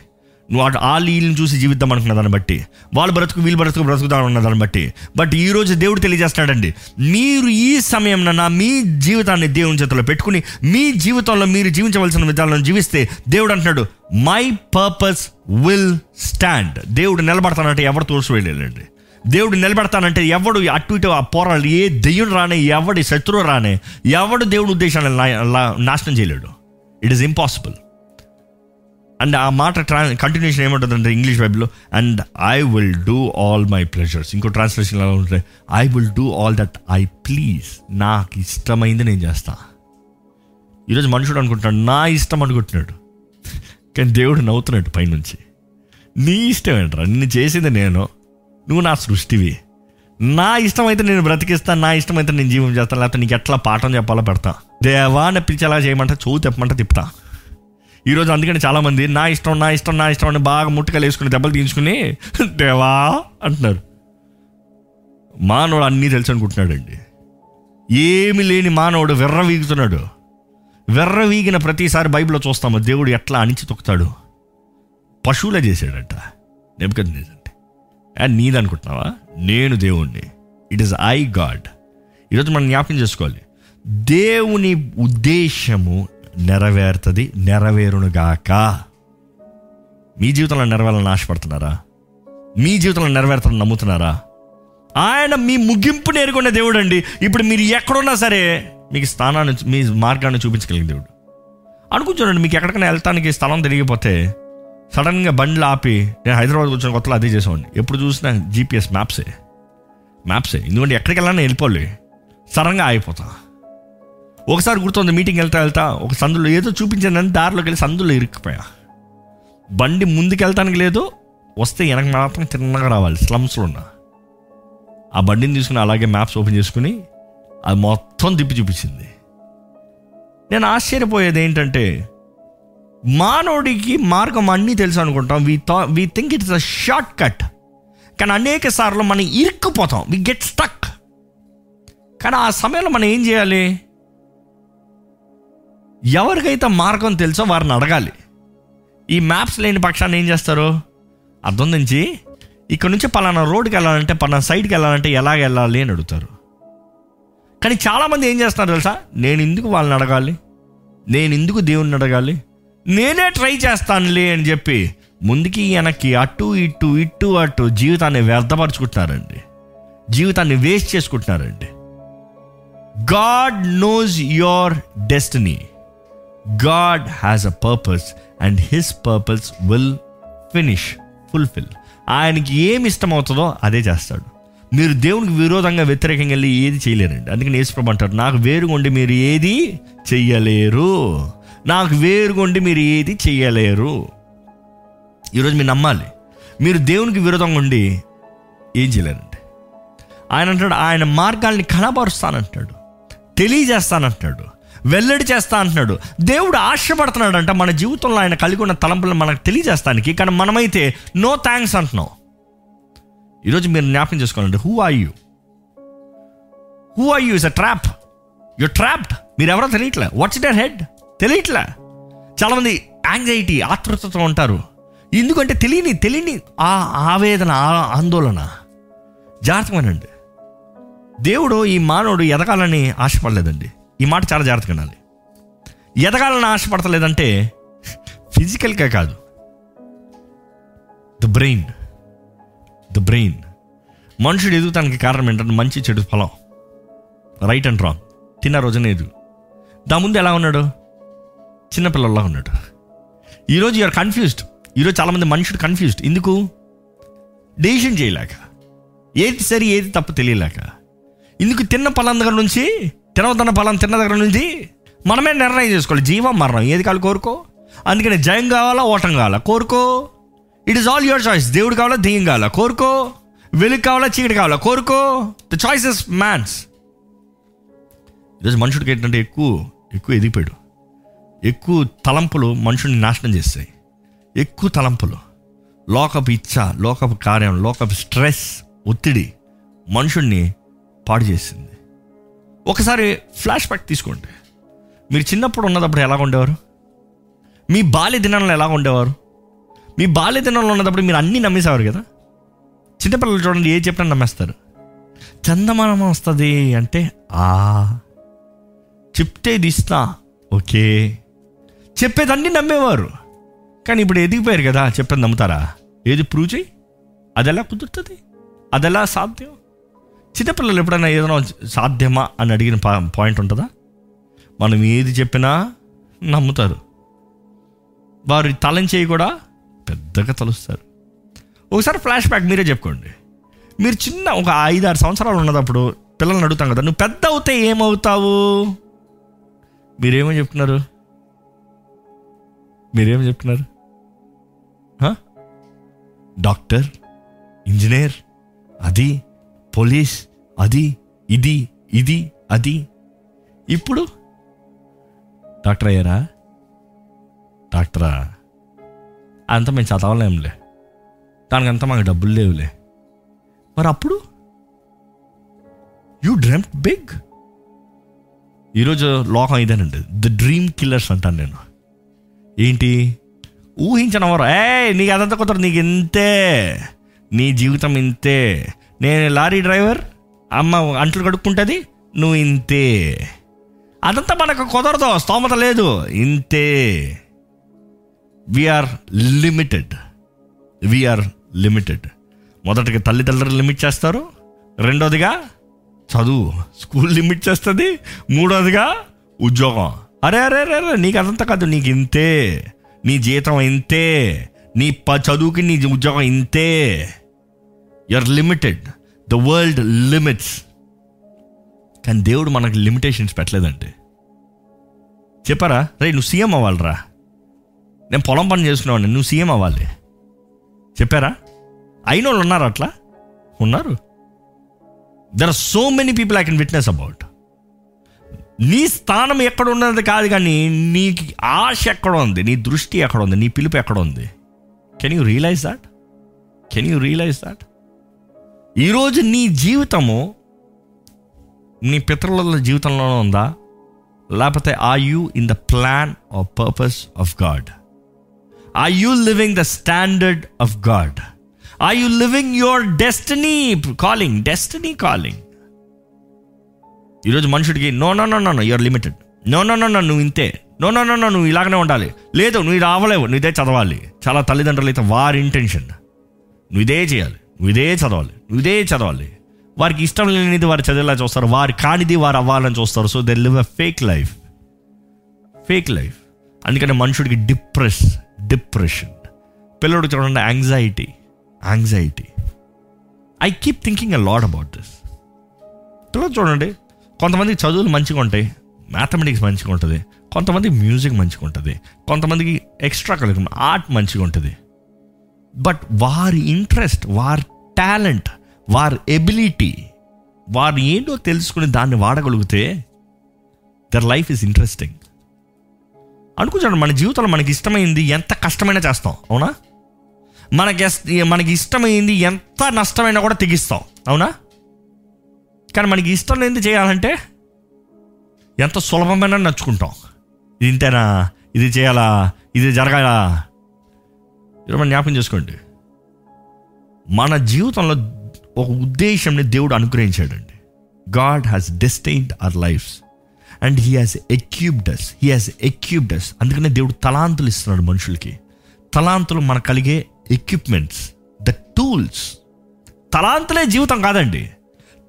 నువ్వు అటు ఆ వీళ్ళని చూసి జీవిద్దాం అనుకున్న దాన్ని బట్టి వాళ్ళు బ్రతుకు వీళ్ళు బ్రతుకు బ్రతుకుదాం అన్న దాన్ని బట్టి. బట్ ఈ రోజు దేవుడు తెలియజేస్తున్నాడండి మీరు ఈ సమయం నా మీ జీవితాన్ని దేవుని చేతిలో పెట్టుకుని మీ జీవితంలో మీరు జీవించవలసిన విధాలను జీవిస్తే దేవుడు అంటున్నాడు మై పర్పస్ విల్ స్టాండ్ దేవుడు నిలబడతానంటే ఎవరు తోసి వెళ్ళలేండి దేవుడు నిలబెడతానంటే ఎవడు అటు ఇటు ఆ పోరాడు ఏ దెయ్యం రానే ఎవడి శత్రువు రానే ఎవడు దేవుడు ఉద్దేశాన్ని నాశనం చేయలేడు. ఇట్ ఈస్ ఇంపాసిబుల్ అండ్ ఆ మాట ట్రా కంటిన్యూషన్ ఏముంటుందంటే ఇంగ్లీష్ బైబిల్లో and I will do all my pleasures ఇంకో ట్రాన్స్లేషన్ ఎలా ఉంటుంది I will do all that I please నాకు ఇష్టమైంది నేను చేస్తా. ఈరోజు మనుషుడు అనుకుంటున్నాడు నా ఇష్టం అనుకుంటున్నాడు. కానీ దేవుడు నవ్వుతున్నాడు పైనుంచి. నీ ఇష్టం ఏంట్రా? నిన్ను చేసింది నేను. నువ్వు నా సృష్టివి. నా ఇష్టం అయితే నేను బ్రతికిస్తాను నా ఇష్టం అయితే నేను జీవం చేస్తాను లేకపోతే నీకు ఎట్లా పాఠం చెప్పాలో పెడతా. దేవా అని పిలిచి ఎలా చేయమంటే చదువు తెప్పమంటే తిప్పుతా. ఈరోజు అందుకని చాలామంది నా ఇష్టం నా ఇష్టం నా ఇష్టం అని బాగా ముట్టుకలు వేసుకుని దెబ్బలు తీయించుకుని దేవా అంటున్నారు. మానవుడు అన్నీ తెలుసు అనుకుంటున్నాడండి. ఏమి లేని మానవుడు వెర్ర వీగుతున్నాడు. వెర్ర వీగిన ప్రతిసారి బైబిల్లో చూస్తాము దేవుడు ఎట్లా అణిచి తొక్కుతాడు. పశువులే చేశాడంట. నెప్పుకది అంటే నీదనుకుంటున్నావా? నేను దేవుణ్ణి. It is I God. ఈరోజు మనం జ్ఞాపకం చేసుకోవాలి. దేవుని ఉద్దేశము నెరవేరుతుంది నెరవేరునుగాక. మీ జీవితంలో నెరవేరాలని ఆశపడుతున్నారా? మీ జీవితంలో నెరవేరుతని నమ్ముతున్నారా? ఆయన మీ ముగింపు నేర్కొనే దేవుడు అండి ఇప్పుడు మీరు ఎక్కడున్నా సరే మీకు స్థానాన్ని మీ మార్గాన్ని చూపించగలిగిన దేవుడు. అనుకుని మీకు ఎక్కడికైనా వెళ్తానికి స్థలం తిరిగిపోతే సడన్గా బండ్లు ఆపి నేను హైదరాబాద్ కూర్చొని కొత్తలో అదే చేసేవాడిని. ఎప్పుడు చూసినా జీపీఎస్ మ్యాప్సే. మ్యాప్సే. ఎందుకంటే ఎక్కడికి వెళ్ళాలని వెళ్ళిపోలే సడన్గా ఆగిపోతా. ఒకసారి గుర్తుంది మీటింగ్ వెళ్తా వెళ్తా ఒక సందులో ఏదో చూపించానని దారిలోకి వెళ్ళి సందులో ఇరుక్కుపోయా. బండి ముందుకు వెళ్తానికి లేదు వస్తే వెనక మాత్రం తిన్నగా రావాలి స్లమ్స్లో ఉన్న. ఆ బండిని తీసుకుని అలాగే మ్యాప్స్ ఓపెన్ చేసుకుని అది మొత్తం తిప్పి చూపించింది. నేను ఆశ్చర్యపోయేది ఏంటంటే మానవుడికి మార్గం అన్నీ తెలుసు అనుకుంటాం వి థా we think it's a short cut కానీ అనేక సార్లు మనం ఇరుక్కుపోతాం వి గెట్ స్టక్ కానీ ఆ సమయంలో మనం ఏం చేయాలి? ఎవరికైతే మార్గం తెలుసో వారిని అడగాలి. ఈ మ్యాప్స్ లేని పక్షాన్ని ఏం చేస్తారు? అర్థం నుంచి ఇక్కడ నుంచి పలానా రోడ్కి వెళ్ళాలంటే పలానా సైడ్కి వెళ్ళాలంటే ఎలాగ వెళ్ళాలి అని అడుగుతారు. కానీ చాలామంది ఏం చేస్తున్నారు తెలుసా? నేను ఎందుకు వాళ్ళని అడగాలి? నేను ఎందుకు దేవుణ్ణి అడగాలి? నేనే ట్రై చేస్తానులే అని చెప్పి ముందుకి వెనక్కి అటు ఇటు ఇటు అటు జీవితాన్ని వ్యర్థపరుచుకుంటున్నారండి. జీవితాన్ని waste చేసుకుంటున్నారండి. God knows your destiny. God has a purpose and his purpose will finish fulfil ఆయనకి ఏమి ఇష్టమవుతుందో అదే చేస్తాడు. మీరు దేవునికి విరోధంగా వ్యతిరేకంగా వెళ్ళి ఏది చేయలేరండి. అందుకని యేసుప్రభు అంటారు నాకు వేరుగుండి మీరు ఏది చెయ్యలేరు. నాకు వేరుగుండి మీరు ఏది చెయ్యలేరు. ఈరోజు మీరు నమ్మాలి మీరు దేవునికి విరోధంగా ఉండి ఏం చేయలేరండి. ఆయన అంటాడు ఆయన మార్గాల్ని కనబరుస్తానంటాడు తెలియజేస్తానంటాడు. వెల్లడి చేస్తా అంటున్నాడు. దేవుడు ఆశపడుతున్నాడంట మన జీవితంలో ఆయన కలిగి ఉన్న తలంపులను మనకు తెలియజేస్తానికి కానీ మనమైతే నో థ్యాంక్స్ అంటున్నాం. ఈరోజు మీరు జ్ఞాపకం చేసుకోవాలంటే who are you who are you is a trap you trapped మీరు ఎవరో తెలియట్లే వాట్స్ ఇట్ హెడ్ తెలియట్లే. చాలామంది యాంగ్జైటీ ఆతృతతో ఉంటారు. ఎందుకంటే తెలియని తెలియని ఆ ఆవేదన ఆ ఆందోళన. జాగ్రత్తగానండి దేవుడు ఈ మానవుడు ఎదగాలని ఆశపడలేదండి. ఈ మాట చాలా జాగ్రత్తగా వినాలి. ఎదగాలని ఆశపడతలేదంటే ఫిజికల్గా కాదు. The brain the brain. మనుషుడు ఎదుగుతానికి కారణం ఏంటంటే మంచి చెడు ఫలం. Right and wrong. తిన్న రోజున ఎదుగు. దా ముందు ఎలా ఉన్నాడు? చిన్నపిల్లల్లా ఉన్నాడు. ఈరోజు యూఆర్ కన్ఫ్యూజ్డ్ ఈరోజు చాలామంది మనుషుడు కన్ఫ్యూజ్డ్ ఎందుకు? డెసిషన్ చేయలేక. ఏది సరి ఏది తప్పు తెలియలేక. ఇందుకు తిన్న పొలం నుంచి తినవద్దన్న బలం తిన్న దగ్గర నుంచి మనమే నిర్ణయం చేసుకోవాలి. జీవం మరణం. ఏది కావాలి కోరుకో? అందుకని జయం కావాలా ఓటం కావాలా? కోరుకో. It is all your choice దేవుడు కావాలా దెయ్యం కావాలా? కోరుకో. వెలుగు కావాలా చీకటి కావాలా? కోరుకో. ద చాయిస్ ఇస్ మ్యాన్స్ ఈరోజు మనుషుడికి ఏంటంటే ఎక్కువ ఎక్కువ ఎదిగిపోయాడు. ఎక్కువ తలంపులు మనుషుల్ని నాశనం చేస్తాయి. ఎక్కువ తలంపులు. లోకపు ఇచ్చ లోకపు కార్యం లోకపు స్ట్రెస్ ఒత్తిడి మనుషుణ్ణి పాడు చేసింది. ఒకసారి ఫ్లాష్ బ్యాక్ తీసుకోండి. మీరు చిన్నప్పుడు ఉన్నదప్పుడు ఎలా ఉండేవారు? మీ బాల్య దినంలో ఎలా ఉండేవారు? మీ బాల్య దినంలో ఉన్నప్పుడు మీరు అన్నీ నమ్మేసేవారు కదా? చిన్నపిల్లలు చూడండి ఏ చెప్పినా నమ్మేస్తారు. చందమానం వస్తుంది అంటే ఆ. చెప్తే ఇది ఇస్తా ఓకే. చెప్పేదన్నీ నమ్మేవారు. కానీ ఇప్పుడు ఎదిగిపోయారు కదా చెప్పేది నమ్ముతారా? ఏది ప్రూవ్ చేయి? అది ఎలా కుదురుతుంది? అది ఎలా సాధ్యం? చిన్నపిల్లలు ఎప్పుడైనా ఏదైనా సాధ్యమా అని అడిగిన పాయింట్ ఉంటుందా? మనం ఏది చెప్పినా నమ్ముతారు. వారి తలంచేయి కూడా పెద్దగా తలుస్తారు. ఒకసారి ఫ్లాష్ బ్యాక్ మీరే చెప్పుకోండి. మీరు చిన్న ఒక ఐదు ఆరు సంవత్సరాలు ఉన్నదప్పుడు పిల్లల్ని అడుగుతాం కదా నువ్వు పెద్ద అవుతే ఏమవుతావు? మీరేమో చెప్తున్నారు? మీరేమో చెప్తున్నారు? డాక్టర్? ఇంజనీర్? అది? పోలీస్ అది ఇది ఇది అది. ఇప్పుడు డాక్టర్ అయ్యారా? డాక్టరా? అంత మేము చదవలేంలే దానికంతా మాకు డబ్బులు లేవులే. మరి అప్పుడు? You dream big? ఈరోజు లోకం ఇదేనండి. ద డ్రీమ్ కిల్లర్స్ అంటాను నేను. ఏంటి? ఊహించిన వారు ఏ నీకు అదంతా కుదరదు. నీకు ఇంతే. నీ జీవితం ఇంతే. నేను లారీ డ్రైవర్ అమ్మ అంట్లు కడుక్కుంటుంది నువ్వు ఇంతే. అదంతా మనకు కుదరదు స్తోమత లేదు ఇంతే. We are limited we are limited. మొదటిగా తల్లిదండ్రులు లిమిట్ చేస్తారు రెండోదిగా చదువు స్కూల్ లిమిట్ చేస్తుంది మూడోదిగా ఉద్యోగం. అరే అరే అరే అరే నీకు అదంతా కాదు నీకు ఇంతే. నీ జీతం ఇంతే. నీ ప చదువుకి నీ ఉద్యోగం ఇంతే. Are limited the world limits కానీ దేవుడు మనకు లిమిటేషన్స్ పెట్టలేదంటే. చెప్పారా? రే నువ్వు సీఎం అవ్వాలిరా. నేను పొలం పని చేసుకునేవాడిని నువ్వు సీఎం అవ్వాలి. చెప్పారా? అయిన వాళ్ళు ఉన్నారు అట్లా? ఉన్నారు. There are so many people I can witness about నీ స్థానం ఎక్కడ ఉన్నది కాదు కానీ నీకు ఆశ ఎక్కడ ఉంది నీ దృష్టి ఎక్కడ ఉంది నీ పిలుపు ఎక్కడ ఉంది. Can you realize that can you realize that ఈరోజు నీ జీవితము నీ పితరుల జీవితంలోనే ఉందా? లేకపోతే are you in the plan of purpose of God are you living the standard of God are you living your destiny calling destiny calling ఈరోజు మనుషుడికి no no no no your limited no no no no నువ్వు ఇంతే. No no no no నువ్వు ఇలాగనే ఉండాలి. లేదు నువ్వు రావలేవు నువ్వు ఇదే చదవాలి. చాలా తల్లిదండ్రులు అయితే వారి ఇంటెన్షన్ నువ్వు ఇదే చేయాలి. నువ్వు ఇదే చదవాలి నువ్వు ఇదే చదవాలి. వారికి ఇష్టం లేనిది వారు చదివేలా చూస్తారు. వారు కానిది వారు అవ్వాలని చూస్తారు. So they live a fake life fake life అందుకని మనుషుడికి డిప్రెస్ డిప్రెషన్. పిల్లడు చూడండి anxiety anxiety I keep thinking a lot about this పిల్లలు చూడండి కొంతమంది చదువులు మంచిగా ఉంటాయి మ్యాథమెటిక్స్ మంచిగా ఉంటుంది కొంతమంది మ్యూజిక్ మంచిగా ఉంటుంది కొంతమందికి ఎక్స్ట్రా కరికులర్ ఆర్ట్ మంచిగా ఉంటుంది. బట్ వారి ఇంట్రెస్ట్ వారి టాలెంట్ వారి ఎబిలిటీ వారు ఏంటో తెలుసుకుని దాన్ని వాడగలిగితే దర్ లైఫ్ ఇస్ ఇంట్రెస్టింగ్ అనుకుంటాను మన జీవితంలో మనకి ఇష్టమైంది ఎంత కష్టమైనా చేస్తాం అవునా? మనకి ఎస్- మనకి ఇష్టమైంది ఎంత నష్టమైనా కూడా తెగిస్తాం అవునా? కానీ మనకి ఇష్టం లేనిది చేయాలంటే ఎంత సులభమైన నచ్చుకుంటాం. ఇది ఇంతేనా? ఇది చేయాలా? ఇది జరగాలా? ఈరోజు జ్ఞాపకం చేసుకోండి. మన జీవితంలో ఒక ఉద్దేశంని దేవుడు అనుగ్రహించాడండి. God has destined our lifes and he has equipped us he has equipped us అందుకనే దేవుడు తలాంతులు ఇస్తున్నాడు మనుషులకి. తలాంతులు మనకు కలిగే ఎక్విప్మెంట్స్ ద టూల్స్ తలాంతులే జీవితం కాదండి.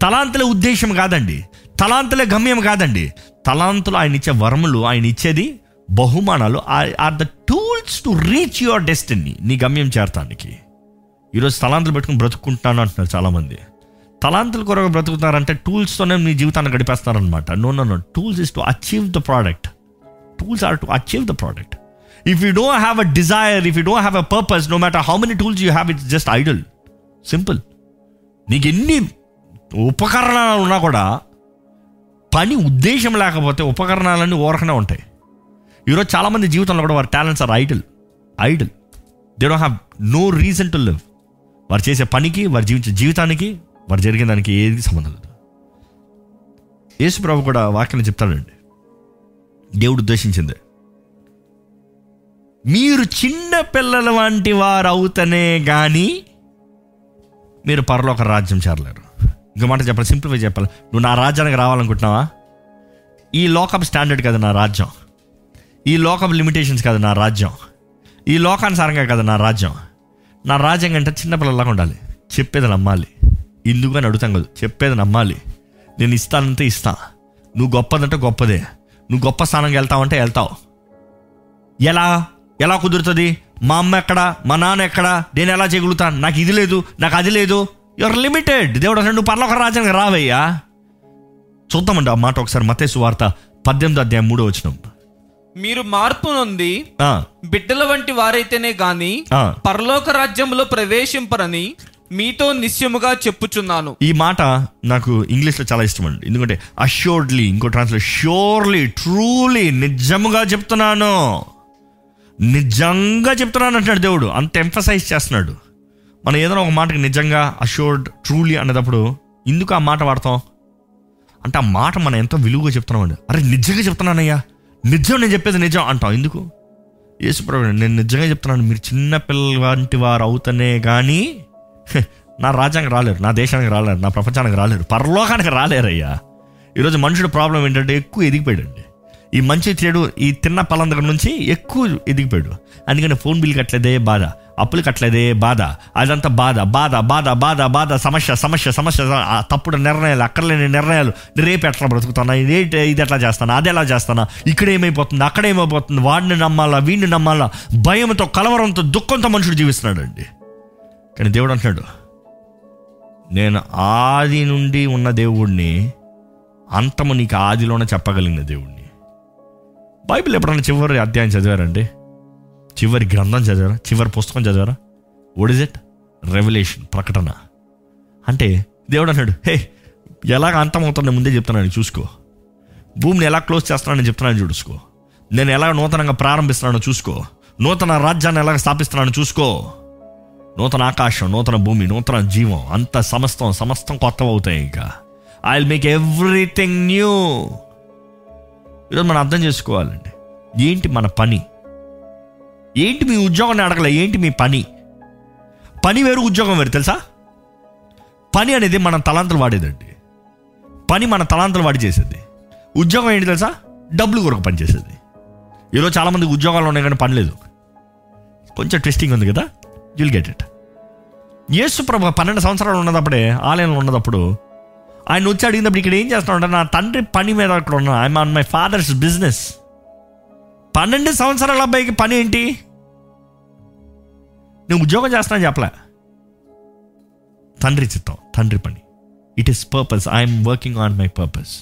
తలాంతులే ఉద్దేశం కాదండి. తలాంతులే గమ్యం కాదండి. తలాంతులు ఆయన ఇచ్చే వరములు ఆయన ఇచ్చేది బహుమానాలు are the means to reach your destiny నీ గమ్యం చేరటానికి. ఈరోజు తలాంతులు పెట్టుకుని బ్రతుకుంటాను అంటున్నారు చాలామంది. తలాంతుల కొరకు బ్రతుకుతున్నారంటే టూల్స్తోనే మీ జీవితాన్ని గడిపేస్తారనమాట no no no. Tools is to achieve the product. Tools are to achieve the product. If you don't have a desire if you don't have a purpose no matter how many tools you have it's just idle simple నీకు ఎన్ని ఉపకరణాలు ఉన్నా కూడా పని ఉద్దేశం లేకపోతే ఉపకరణాలన్నీ ఓరకనే ఉంటాయి. ఈరోజు చాలామంది జీవితంలో కూడా వారి talents are idle idle they don't have no reason to live వారు చేసే పనికి వారు జీవించే జీవితానికి వారు జరిగిన దానికి ఏది సంబంధం లేదు. యేసుప్రభు కూడా వాక్యం చెప్తాడండి. దేవుడు ఉద్దేశించింది. మీరు చిన్న పిల్లల వంటి వారు అవుతనే కానీ మీరు పరలోక రాజ్యం చేరలేరు. ఇంకో మాట చెప్పాలి సింప్లిఫై చెప్పాలి. నువ్వు నా రాజ్యానికి రావాలనుకుంటున్నావా? ఈ లోకప్ స్టాండర్డ్ కదా నా రాజ్యం. ఈ లోకప్ లిమిటేషన్స్ కదా నా రాజ్యం. ఈ లోకానుసారంగా కదా నా రాజ్యం. నా రాజ్యం కంటే చిన్నపిల్లలాగా ఉండాలి. చెప్పేది నమ్మాలి. ఇందుకు అని అడుగుతాం కదా. చెప్పేది నమ్మాలి. నేను ఇస్తానంటే ఇస్తా. నువ్వు గొప్పదంటే గొప్పదే. నువ్వు గొప్ప స్థానంకి వెళ్తావంటే వెళ్తావు. ఎలా? ఎలా కుదురుతుంది? మా అమ్మ ఎక్కడ? మా నాన్న ఎక్కడ? నేను ఎలా చేయగలుగుతాను? నాకు ఇది లేదు. నాకు అది లేదు. యువర్ లిమిటెడ్ దేవుడు అసలు నువ్వు పర్లోక రాజ్యానికి రావయ్యా. చూద్దామండి ఆ మాట ఒకసారి మతేసు వార్త పద్దెనిమిది అధ్యాయం మూడో వచ్చినాం మీరు మార్పు నొంది బిడ్డల వంటి వారైతేనే గాని. పరలోక రాజ్యంలో ప్రవేశింపరని మీతో నిశ్చయముగా చెప్పుచున్నాను. ఈ మాట నాకు ఇంగ్లీష్లో చాలా ఇష్టం అండి ఎందుకంటే అష్యూర్డ్లీ ఇంకో ట్రాన్స్లేట్ ష్యూర్లీ ట్రూలీ నిజముగా చెప్తున్నాను. నిజంగా చెప్తున్నాను అంటున్నాడు దేవుడు. అంత ఎంఫసైజ్ చేస్తున్నాడు. మనం ఏదైనా ఒక మాటకి నిజంగా అష్యూర్డ్ ట్రూలీ అనేటప్పుడు ఎందుకు ఆ మాట వాడతాం? అంటే ఆ మాట మనం ఎంతో విలువగా చెప్తున్నామండి. అరే నిజంగా చెప్తున్నానయ్యా. నిజం నేను చెప్పేది నిజం అంటాం ఎందుకు? యేసుప్రభు నేను నిజంగా చెప్తున్నాను మీరు చిన్న పిల్లల వంటి వారు అవుతనే కానీ నా రాజ్యానికి రాలేరు నా దేశానికి రాలేరు నా ప్రపంచానికి రాలేరు పరలోకానికి రాలేరయ్యా. ఈరోజు మనుషుడు ప్రాబ్లం ఏంటంటే ఎక్కువ ఎదిగిపోయాడండి. ఈ మంచి చెడు ఈ తిన్న పళ్ళం దగ్గర నుంచి ఎక్కువ ఎదిగిపోయాడు. అందుకని ఫోన్ బిల్ కట్టలేదే బాధ. అప్పులు కట్టలేదే బాధ. అదంతా బాధ బాధ బాధ బాధ బాధ సమస్య సమస్య సమస్య తప్పుడు నిర్ణయాలు అక్కర్లేని నిర్ణయాలు రేపు ఎట్లా బ్రతుకుతానా? ఇది ఇది ఎట్లా చేస్తానా? అది ఎలా చేస్తానా? ఇక్కడ ఏమైపోతుంది? అక్కడ ఏమైపోతుంది? వాడిని నమ్మాలా? వీడిని నమ్మాలా? భయంతో కలవరంతో దుఃఖంతో మనుషుడు జీవిస్తున్నాడండి. కానీ దేవుడు అంటున్నాడు నేను ఆది నుండి ఉన్న దేవుడిని అంతము నీకు ఆదిలోనే చెప్పగలిగిన దేవుడిని బైబిల్ ఎప్పుడన్నా చివరి అధ్యాయం చదివారండి? చివరి గ్రంథం చదివారా? చివరి పుస్తకం చదివారా? వాట్ ఇస్ ఇట్ రెవల్యూషన్ ప్రకటన. అంటే దేవుడు అన్నాడు హే ఎలాగ అంతమవుతుందో ముందే చెప్తున్నాను చూసుకో. భూమిని ఎలా క్లోజ్ చేస్తున్నానని చెప్తున్నాను చూసుకో నేను ఎలా నూతనంగా ప్రారంభిస్తున్నానో చూసుకో. నూతన రాజ్యాన్ని ఎలా స్థాపిస్తున్నానో చూసుకో. నూతన ఆకాశం నూతన భూమి నూతన జీవం అంత సమస్తం సమస్తం కొత్త అవుతాయి ఇంకా. I will make everything new ఈరోజు మనం అర్థం చేసుకోవాలండి. ఏంటి మన పని? ఏంటి మీ ఉద్యోగాన్ని అడగలే ఏంటి మీ పని? పని వేరు ఉద్యోగం వేరు తెలుసా? పని అనేది మన తలాంతలు వాడేదండి. పని మన తలాంతలు వాడి చేసేది. ఉద్యోగం ఏంటి తెలుసా? డబ్బులు కొరకు పని చేసేది. ఈరోజు చాలామంది ఉద్యోగాలు ఉన్నాయి కానీ పని లేదు. కొంచెం ట్విస్టింగ్ ఉంది కదా? యుల్ గెట్ ఇట్ యేసు ప్రభు పన్నెండు సంవత్సరాలు ఉన్నదప్పుడే ఆలయంలో ఉన్నదప్పుడు ఆయన వచ్చి అడిగినప్పుడు ఇక్కడ ఏం చేస్తున్నాడు నా తండ్రి పని మీద అక్కడ ఉన్నా. I'm on my father's business పన్నెండు సంవత్సరాల అబ్బాయికి పని ఏంటి? నేను ఉద్యోగం చేస్తానని చెప్పలే. తండ్రి చిత్తం తండ్రి పని. It is purpose I'm working on my purpose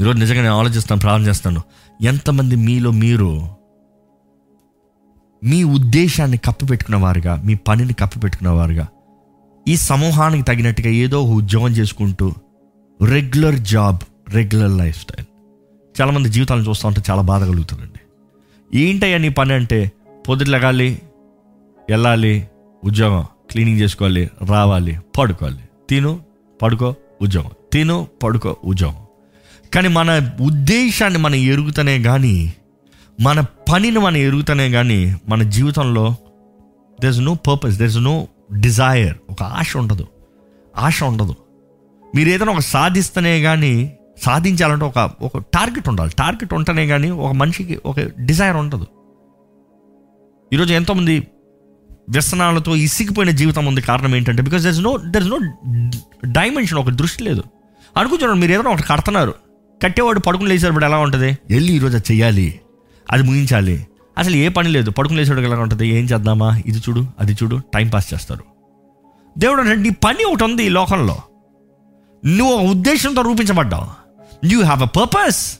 ఈరోజు నిజంగా నేను ఆలోచిస్తాను ప్రారంభం చేస్తాను ఎంతమంది మీలో మీరు మీ ఉద్దేశాన్ని కప్పిపెట్టుకున్న వారుగా మీ పనిని కప్పిపెట్టుకున్న వారుగా ఈ సమూహానికి తగినట్టుగా ఏదో ఉద్యోగం చేసుకుంటూ regular job regular life style చాలామంది జీవితాలను చూస్తూ ఉంటే చాలా బాధ కలుగుతుందండి. ఏంటయ్యా నీ పని అంటే పొద్దుట లెగాలి వెళ్ళాలి ఉద్యోగం క్లీనింగ్ చేసుకోవాలి రావాలి పడుకోవాలి. తిను పడుకో ఉద్యోగం. తిను పడుకో ఉద్యోగం. కానీ మన ఉద్దేశాన్ని మనం ఎరుగుతనే కానీ మన పనిని మనం ఎరుగుతనే కానీ మన జీవితంలో there is no purpose there is no desire ఒక ఆశ ఉండదు. ఆశ ఉండదు. మీరు ఏదైనా ఒక సాధిస్తేనే కానీ సాధించాలంటే ఒక ఒక టార్గెట్ ఉండాలి. టార్గెట్ ఉంటేనే కానీ ఒక మనిషికి ఒక డిజైర్ ఉండదు. ఈరోజు ఎంతోమంది వ్యసనాలతో ఇసిగిపోయిన జీవితం ఉంది. కారణం ఏంటంటే because there is no there is no dimension ఒక దృష్టి లేదు. అనుకుంటున్నాను మీరు ఏదైనా ఒకటి కడుతున్నారు. కట్టేవాడు పడుకుని లేచేటప్పుడు ఎలా ఉంటుంది? వెళ్ళి ఈరోజు అది చెయ్యాలి. అది ముగించాలి. అసలు ఏ పని లేదు. పడుకుని లేచేటప్పుడు ఎలా ఉంటుంది? ఏం చేద్దామా? ఇది చూడు అది చూడు టైం పాస్ చేస్తారు. దేవుడు అంటే నీ పని ఒకటి ఉంది ఈ లోకంలో. నువ్వు ఒక ఉద్దేశంతో రూపించబడ్డావు. You have a purpose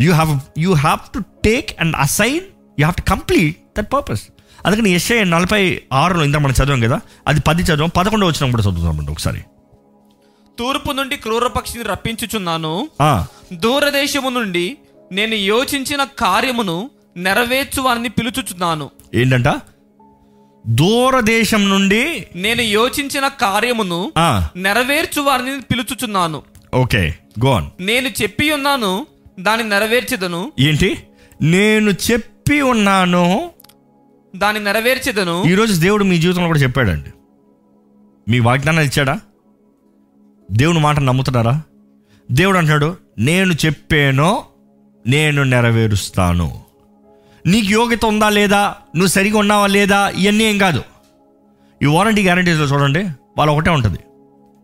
you have you have to take and assign you have to complete that purpose అందుకని ఎస్ఐ నలభై ఆరులో ఇంత మనం చదివాం కదా అది పది చదివాం పదకొండు వచ్చిన కూడా చదువుతామండి ఒకసారి. తూర్పు నుండి క్రూర పక్షిని రప్పించుచున్నాను. దూరదేశము నుండి నేను యోచించిన కార్యమును నెరవేర్చు వారిని పిలుచుచున్నాను. ఏంటంట? దూరదేశం నుండి నేను యోచించిన కార్యమును నెరవేర్చు వారిని పిలుచుచున్నాను. ఓకే గోన్ నేను చెప్పి ఉన్నాను దాన్ని నెరవేర్చెదను. ఏంటి? నేను చెప్పి ఉన్నాను దాన్ని నెరవేర్చెదను. ఈరోజు దేవుడు మీ జీవితంలో కూడా చెప్పాడండి. మీ వాగ్దానాలు ఇచ్చాడా? దేవుని మాట నమ్ముతున్నారా? దేవుడు అంటున్నాడు నేను చెప్పానో నేను నెరవేరుస్తాను. నీకు యోగ్యత ఉందా లేదా? నువ్వు సరిగా ఉన్నావా లేదా? ఇవన్నీ ఏం కాదు. ఈ వారంటీ గ్యారంటీస్లో చూడండి వాళ్ళు ఒకటే ఉంటుంది.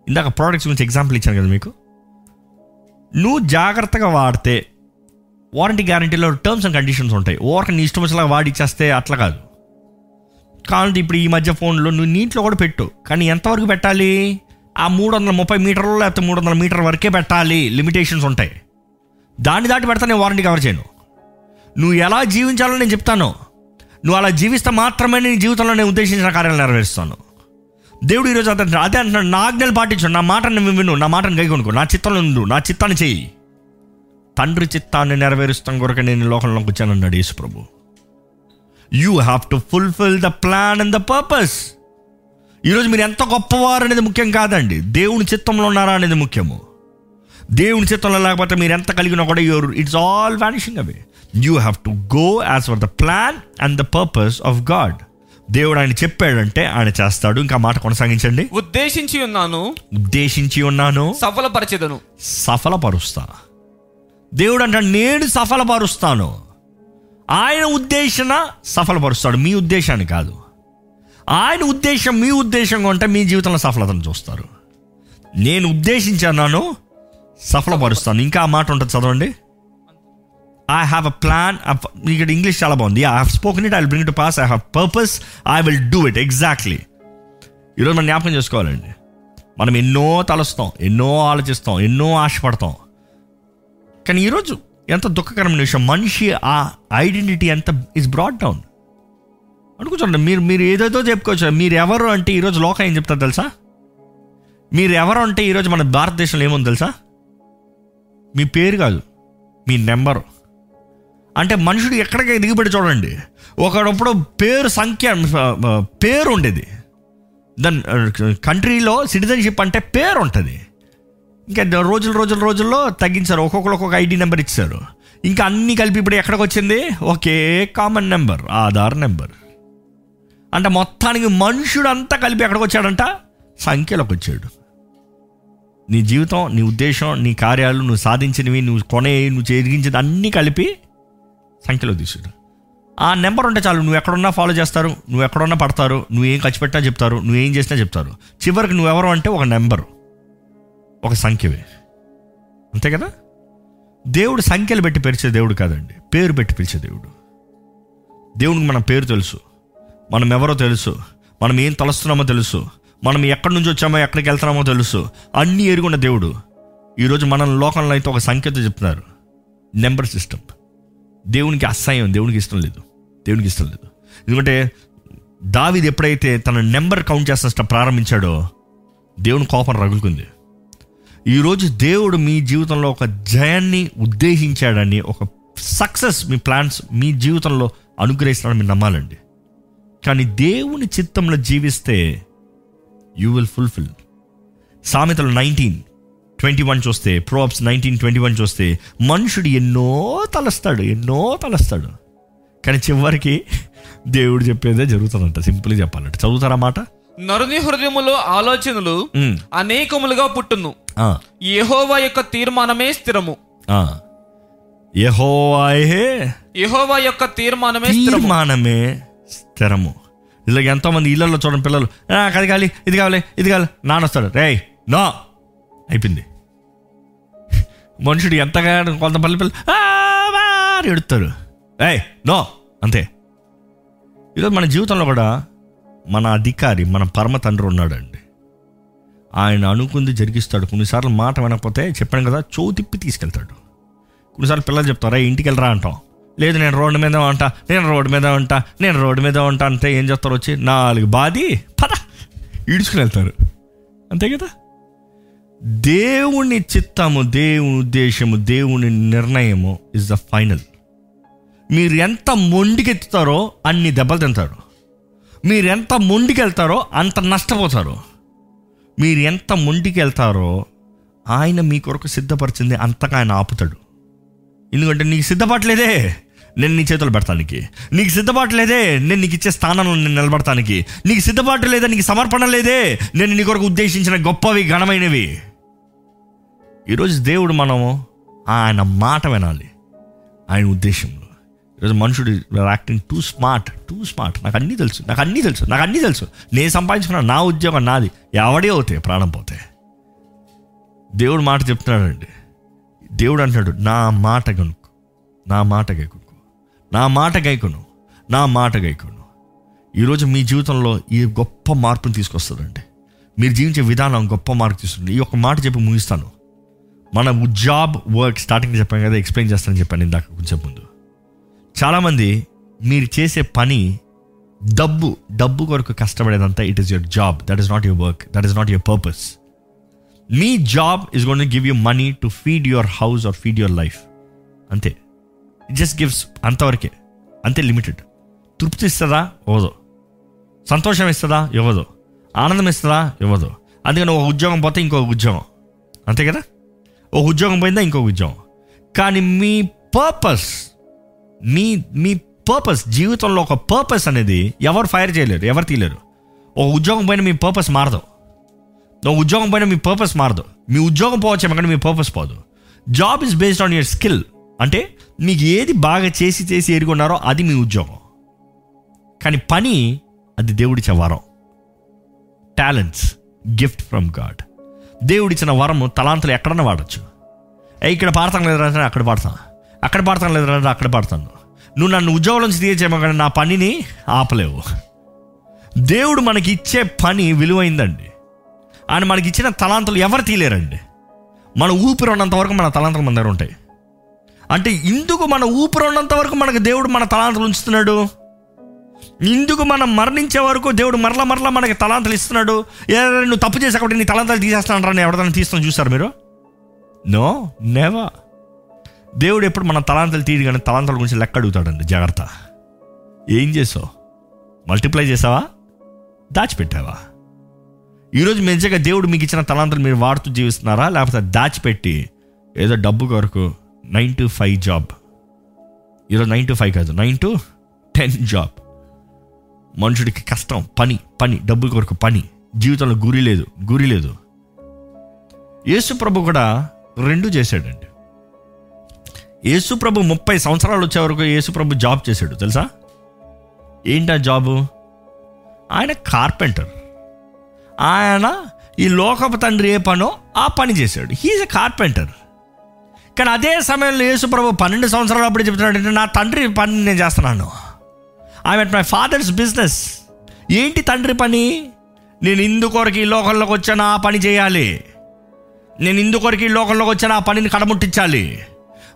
ఇందాక ప్రోడక్ట్స్ గురించి ఎగ్జాంపుల్ ఇచ్చాను కదా మీకు. నువ్వు జాగ్రత్తగా వాడితే వారంటీ గ్యారంటీలో టర్మ్స్ అండ్ కండిషన్స్ ఉంటాయి. ఓరక నీ ఇష్టం వచ్చేలాగా వాడి ఇచ్చేస్తే అట్లా కాదు. కావాలంటే ఇప్పుడు ఈ మధ్య ఫోన్లో నువ్వు నీటిలో కూడా పెట్టు. కానీ ఎంతవరకు పెట్టాలి? ఆ మూడు వందల ముప్పై మీటర్లు లేకపోతే మూడు వందల మీటర్ వరకే పెట్టాలి. లిమిటేషన్స్ ఉంటాయి. దాన్ని దాటి పెడతా నేను వారంటీ కవర్ చేయను. నువ్వు ఎలా జీవించాలో నేను చెప్తాను. నువ్వు అలా జీవిస్తే మాత్రమే నీ జీవితంలో నేను ఉద్దేశించిన కార్యాలు నెరవేరుస్తాను. దేవుడు ఈరోజు అతను అదే అంటున్నాడు నా ఆజ్ఞలు పాటించు నా మాటను విను నా మాటను కైకొనుకో నా చిత్తంలో ఉండు నా చిత్తాన్ని చెయ్యి. తండ్రి చిత్తాన్ని నెరవేరుస్తాం కొరకు నేను లోకంలోకి వచ్చానన్నాడు యేసు ప్రభు. You have to fulfil the plan and the purpose ఈరోజు మీరు ఎంత గొప్పవారు అనేది ముఖ్యం కాదండి. దేవుని చిత్తంలో ఉన్నారా అనేది ముఖ్యము. దేవుని చిత్తంలో లేకపోతే మీరు ఎంత కలిగినా కూడా your it's all vanishing away you have to go as for the plan and the purpose of God దేవుడు ఆయన చెప్పాడంటే ఆయన చేస్తాడు. ఇంకా మాట కొనసాగించండి. ఉద్దేశించి ఉన్నాను. ఉద్దేశించి ఉన్నాను. సఫలపరచెదను. సఫలపరుస్తా. దేవుడు అంటాడు నేను సఫలపరుస్తాను. ఆయన ఉద్దేశన సఫలపరుస్తాడు. మీ ఉద్దేశాన్ని కాదు. ఆయన ఉద్దేశం మీ ఉద్దేశంగా ఉంటే మీ జీవితంలో సఫలతను చూస్తారు. నేను ఉద్దేశించాను సఫలపరుస్తాను. ఇంకా ఆ మాట ఉంటుంది చదవండి. ఐ హ్యావ్ అ ప్లాన్ ఇక్కడ ఇంగ్లీష్ చాలా బాగుంది. I have spoken it I bring to pass I have purpose I will do it exactly ఈరోజు మనం జ్ఞాపకం చేసుకోవాలండి. మనం ఎన్నో తలుస్తాం ఎన్నో ఆలోచిస్తాం ఎన్నో ఆశపడతాం. కానీ ఈరోజు ఎంత దుఃఖకరమైన విషయం. మనిషి ఆ ఐడెంటిటీ ఎంత ఇస్ బ్రాడ్ డౌన్ అనుకుంటండి మీరు మీరు ఏదేదో చెప్పుకోవచ్చు. మీరు ఎవరు అంటే ఈరోజు లోకం ఏం చెప్తారు తెలుసా? మీరు ఎవరు అంటే ఈరోజు మన భారతదేశంలో ఏముంది తెలుసా? మీ పేరు కాదు మీ నెంబరు. అంటే మనుషుడు ఎక్కడికి దిగుబడి చూడండి. ఒకడప్పుడు పేరు సంఖ్య పేరు ఉండేది. దాని కంట్రీలో సిటిజన్షిప్ అంటే పేరు ఉంటుంది. ఇంకా రోజులు రోజుల రోజుల్లో తగ్గించారు. ఒక్కొక్కరు ఒక్కొక్క ఐడి నెంబర్ ఇచ్చారు. ఇంకా అన్ని కలిపి ఇప్పుడు ఎక్కడికి వచ్చింది? ఒకే కామన్ నెంబర్ ఆధార్ నెంబర్. అంటే మొత్తానికి మనుషుడు అంతా కలిపి ఎక్కడికి వచ్చాడంట? సంఖ్యలోకి వచ్చాడు. నీ జీవితం నీ ఉద్దేశం నీ కార్యాలు నువ్వు సాధించినవి నువ్వు కొనే నువ్వు జరిగించేది అన్నీ కలిపి సంఖ్యలో తీసుకురా ఆ నెంబర్ ఉంటే చాలు నువ్వు ఎక్కడున్నా ఫాలో చేస్తారు నువ్వు ఎక్కడున్నా పడతారు నువ్వు ఏం ఖర్చు పెట్టినా చెప్తారు నువ్వు ఏం చేసినా చెప్తారు. చివరికి నువ్వెవరు అంటే ఒక నెంబరు ఒక సంఖ్యవే. అంతే కదా? దేవుడు సంఖ్యలు పెట్టి పిలిచే దేవుడు కాదండి పేరు పెట్టి పిలిచే దేవుడు. దేవునికి మన పేరు తెలుసు మనం ఎవరో తెలుసు మనం ఏం తలుస్తున్నామో తెలుసు మనం ఎక్కడి నుంచి వచ్చామో ఎక్కడికి వెళ్తున్నామో తెలుసు అన్నీ ఎరుగున్న దేవుడు. ఈరోజు మన లోకంలో అయితే ఒక సంఖ్యతో చెప్తున్నారు నెంబర్ సిస్టమ్. దేవునికి అసహ్యం దేవునికి ఇష్టం లేదు. దేవునికి ఇష్టం లేదు. ఎందుకంటే దావిది ఎప్పుడైతే తన నెంబర్ కౌంట్ చేసిన ప్రారంభించాడో దేవుని కోపం రగులుకుంది. ఈరోజు దేవుడు మీ జీవితంలో ఒక జయాన్ని ఉద్దేశించాడని ఒక సక్సెస్ మీ ప్లాన్స్ మీ జీవితంలో అనుగ్రహిస్తాడని మీరు నమ్మాలండి. కానీ దేవుని చిత్తంలో జీవిస్తే యూ విల్ ఫుల్ఫిల్. సామెతలు నైన్టీన్. ట్వంటీ వన్ చూస్తే ప్రోప్స్ నైన్టీన్ ట్వంటీ వన్ చూస్తే మనుషుడు ఎన్నో తలస్తాడు ఎన్నో తలస్తాడు. కానీ చివరికి దేవుడు చెప్పేదే జరుగుతుందంట సింపుల్గా చెప్పాలంటే. చదువుతారా మాట? నరుని హృదయములో ఆలోచనలు అనేకములుగా పుట్టును. యెహోవా యొక్క తీర్మానమే స్థిరము. యెహోవాయే యెహోవా యొక్క తీర్మానమే తీర్మానమే స్థిరము. ఇలా ఎంతోమంది ఇళ్ళలో చూడండి పిల్లలు "నాకు అది కావాలి ఇది కావాలి ఇది కావాలి. నాన్న వస్తాడు రే నో. అయిపోయింది. మనుషుడు ఎంతగా కొంత పల్లె పిల్లలు ఎడుతారు ఏయ్ నో అంతే. ఈరోజు మన జీవితంలో కూడా మన అధికారి మన పరమ తండ్రి ఉన్నాడండి. ఆయన అనుకుంది జరిగిస్తాడు. కొన్నిసార్లు మాట వినకపోతే చెప్పాను కదా చోతిప్పి తీసుకెళ్తాడు. కొన్నిసార్లు పిల్లలు చెప్తారా ఇంటికి వెళ్ళరా అంటాం. లేదు నేను రోడ్డు మీద ఉంటా నేను రోడ్డు మీద ఉంటా నేను రోడ్డు మీద ఉంటా అంటే ఏం చేస్తారు వచ్చి నాలుగు బాది పద ఈడ్చుకుని వెళ్తారు. అంతే కదా? దేవుని చిత్తము దేవుని ఉద్దేశము దేవుని నిర్ణయము ఇస్ ద ఫైనల్ మీరు ఎంత మొండికెత్తుతారో అన్ని దెబ్బలు తింటారు. మీరు ఎంత మొండికెళ్తారో అంత నష్టపోతారు. మీరు ఎంత మొండికెళ్తారో ఆయన మీ కొరకు సిద్ధపరిచింది అంతగా ఆయన ఆపుతాడు. ఎందుకంటే నీకు సిద్ధపడలేదే. నేను నీ చేతులు పెడతానికి. నీకు సిద్ధపడలేదే నేను నీకు ఇచ్చే స్థానంలో నేను నిలబడతానికి. నీకు సిద్ధపాటు లేదా నీకు సమర్పణ లేదే నేను నీ కొరకు ఉద్దేశించిన గొప్పవి ఘనమైనవి. ఈరోజు దేవుడు మనము ఆయన మాట వినాలి. ఆయన ఉద్దేశంలో. ఈరోజు మనుషుడు acting too smart too smart నాకు అన్నీ తెలుసు నాకు అన్నీ తెలుసు నాకు అన్నీ తెలుసు. నేను సంపాదించుకున్న నా ఉద్యోగం నాది. ఎవడే అవుతాయి ప్రాణం పోతే దేవుడు మాట చెప్తున్నాడండి. దేవుడు అంటున్నాడు నా మాట కనుక్కు నా మాట గైకొనుకో నా మాట గైకును నా మాట గైకును. ఈరోజు మీ జీవితంలో ఈ గొప్ప మార్పును తీసుకొస్తుందండి. మీరు జీవించే విధానం గొప్ప మార్పు తీసుకుంటుంది ఈ ఒక మాట చెప్పి ముగిస్తాను. మన జాబ్ వర్క్ స్టార్టింగ్ చెప్పాను కదా ఎక్స్ప్లెయిన్ చేస్తానని చెప్పాను ఇందాక కొంచెం ముందు. చాలామంది మీరు చేసే పని డబ్బు డబ్బు కొరకు కష్టపడేదంతా it is your job that is not your work that is not your purpose me job is gonna give you money to feed your house or feed your life అంతే. జస్ట్ గివ్స్ అంతవరకే. అంతే limited. తృప్తి ఇస్తుందా? ఇవ్వదు. సంతోషం ఇస్తుందా? ఇవ్వదు. ఆనందం ఇస్తుందా? ఇవ్వదు. అందుకని ఒక ఉద్యోగం పోతే ఇంకో ఉద్యోగం. అంతే కదా? ఒక ఉద్యోగం పోయిందా? ఇంకో ఉద్యోగం. కానీ మీ పర్పస్ మీ మీ పర్పస్ జీవితంలో ఒక పర్పస్ అనేది ఎవరు ఫైర్ చేయలేరు ఎవరు తీయలేరు. ఒక ఉద్యోగం పైన మీ పర్పస్ మారదు. ఒక ఉద్యోగం పైన మీ పర్పస్ మారదు. మీ ఉద్యోగం పోవచ్చు కానీ మీ పర్పస్ పోదు. Job is based on your skill అంటే మీకు ఏది బాగా చేసి చేసి ఎరుగున్నారో అది మీ ఉద్యోగం. కానీ పని అది దేవుడిచ్చే వరం. టాలెంట్స్ గిఫ్ట్ ఫ్రమ్ గాడ్ దేవుడిచ్చిన వరము తలాంతులు ఎక్కడన్నా వాడచ్చు. ఇక్కడ పాడతాం లేదంటే అక్కడ పాడతాను అక్కడ పాడతాం లేదంటే అక్కడ పాడతాను నువ్వు నన్ను ఉద్యోగం నుంచి తీయచేమో కానీ నా పనిని ఆపలేవు. దేవుడు మనకి ఇచ్చే పని విలువైందండి. ఆయన మనకి ఇచ్చిన తలాంతులు ఎవరు తీయలేరండి మన ఊపిరి ఉన్నంత వరకు మన తలాంతులు మన దగ్గర ఉంటాయి. అంటే ఇందుకు మన ఊపిరి ఉన్నంత వరకు మనకు దేవుడు మన తలాంతులు ఉంచుతున్నాడు. ఇందుకు మనం మరణించే వరకు దేవుడు మరల మరల మనకి తలాంతలు ఇస్తున్నాడు. ఏ నువ్వు తప్పు చేసా కాబట్టి నీ తలాంతలు తీసేస్తాను రాని ఎవరిదైనా తీస్తాను చూస్తారు మీరు? నో నేవా దేవుడు ఎప్పుడు మన తలాంతలు తీయడు కానీ తలాంతల గురించి లెక్క అడుగుతాడండి జాగ్రత్త. ఏం చేసావు? మల్టిప్లై చేసావా? దాచిపెట్టావా? ఈరోజు మంచిగా దేవుడు మీకు ఇచ్చిన తలాంతలు మీరు వాడుతూ జీవిస్తున్నారా? లేకపోతే దాచిపెట్టి ఏదో డబ్బు కొరకు నైన్ టు ఫైవ్ జాబ్ ఈరోజు నైన్ టు ఫైవ్ కాదు నైన్ టు టెన్ జాబ్ మనుషుడికి కష్టం పని పని డబ్బు కొరకు పని. జీవితంలో గురి లేదు గురి లేదు. యేసు ప్రభు కూడా రెండు చేశాడండి. యేసు ప్రభు ముప్పై సంవత్సరాలు వచ్చే వరకు యేసు ప్రభు జాబ్ చేశాడు తెలుసా? ఏంటా జాబు? ఆయన కార్పెంటర్. ఆయన ఈ లోకపు తండ్రి ఏ పనో ఆ పని చేశాడు. హీఈస్ ఎ కార్పెంటర్ కానీ అదే సమయంలో యేసు ప్రభు పన్నెండు సంవత్సరాలు అప్పుడు చెప్తున్నాడు నా తండ్రి పని నేను చేస్తున్నాను. I met my father's business ఏంటి తండ్రి పని? నేను ఇందుకొరకు ఈ లోకంలోకి వచ్చాను ఆ పని చేయాలి. నేను ఇందుకొరకు ఈ లోకంలోకి వచ్చాను ఆ పనిని కడముట్టించాలి.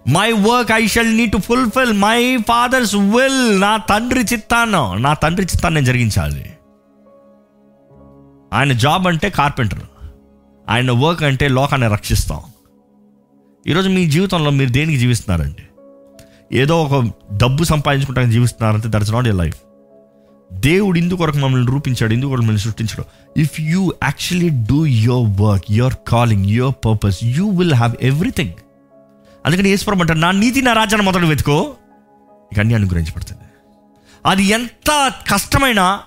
My work I shall need to fulfil my father's will నా తండ్రి చిత్తాన్ని నా తండ్రి చిత్తాన్ని నేను జరిగించాలి. ఆయన జాబ్ అంటే కార్పెంటర్. ఆయన వర్క్ అంటే లోకాన్ని రక్షిస్తాం. ఈరోజు మీ జీవితంలో మీరు దేనికి జీవిస్తున్నారండి? ఏదో ఒక డబ్బు సంపాదించుకుంటానికి జీవిస్తున్నారంటే దట్స్ నాట్ ఏ లైఫ్ దేవుడు ఇందుకొరకు మమ్మల్ని రూపించాడు ఇందుకొరకు మమ్మల్ని సృష్టించాడు. If you actually do your work your calling your purpose you will have everything అందుకని ఈశ్వరం అంటారు నా నీతి నా రాజ్యాన్ని మొదలు వెతుకో. ఇక అన్ని అనుగ్రహించబడుతుంది అది ఎంత కష్టమైనా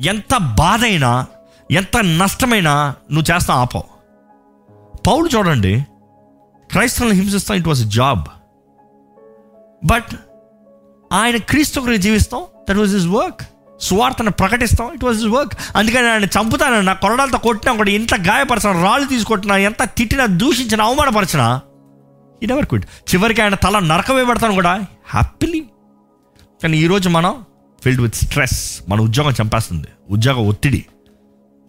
ఎంత బాధైనా ఎంత నష్టమైనా నువ్వు చేస్తా ఆపో పౌలు చూడండి క్రైస్తవులను హింసిస్తాం ఇట్ వాజ్ జాబ్ బట్ ఆయన క్రీస్తు జీవిస్తాం దట్ వాజ్ హిస్ వర్క్ సువార్తను ప్రకటిస్తాం ఇట్ వాజ్ హిస్ వర్క్ అందుకని ఆయన చంపుతాను నా కొరడాలతో కొట్టినా కూడా ఎంత గాయపరచిన రాళ్ళు తీసుకొట్టినా ఎంత తిట్టినా దూషించిన అవమానపరచిన ఈ నెవర్ క్విట్ చివరికి ఆయన తల నరకమే పెడతాను కూడా హ్యాపీలీ కానీ ఈరోజు మనం ఫిల్డ్ విత్ స్ట్రెస్ మన ఉద్యోగం చంపేస్తుంది. ఉద్యోగ ఒత్తిడి.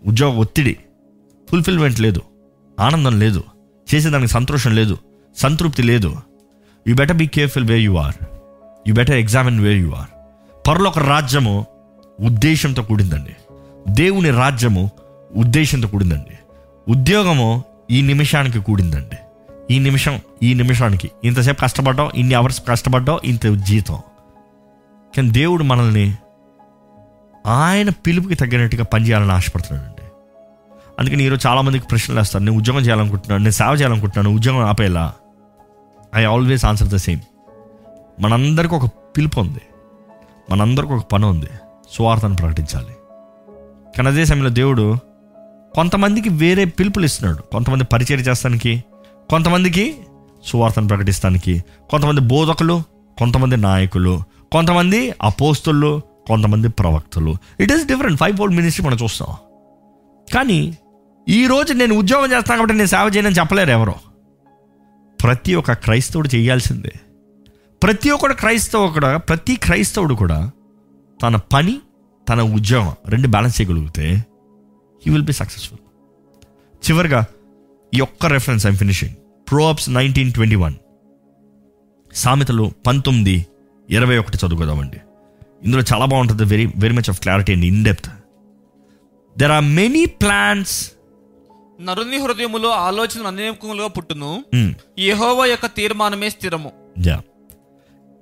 ఉద్యోగ ఒత్తిడి. ఫుల్ఫిల్మెంట్ లేదు. ఆనందం లేదు. చేసేదానికి సంతోషం లేదు సంతృప్తి లేదు. You better be careful way you are you better examine way you are పరలోక రాజ్యము ఉద్దేశంతో కూడిందండి. దేవుని రాజ్యము ఉద్దేశంతో కూడిందండి. ఉద్యోగము ఈ నిమిషానికి కూడిందండి. ఈ నిమిషం ఈ నిమిషానికి. ఇంతసేపు కష్టపడ్డాం ఇన్ని అవర్స్ కష్టపడ్డాం ఇంత జీతం. కానీ దేవుడు మనల్ని ఆయన పిలుపుకి తగ్గినట్టుగా పనిచేయాలని ఆశపడుతున్నాడు అందుకని ఈరోజు చాలామందికి ప్రశ్నలు వేస్తారు నేను ఉద్యోగం చేయాలనుకుంటున్నాను నేను సేవ చేయాలనుకుంటున్నాను ఉద్యోగం ఆపేలా? I always answer the same మనందరికి ఒక పిలుపు ఉంది. మనందరికి ఒక పని ఉంది. సువార్తను ప్రకటించాలి. కానీ అదే సమయంలో దేవుడు కొంతమందికి వేరే పిలుపులు ఇస్తున్నాడు. కొంతమంది పరిచయం చేస్తానికి కొంతమందికి సువార్తను ప్రకటిస్తానికి కొంతమంది బోధకులు కొంతమంది నాయకులు కొంతమంది అపోస్తులు కొంతమంది ప్రవక్తలు. It is different five fold ministry మనం చూస్తాం. కానీ ఈ రోజు నేను ఉద్యోగం చేస్తాను కాబట్టి నేను సేవ చేయనని చెప్పలేరు ఎవరో. ప్రతి ఒక్క క్రైస్తవుడు చేయాల్సిందే. ప్రతి ఒక్కడు క్రైస్తవు కూడా ప్రతి క్రైస్తవుడు కూడా తన పని తన ఉద్యోగం రెండు బ్యాలెన్స్ చేయగలిగితే హీ విల్ బి సక్సెస్ఫుల్ చివరిగా ఈ ఒక్క reference I'm finishing Proverbs nineteen twenty one సామెతలు పంతొమ్మిది ఇరవై ఒకటి చదువుకోదామండి. ఇందులో చాలా బాగుంటుంది very very much of clarity and in depth there are many plans నరుని హృదయములో ఆలోచనలు అనేకములుగా పుట్టును. యెహోవా యొక్క తీర్మానమే స్థిరము.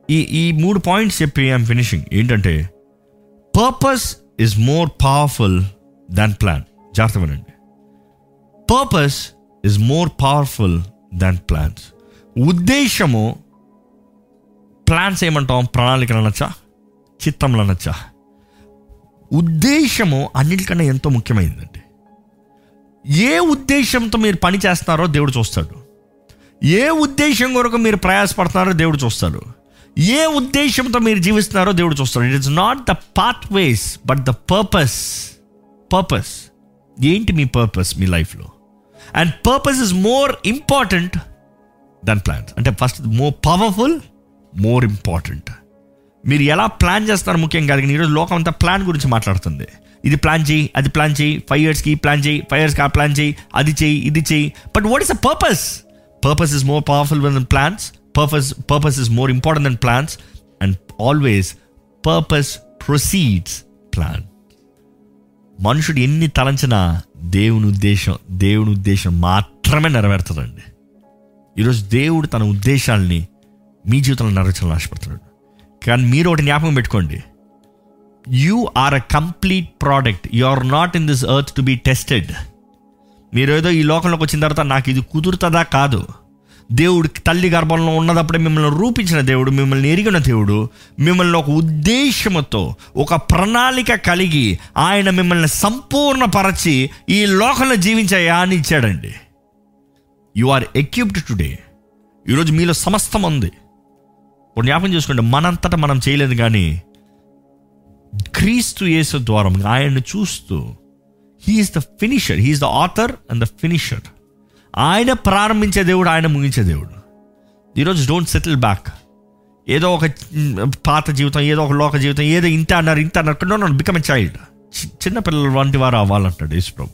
ఈ ఈ మూడు పాయింట్స్ చెప్పి ఐఎమ్ ఫినిషింగ్ ఏంటంటే purpose is more powerful than plan జాగ్రత్త వినండి. Purpose is more powerful than plans ఉద్దేశము ప్లాన్స్ ఏమంటాం? ప్రణాళికలు అనొచ్చా? చిత్తంలో అనొచ్చా? ఉద్దేశము అన్నిటికన్నా ఎంతో ముఖ్యమైనదండి ఏ ఉద్దేశంతో మీరు పని చేస్తున్నారో దేవుడు చూస్తాడు. ఏ ఉద్దేశం కొరకు మీరు ప్రయాసపడుతున్నారో దేవుడు చూస్తాడు. ఏ ఉద్దేశంతో మీరు జీవిస్తున్నారో దేవుడు చూస్తాడు. It is not the path ways but the purpose purpose ఏంటి మీ పర్పస్ మీ లైఫ్లో and purpose is more important than plans అంటే first more powerful more important మీరు ఎలా ప్లాన్ చేస్తారో ముఖ్యం కాదు కానీ ఈరోజు లోకం అంతా ప్లాన్ గురించి మాట్లాడుతుంది. ఇది ప్లాన్ చేయి అది ప్లాన్ చేయి ఫైవ్ ఇయర్స్కి ప్లాన్ చేయి ఫైవ్ ఇయర్స్కి ఆ ప్లాన్ చేయి అది చేయి ఇది చేయి. But what is the purpose purpose is more powerful than plans purpose purpose is more important than plans and always purpose proceeds plan మనుషుడు ఎన్ని తలంచినా దేవుని ఉద్దేశం దేవుని ఉద్దేశం మాత్రమే నెరవేరుతుందండి ఈరోజు దేవుడు తన ఉద్దేశాలని మీ జీవితంలో నెరవేర్చాలని ఆశపడుతున్నాడు. కానీ మీరు ఒకటి జ్ఞాపకం పెట్టుకోండి. You are a complete product you are not in this earth to be tested మీరు ఏదో ఈ లోకంలోకి వచ్చిన తర్వాత నాకు ఇది కుదురుతుందా కాదు. దేవుడు తల్లి గర్భంలో ఉన్నదప్పుడే మిమ్మల్ని రూపించిన దేవుడు మిమ్మల్ని ఎరిగిన దేవుడు మిమ్మల్ని ఒక ఉద్దేశముతో ఒక ప్రణాళిక కలిగి ఆయన మిమ్మల్ని సంపూర్ణపరచి ఈ లోకంలో జీవించాయా అని ఇచ్చాడండి. యు ఆర్ ఎక్విప్డ్ టుడే ఈరోజు మీలో సమస్తం ఉంది. ఒక జ్ఞాపకం చేసుకోండి మనంతటా మనం చేయలేదు కానీ క్రీస్తు యేసు ద్వారం ఆయన్ని చూస్తూ he's the finisher he's the author and the finisher ఆయన ప్రారంభించే దేవుడు ఆయన ముగించే దేవుడు. ఈరోజు డోంట్ సెటిల్ బ్యాక్ ఏదో ఒక పాత జీవితం ఏదో ఒక లోక జీవితం ఏదో ఇంత అన్నారు ఇంత అన్నారు బికమ్ ఎ చైల్డ్ చిన్న పిల్లల వంటి వారు అవ్వాలంటాడు యేసు ప్రభు.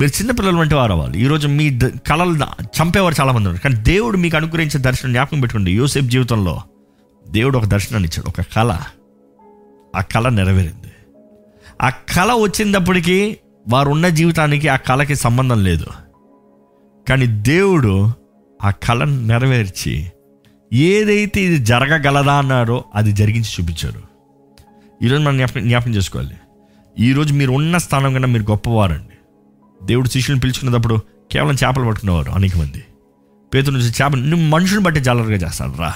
మీరు చిన్నపిల్లల వంటి వారు అవ్వాలి. ఈరోజు మీ ద- కళలు చంపేవారు చాలా మంది ఉన్నారు. కానీ దేవుడు మీకు అనుగ్రహించే దర్శనం జ్ఞాపకం పెట్టుకోండి. యూసేఫ్ జీవితంలో దేవుడు ఒక దర్శనాన్ని ఇచ్చాడు ఒక కళ. ఆ కళ నెరవేరింది. ఆ కళ వచ్చినప్పటికీ వారు ఉన్న జీవితానికి ఆ కళకి సంబంధం లేదు. కానీ దేవుడు ఆ కళను నెరవేర్చి ఏదైతే ఇది జరగగలదా అన్నారో అది జరిగించి చూపించారు ఈరోజు మనం జ్ఞాపకం జ్ఞాపకం చేసుకోవాలి. ఈరోజు మీరు ఉన్న స్థానం కన్నా మీరు గొప్పవారండి. దేవుడు శిష్యుని పిలుచుకున్నప్పుడు కేవలం చేపలు పట్టుకునేవారు అనేక మంది. పేతురు నుంచి చేప నువ్వు మనుషుని బట్టి జాలరుగా చేస్తాడు రా.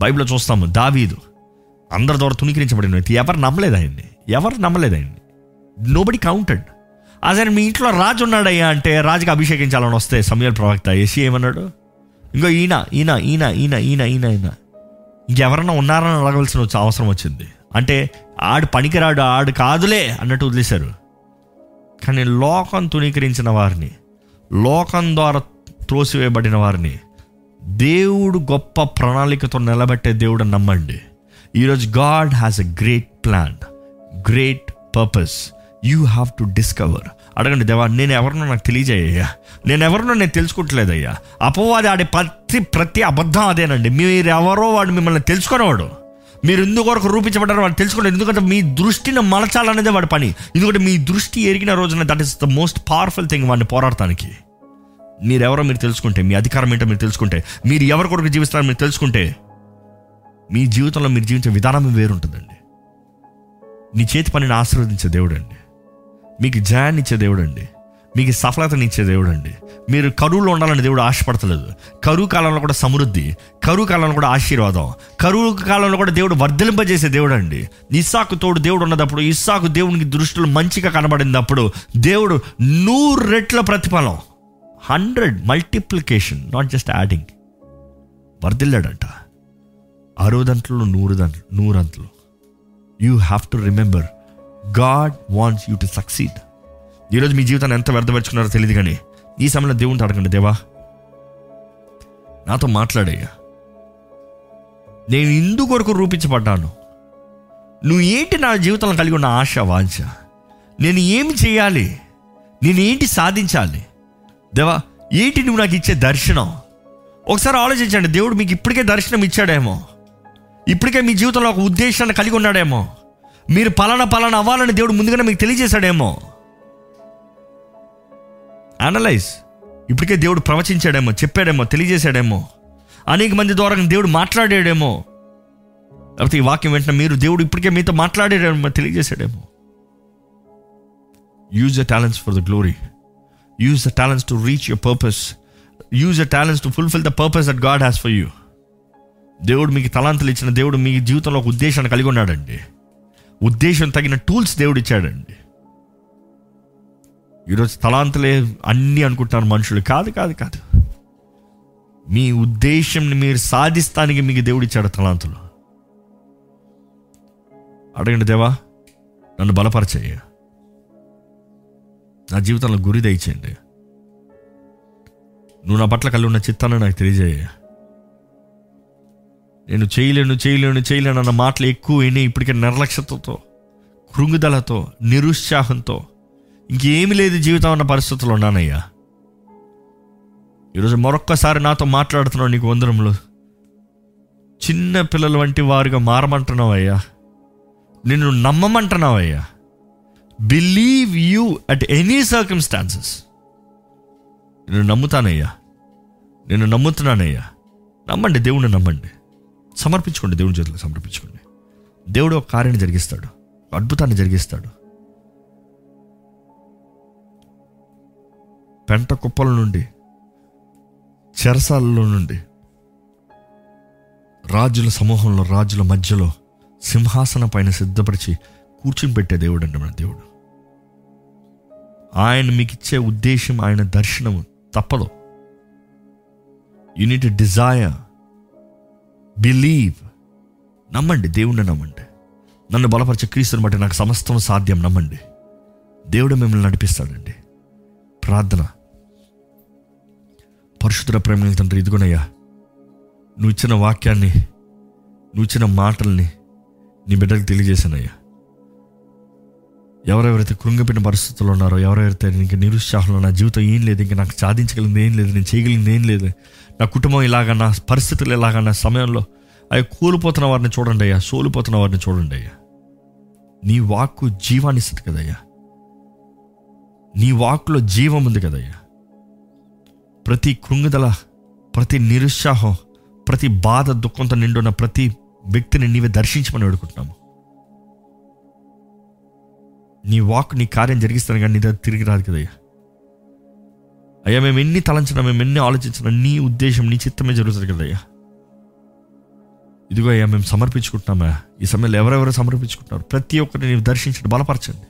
బైబిల్లో చూస్తాము దావీదు. అందరి ద్వారా తుణీకరించబడిన వ్యక్తి. ఎవరు నమ్మలేదు ఆయన్ని. ఎవరు నమ్మలేదు ఆయన్ని. నోబడి కౌంటెడ్ అసలు మీ ఇంట్లో రాజు ఉన్నాడయ్యా అంటే రాజుకి అభిషేకించాలని వస్తే సమయాల ప్రవక్త ఏసీ ఏమన్నాడు? ఇంకో ఈయన ఈయన ఈయన ఈయన ఈయన ఈయన ఈయన. ఇంకెవరన్నా ఉన్నారని అడగవలసిన అవసరం వచ్చింది. అంటే ఆడు పనికిరాడు ఆడు కాదులే అన్నట్టు వదిలేశారు. కానీ లోకం తుణీకరించిన వారిని లోకం ద్వారా త్రోసివేయబడిన వారిని దేవుడు గొప్ప ప్రణాళికతో నిలబెట్టే దేవుడు నమ్మండి. ఈరోజు God has a great plan great purpose. You have to discover. అడగండి దేవా నేను ఎవరినో నాకు తెలియజేయ్యా? నేను ఎవరినో నేను తెలుసుకోవట్లేదయ్యా? అపవాది ఆడే ప్రతి ప్రతి అబద్ధం అదేనండి. మీరు ఎవరో వాడు మిమ్మల్ని తెలుసుకునేవాడు. మీరు ఎందుకొరకు రూపించబడ్డారో వాడు తెలుసుకోలేదు ఎందుకంటే మీ దృష్టిని మలచాలనేదే వాడి పని. ఎందుకంటే మీ దృష్టి ఎరిగిన రోజున that is the most powerful thing వాడిని పోరాడటానికి. మీరెవరో మీరు తెలుసుకుంటే మీ అధికారం ఏంటో మీరు తెలుసుకుంటే మీరు ఎవరి కొరకు జీవిస్తారో మీరు తెలుసుకుంటే మీ జీవితంలో మీరు జీవించే విధానం వేరుంటుందండి. నీ చేతి పనిని ఆశీర్వదించే దేవుడు అండి మీకు జయాన్ని ఇచ్చే దేవుడు అండి మీకు సఫలతని ఇచ్చే దేవుడు అండి మీరు కరువులో ఉండాలని దేవుడు ఆశపడతలేదు. కరువు కాలంలో కూడా సమృద్ధి కరువు కాలంలో కూడా ఆశీర్వాదం కరువు కాలంలో కూడా దేవుడు వర్ధలింపజేసే దేవుడు అండి ఇస్సాకు తోడు దేవుడు ఉన్నదప్పుడు ఇస్సాకు దేవునికి దృష్టిలో మంచిగా కనబడినప్పుడు దేవుడు నూరు రెట్ల ప్రతిఫలం. Hundred multiplication not just adding వర్ధిల్లాడంట అరవదంట్లో నూరు దంట్లు నూరంతలు you have to remember God wants you to succeed ఈరోజు మీ జీవితాన్ని ఎంత వ్యర్థపరుచుకున్నారో తెలియదు కానీ ఈ సమయంలో దేవుని అడగండి దేవా. నాతో మాట్లాడయ్యా. నేను ఇందు కొరకు రూపించబడ్డాను. నువ్వు ఏంటి నా జీవితంలో కలిగి ఉన్న ఆశ వాంఛ? నేను ఏమి చేయాలి? నేను ఏంటి సాధించాలి? దేవా ఏంటి నువ్వు నాకు ఇచ్చే దర్శనం? ఒకసారి ఆలోచించండి దేవుడు మీకు ఇప్పటికే దర్శనం ఇచ్చాడేమో. ఇప్పటికే మీ జీవితంలో ఒక ఉద్దేశాన్ని కలిగి ఉన్నాడేమో. మీరు పలానా పలానా అవ్వాలని దేవుడు ముందుగానే మీకు తెలియజేశాడేమో. అనలైజ్ ఇప్పటికే దేవుడు ప్రవచించాడేమో చెప్పాడేమో తెలియజేశాడేమో. అనేక మంది ద్వారా దేవుడు మాట్లాడాడేమో. లేకపోతే ఈ వాక్యం వెంటనే మీరు దేవుడు ఇప్పటికే మీతో మాట్లాడాడేమో తెలియజేశాడేమో. Use the talents for the glory use the talents to reach your purpose use the talents to fulfil the purpose that God has for you దేవుడు మీకు తలాంతులు ఇచ్చిన దేవుడు మీ జీవితంలో ఒక ఉద్దేశాన్ని కలిగి ఉన్నాడండి. ఉద్దేశం తగిన టూల్స్ దేవుడు ఇచ్చాడండి. ఈరోజు తలాంతులే అన్నీ అనుకుంటున్నారు మనుషులు. కాదు కాదు కాదు. మీ ఉద్దేశంని మీరు సాధిస్తానికి మీకు దేవుడు ఇచ్చాడు తలాంతులు. అడగండి దేవా నన్ను బలపరచయ్యా నా జీవితంలో గురి దయచేయండి నువ్వు నా పట్ల కలిగి ఉన్న చిత్తాన్ని నాకు తెలియజేయ. నేను చేయలేను చేయలేను చేయలేను అన్న మాటలు ఎక్కువ విని ఇప్పటికే నిర్లక్ష్యతతో కృంగుదలతో నిరుత్సాహంతో ఇంకేమి లేదు జీవితం అన్న పరిస్థితుల్లో ఉన్నానయ్యా. ఈరోజు మరొక్కసారి నాతో మాట్లాడుతున్నావు నీకు వందరంలో చిన్న పిల్లల వంటి వారుగా మారమంటున్నావయ్యా. నిన్ను నమ్మమంటున్నావయ్యా. Believe you at any circumstances నేను నమ్ముతానయ్యా. నేను నమ్ముతున్నానయ్యా. నమ్మండి దేవుణ్ణి నమ్మండి. సమర్పించుకోండి దేవుని చేతులకు సమర్పించుకోండి. దేవుడు ఒక కార్యాన్ని జరిగిస్తాడు. అద్భుతాన్ని జరిగిస్తాడు. పెంట కుప్పల నుండి చెరసాలలో నుండి రాజుల సమూహంలో రాజుల మధ్యలో సింహాసన పైన సిద్ధపరిచి కూర్చుని పెట్టే దేవుడు అండి మన దేవుడు. ఆయన మీకు ఇచ్చే ఉద్దేశం ఆయన దర్శనం తప్పదు. యూనిట్ డిజైర్ బిలీవ్ నమ్మండి దేవుణ్ణి నమ్మండి. నన్ను బలపరిచే క్రీస్తుని బట్టి నాకు సమస్తం సాధ్యం నమ్మండి. దేవుడు మిమ్మల్ని నడిపిస్తాడండి. ప్రార్థన. పరిశుద్ధ ప్రేమ తండ్రి ఇదిగోనయ్యా నువ్వు ఇచ్చిన వాక్యాన్ని నువ్వు ఇచ్చిన మాటల్ని నీ బిడ్డలకు తెలియజేశానయ్యా. ఎవరెవరైతే కృంగిపోయిన పరిస్థితుల్లో ఉన్నారో ఎవరెవరైతే ఇంక నిరుత్సాహంలో నా జీవితం ఏం లేదు ఇంకా నాకు సాధించగలిగింది ఏం లేదు నేను చేయగలిగింది ఏం లేదు నా కుటుంబం ఇలాగ నా పరిస్థితులు ఇలాగ నా సమయంలో అవి కూలిపోతున్న వారిని చూడండి అయ్యా సోలిపోతున్న వారిని చూడండి అయ్యా. నీ వాక్కు జీవాన్ని ఇస్తుంది కదయ్యా నీ వాక్కులో జీవం ఉంది కదయ్యా ప్రతి కృంగుదల ప్రతి నిరుత్సాహం ప్రతి బాధ దుఃఖంతో నిండున్న ప్రతి వ్యక్తిని నీవే దర్శించమని వేడుకుంటున్నాము. నీ వాక్ నీ కార్యం జరిగిస్తాను కానీ నీ దగ్గర తిరిగి రాదు కదయ్యా అయ్యా. మేము ఎన్ని తలంచినా మేము ఎన్ని ఆలోచించినా నీ ఉద్దేశం నీ చిత్తమే జరుగుతుంది కదయ్యా ఇదిగో అయ్యా మేము సమర్పించుకుంటున్నామా ఈ సమయంలో ఎవరెవరు సమర్పించుకుంటున్నారు? ప్రతి ఒక్కరిని నీవు దర్శించండి బలపరచండి.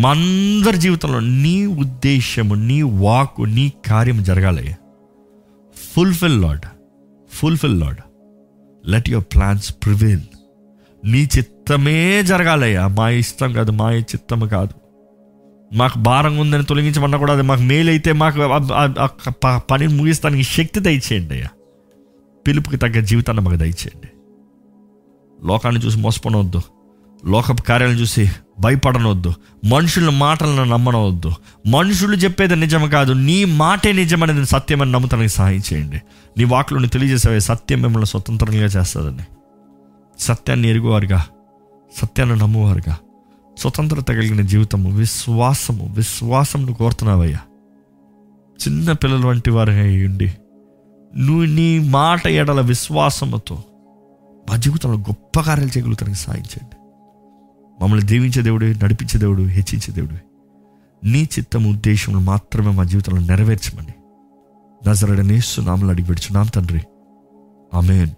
మా అందరి జీవితంలో నీ ఉద్దేశము నీ వాక్ నీ కార్యం జరగాలయ్యా. Fulfil Lord fulfil Lord let your plans prevail నీ చిత్తమే జరగాలయ్యా. మా ఇష్టం కాదు మా చిత్తం కాదు. మాకు భారంగా ఉందని తొలగించమన్నా కూడా అది మాకు మేలు అయితే మాకు పనిని ముగిస్తానికి శక్తి దయచేయండి అయ్యా. పిలుపుకి తగ్గ జీవితాన్ని మాకు దయచేయండి. లోకాన్ని చూసి మోసపోనవద్దు. లోకపు కార్యాలను చూసి భయపడనవద్దు. మనుషుల మాటలను నమ్మనవద్దు. మనుషులు చెప్పేది నిజం కాదు. నీ మాటే నిజమనేది సత్యమని నమ్ముతానికి సహాయం చేయండి. నీ వాకులను తెలియజేసేవే సత్యం మిమ్మల్ని స్వతంత్రంగా చేస్తుందని. సత్యాన్ని ఎరుగువారుగా సత్యాన్ని నమ్మువారుగా స్వతంత్రత కలిగిన జీవితము విశ్వాసము విశ్వాసమును కోరుతున్నావయ్యా. చిన్న పిల్లల వంటి వారి ఉండి నువ్వు నీ మాట ఎడల విశ్వాసముతో మా జీవితంలో గొప్ప కార్యాలు చేయగలుగుతానికి సాధించండి మమ్మల్ని దీవించే దేవుడు నడిపించే దేవుడు హెచ్చించే దేవుడు. నీ చిత్తం ఉద్దేశములు మాత్రమే మా జీవితంలో నెరవేర్చమని. నజరడనేస్తు నామలు అడిగి నామ తండ్రి. ఆమెన్.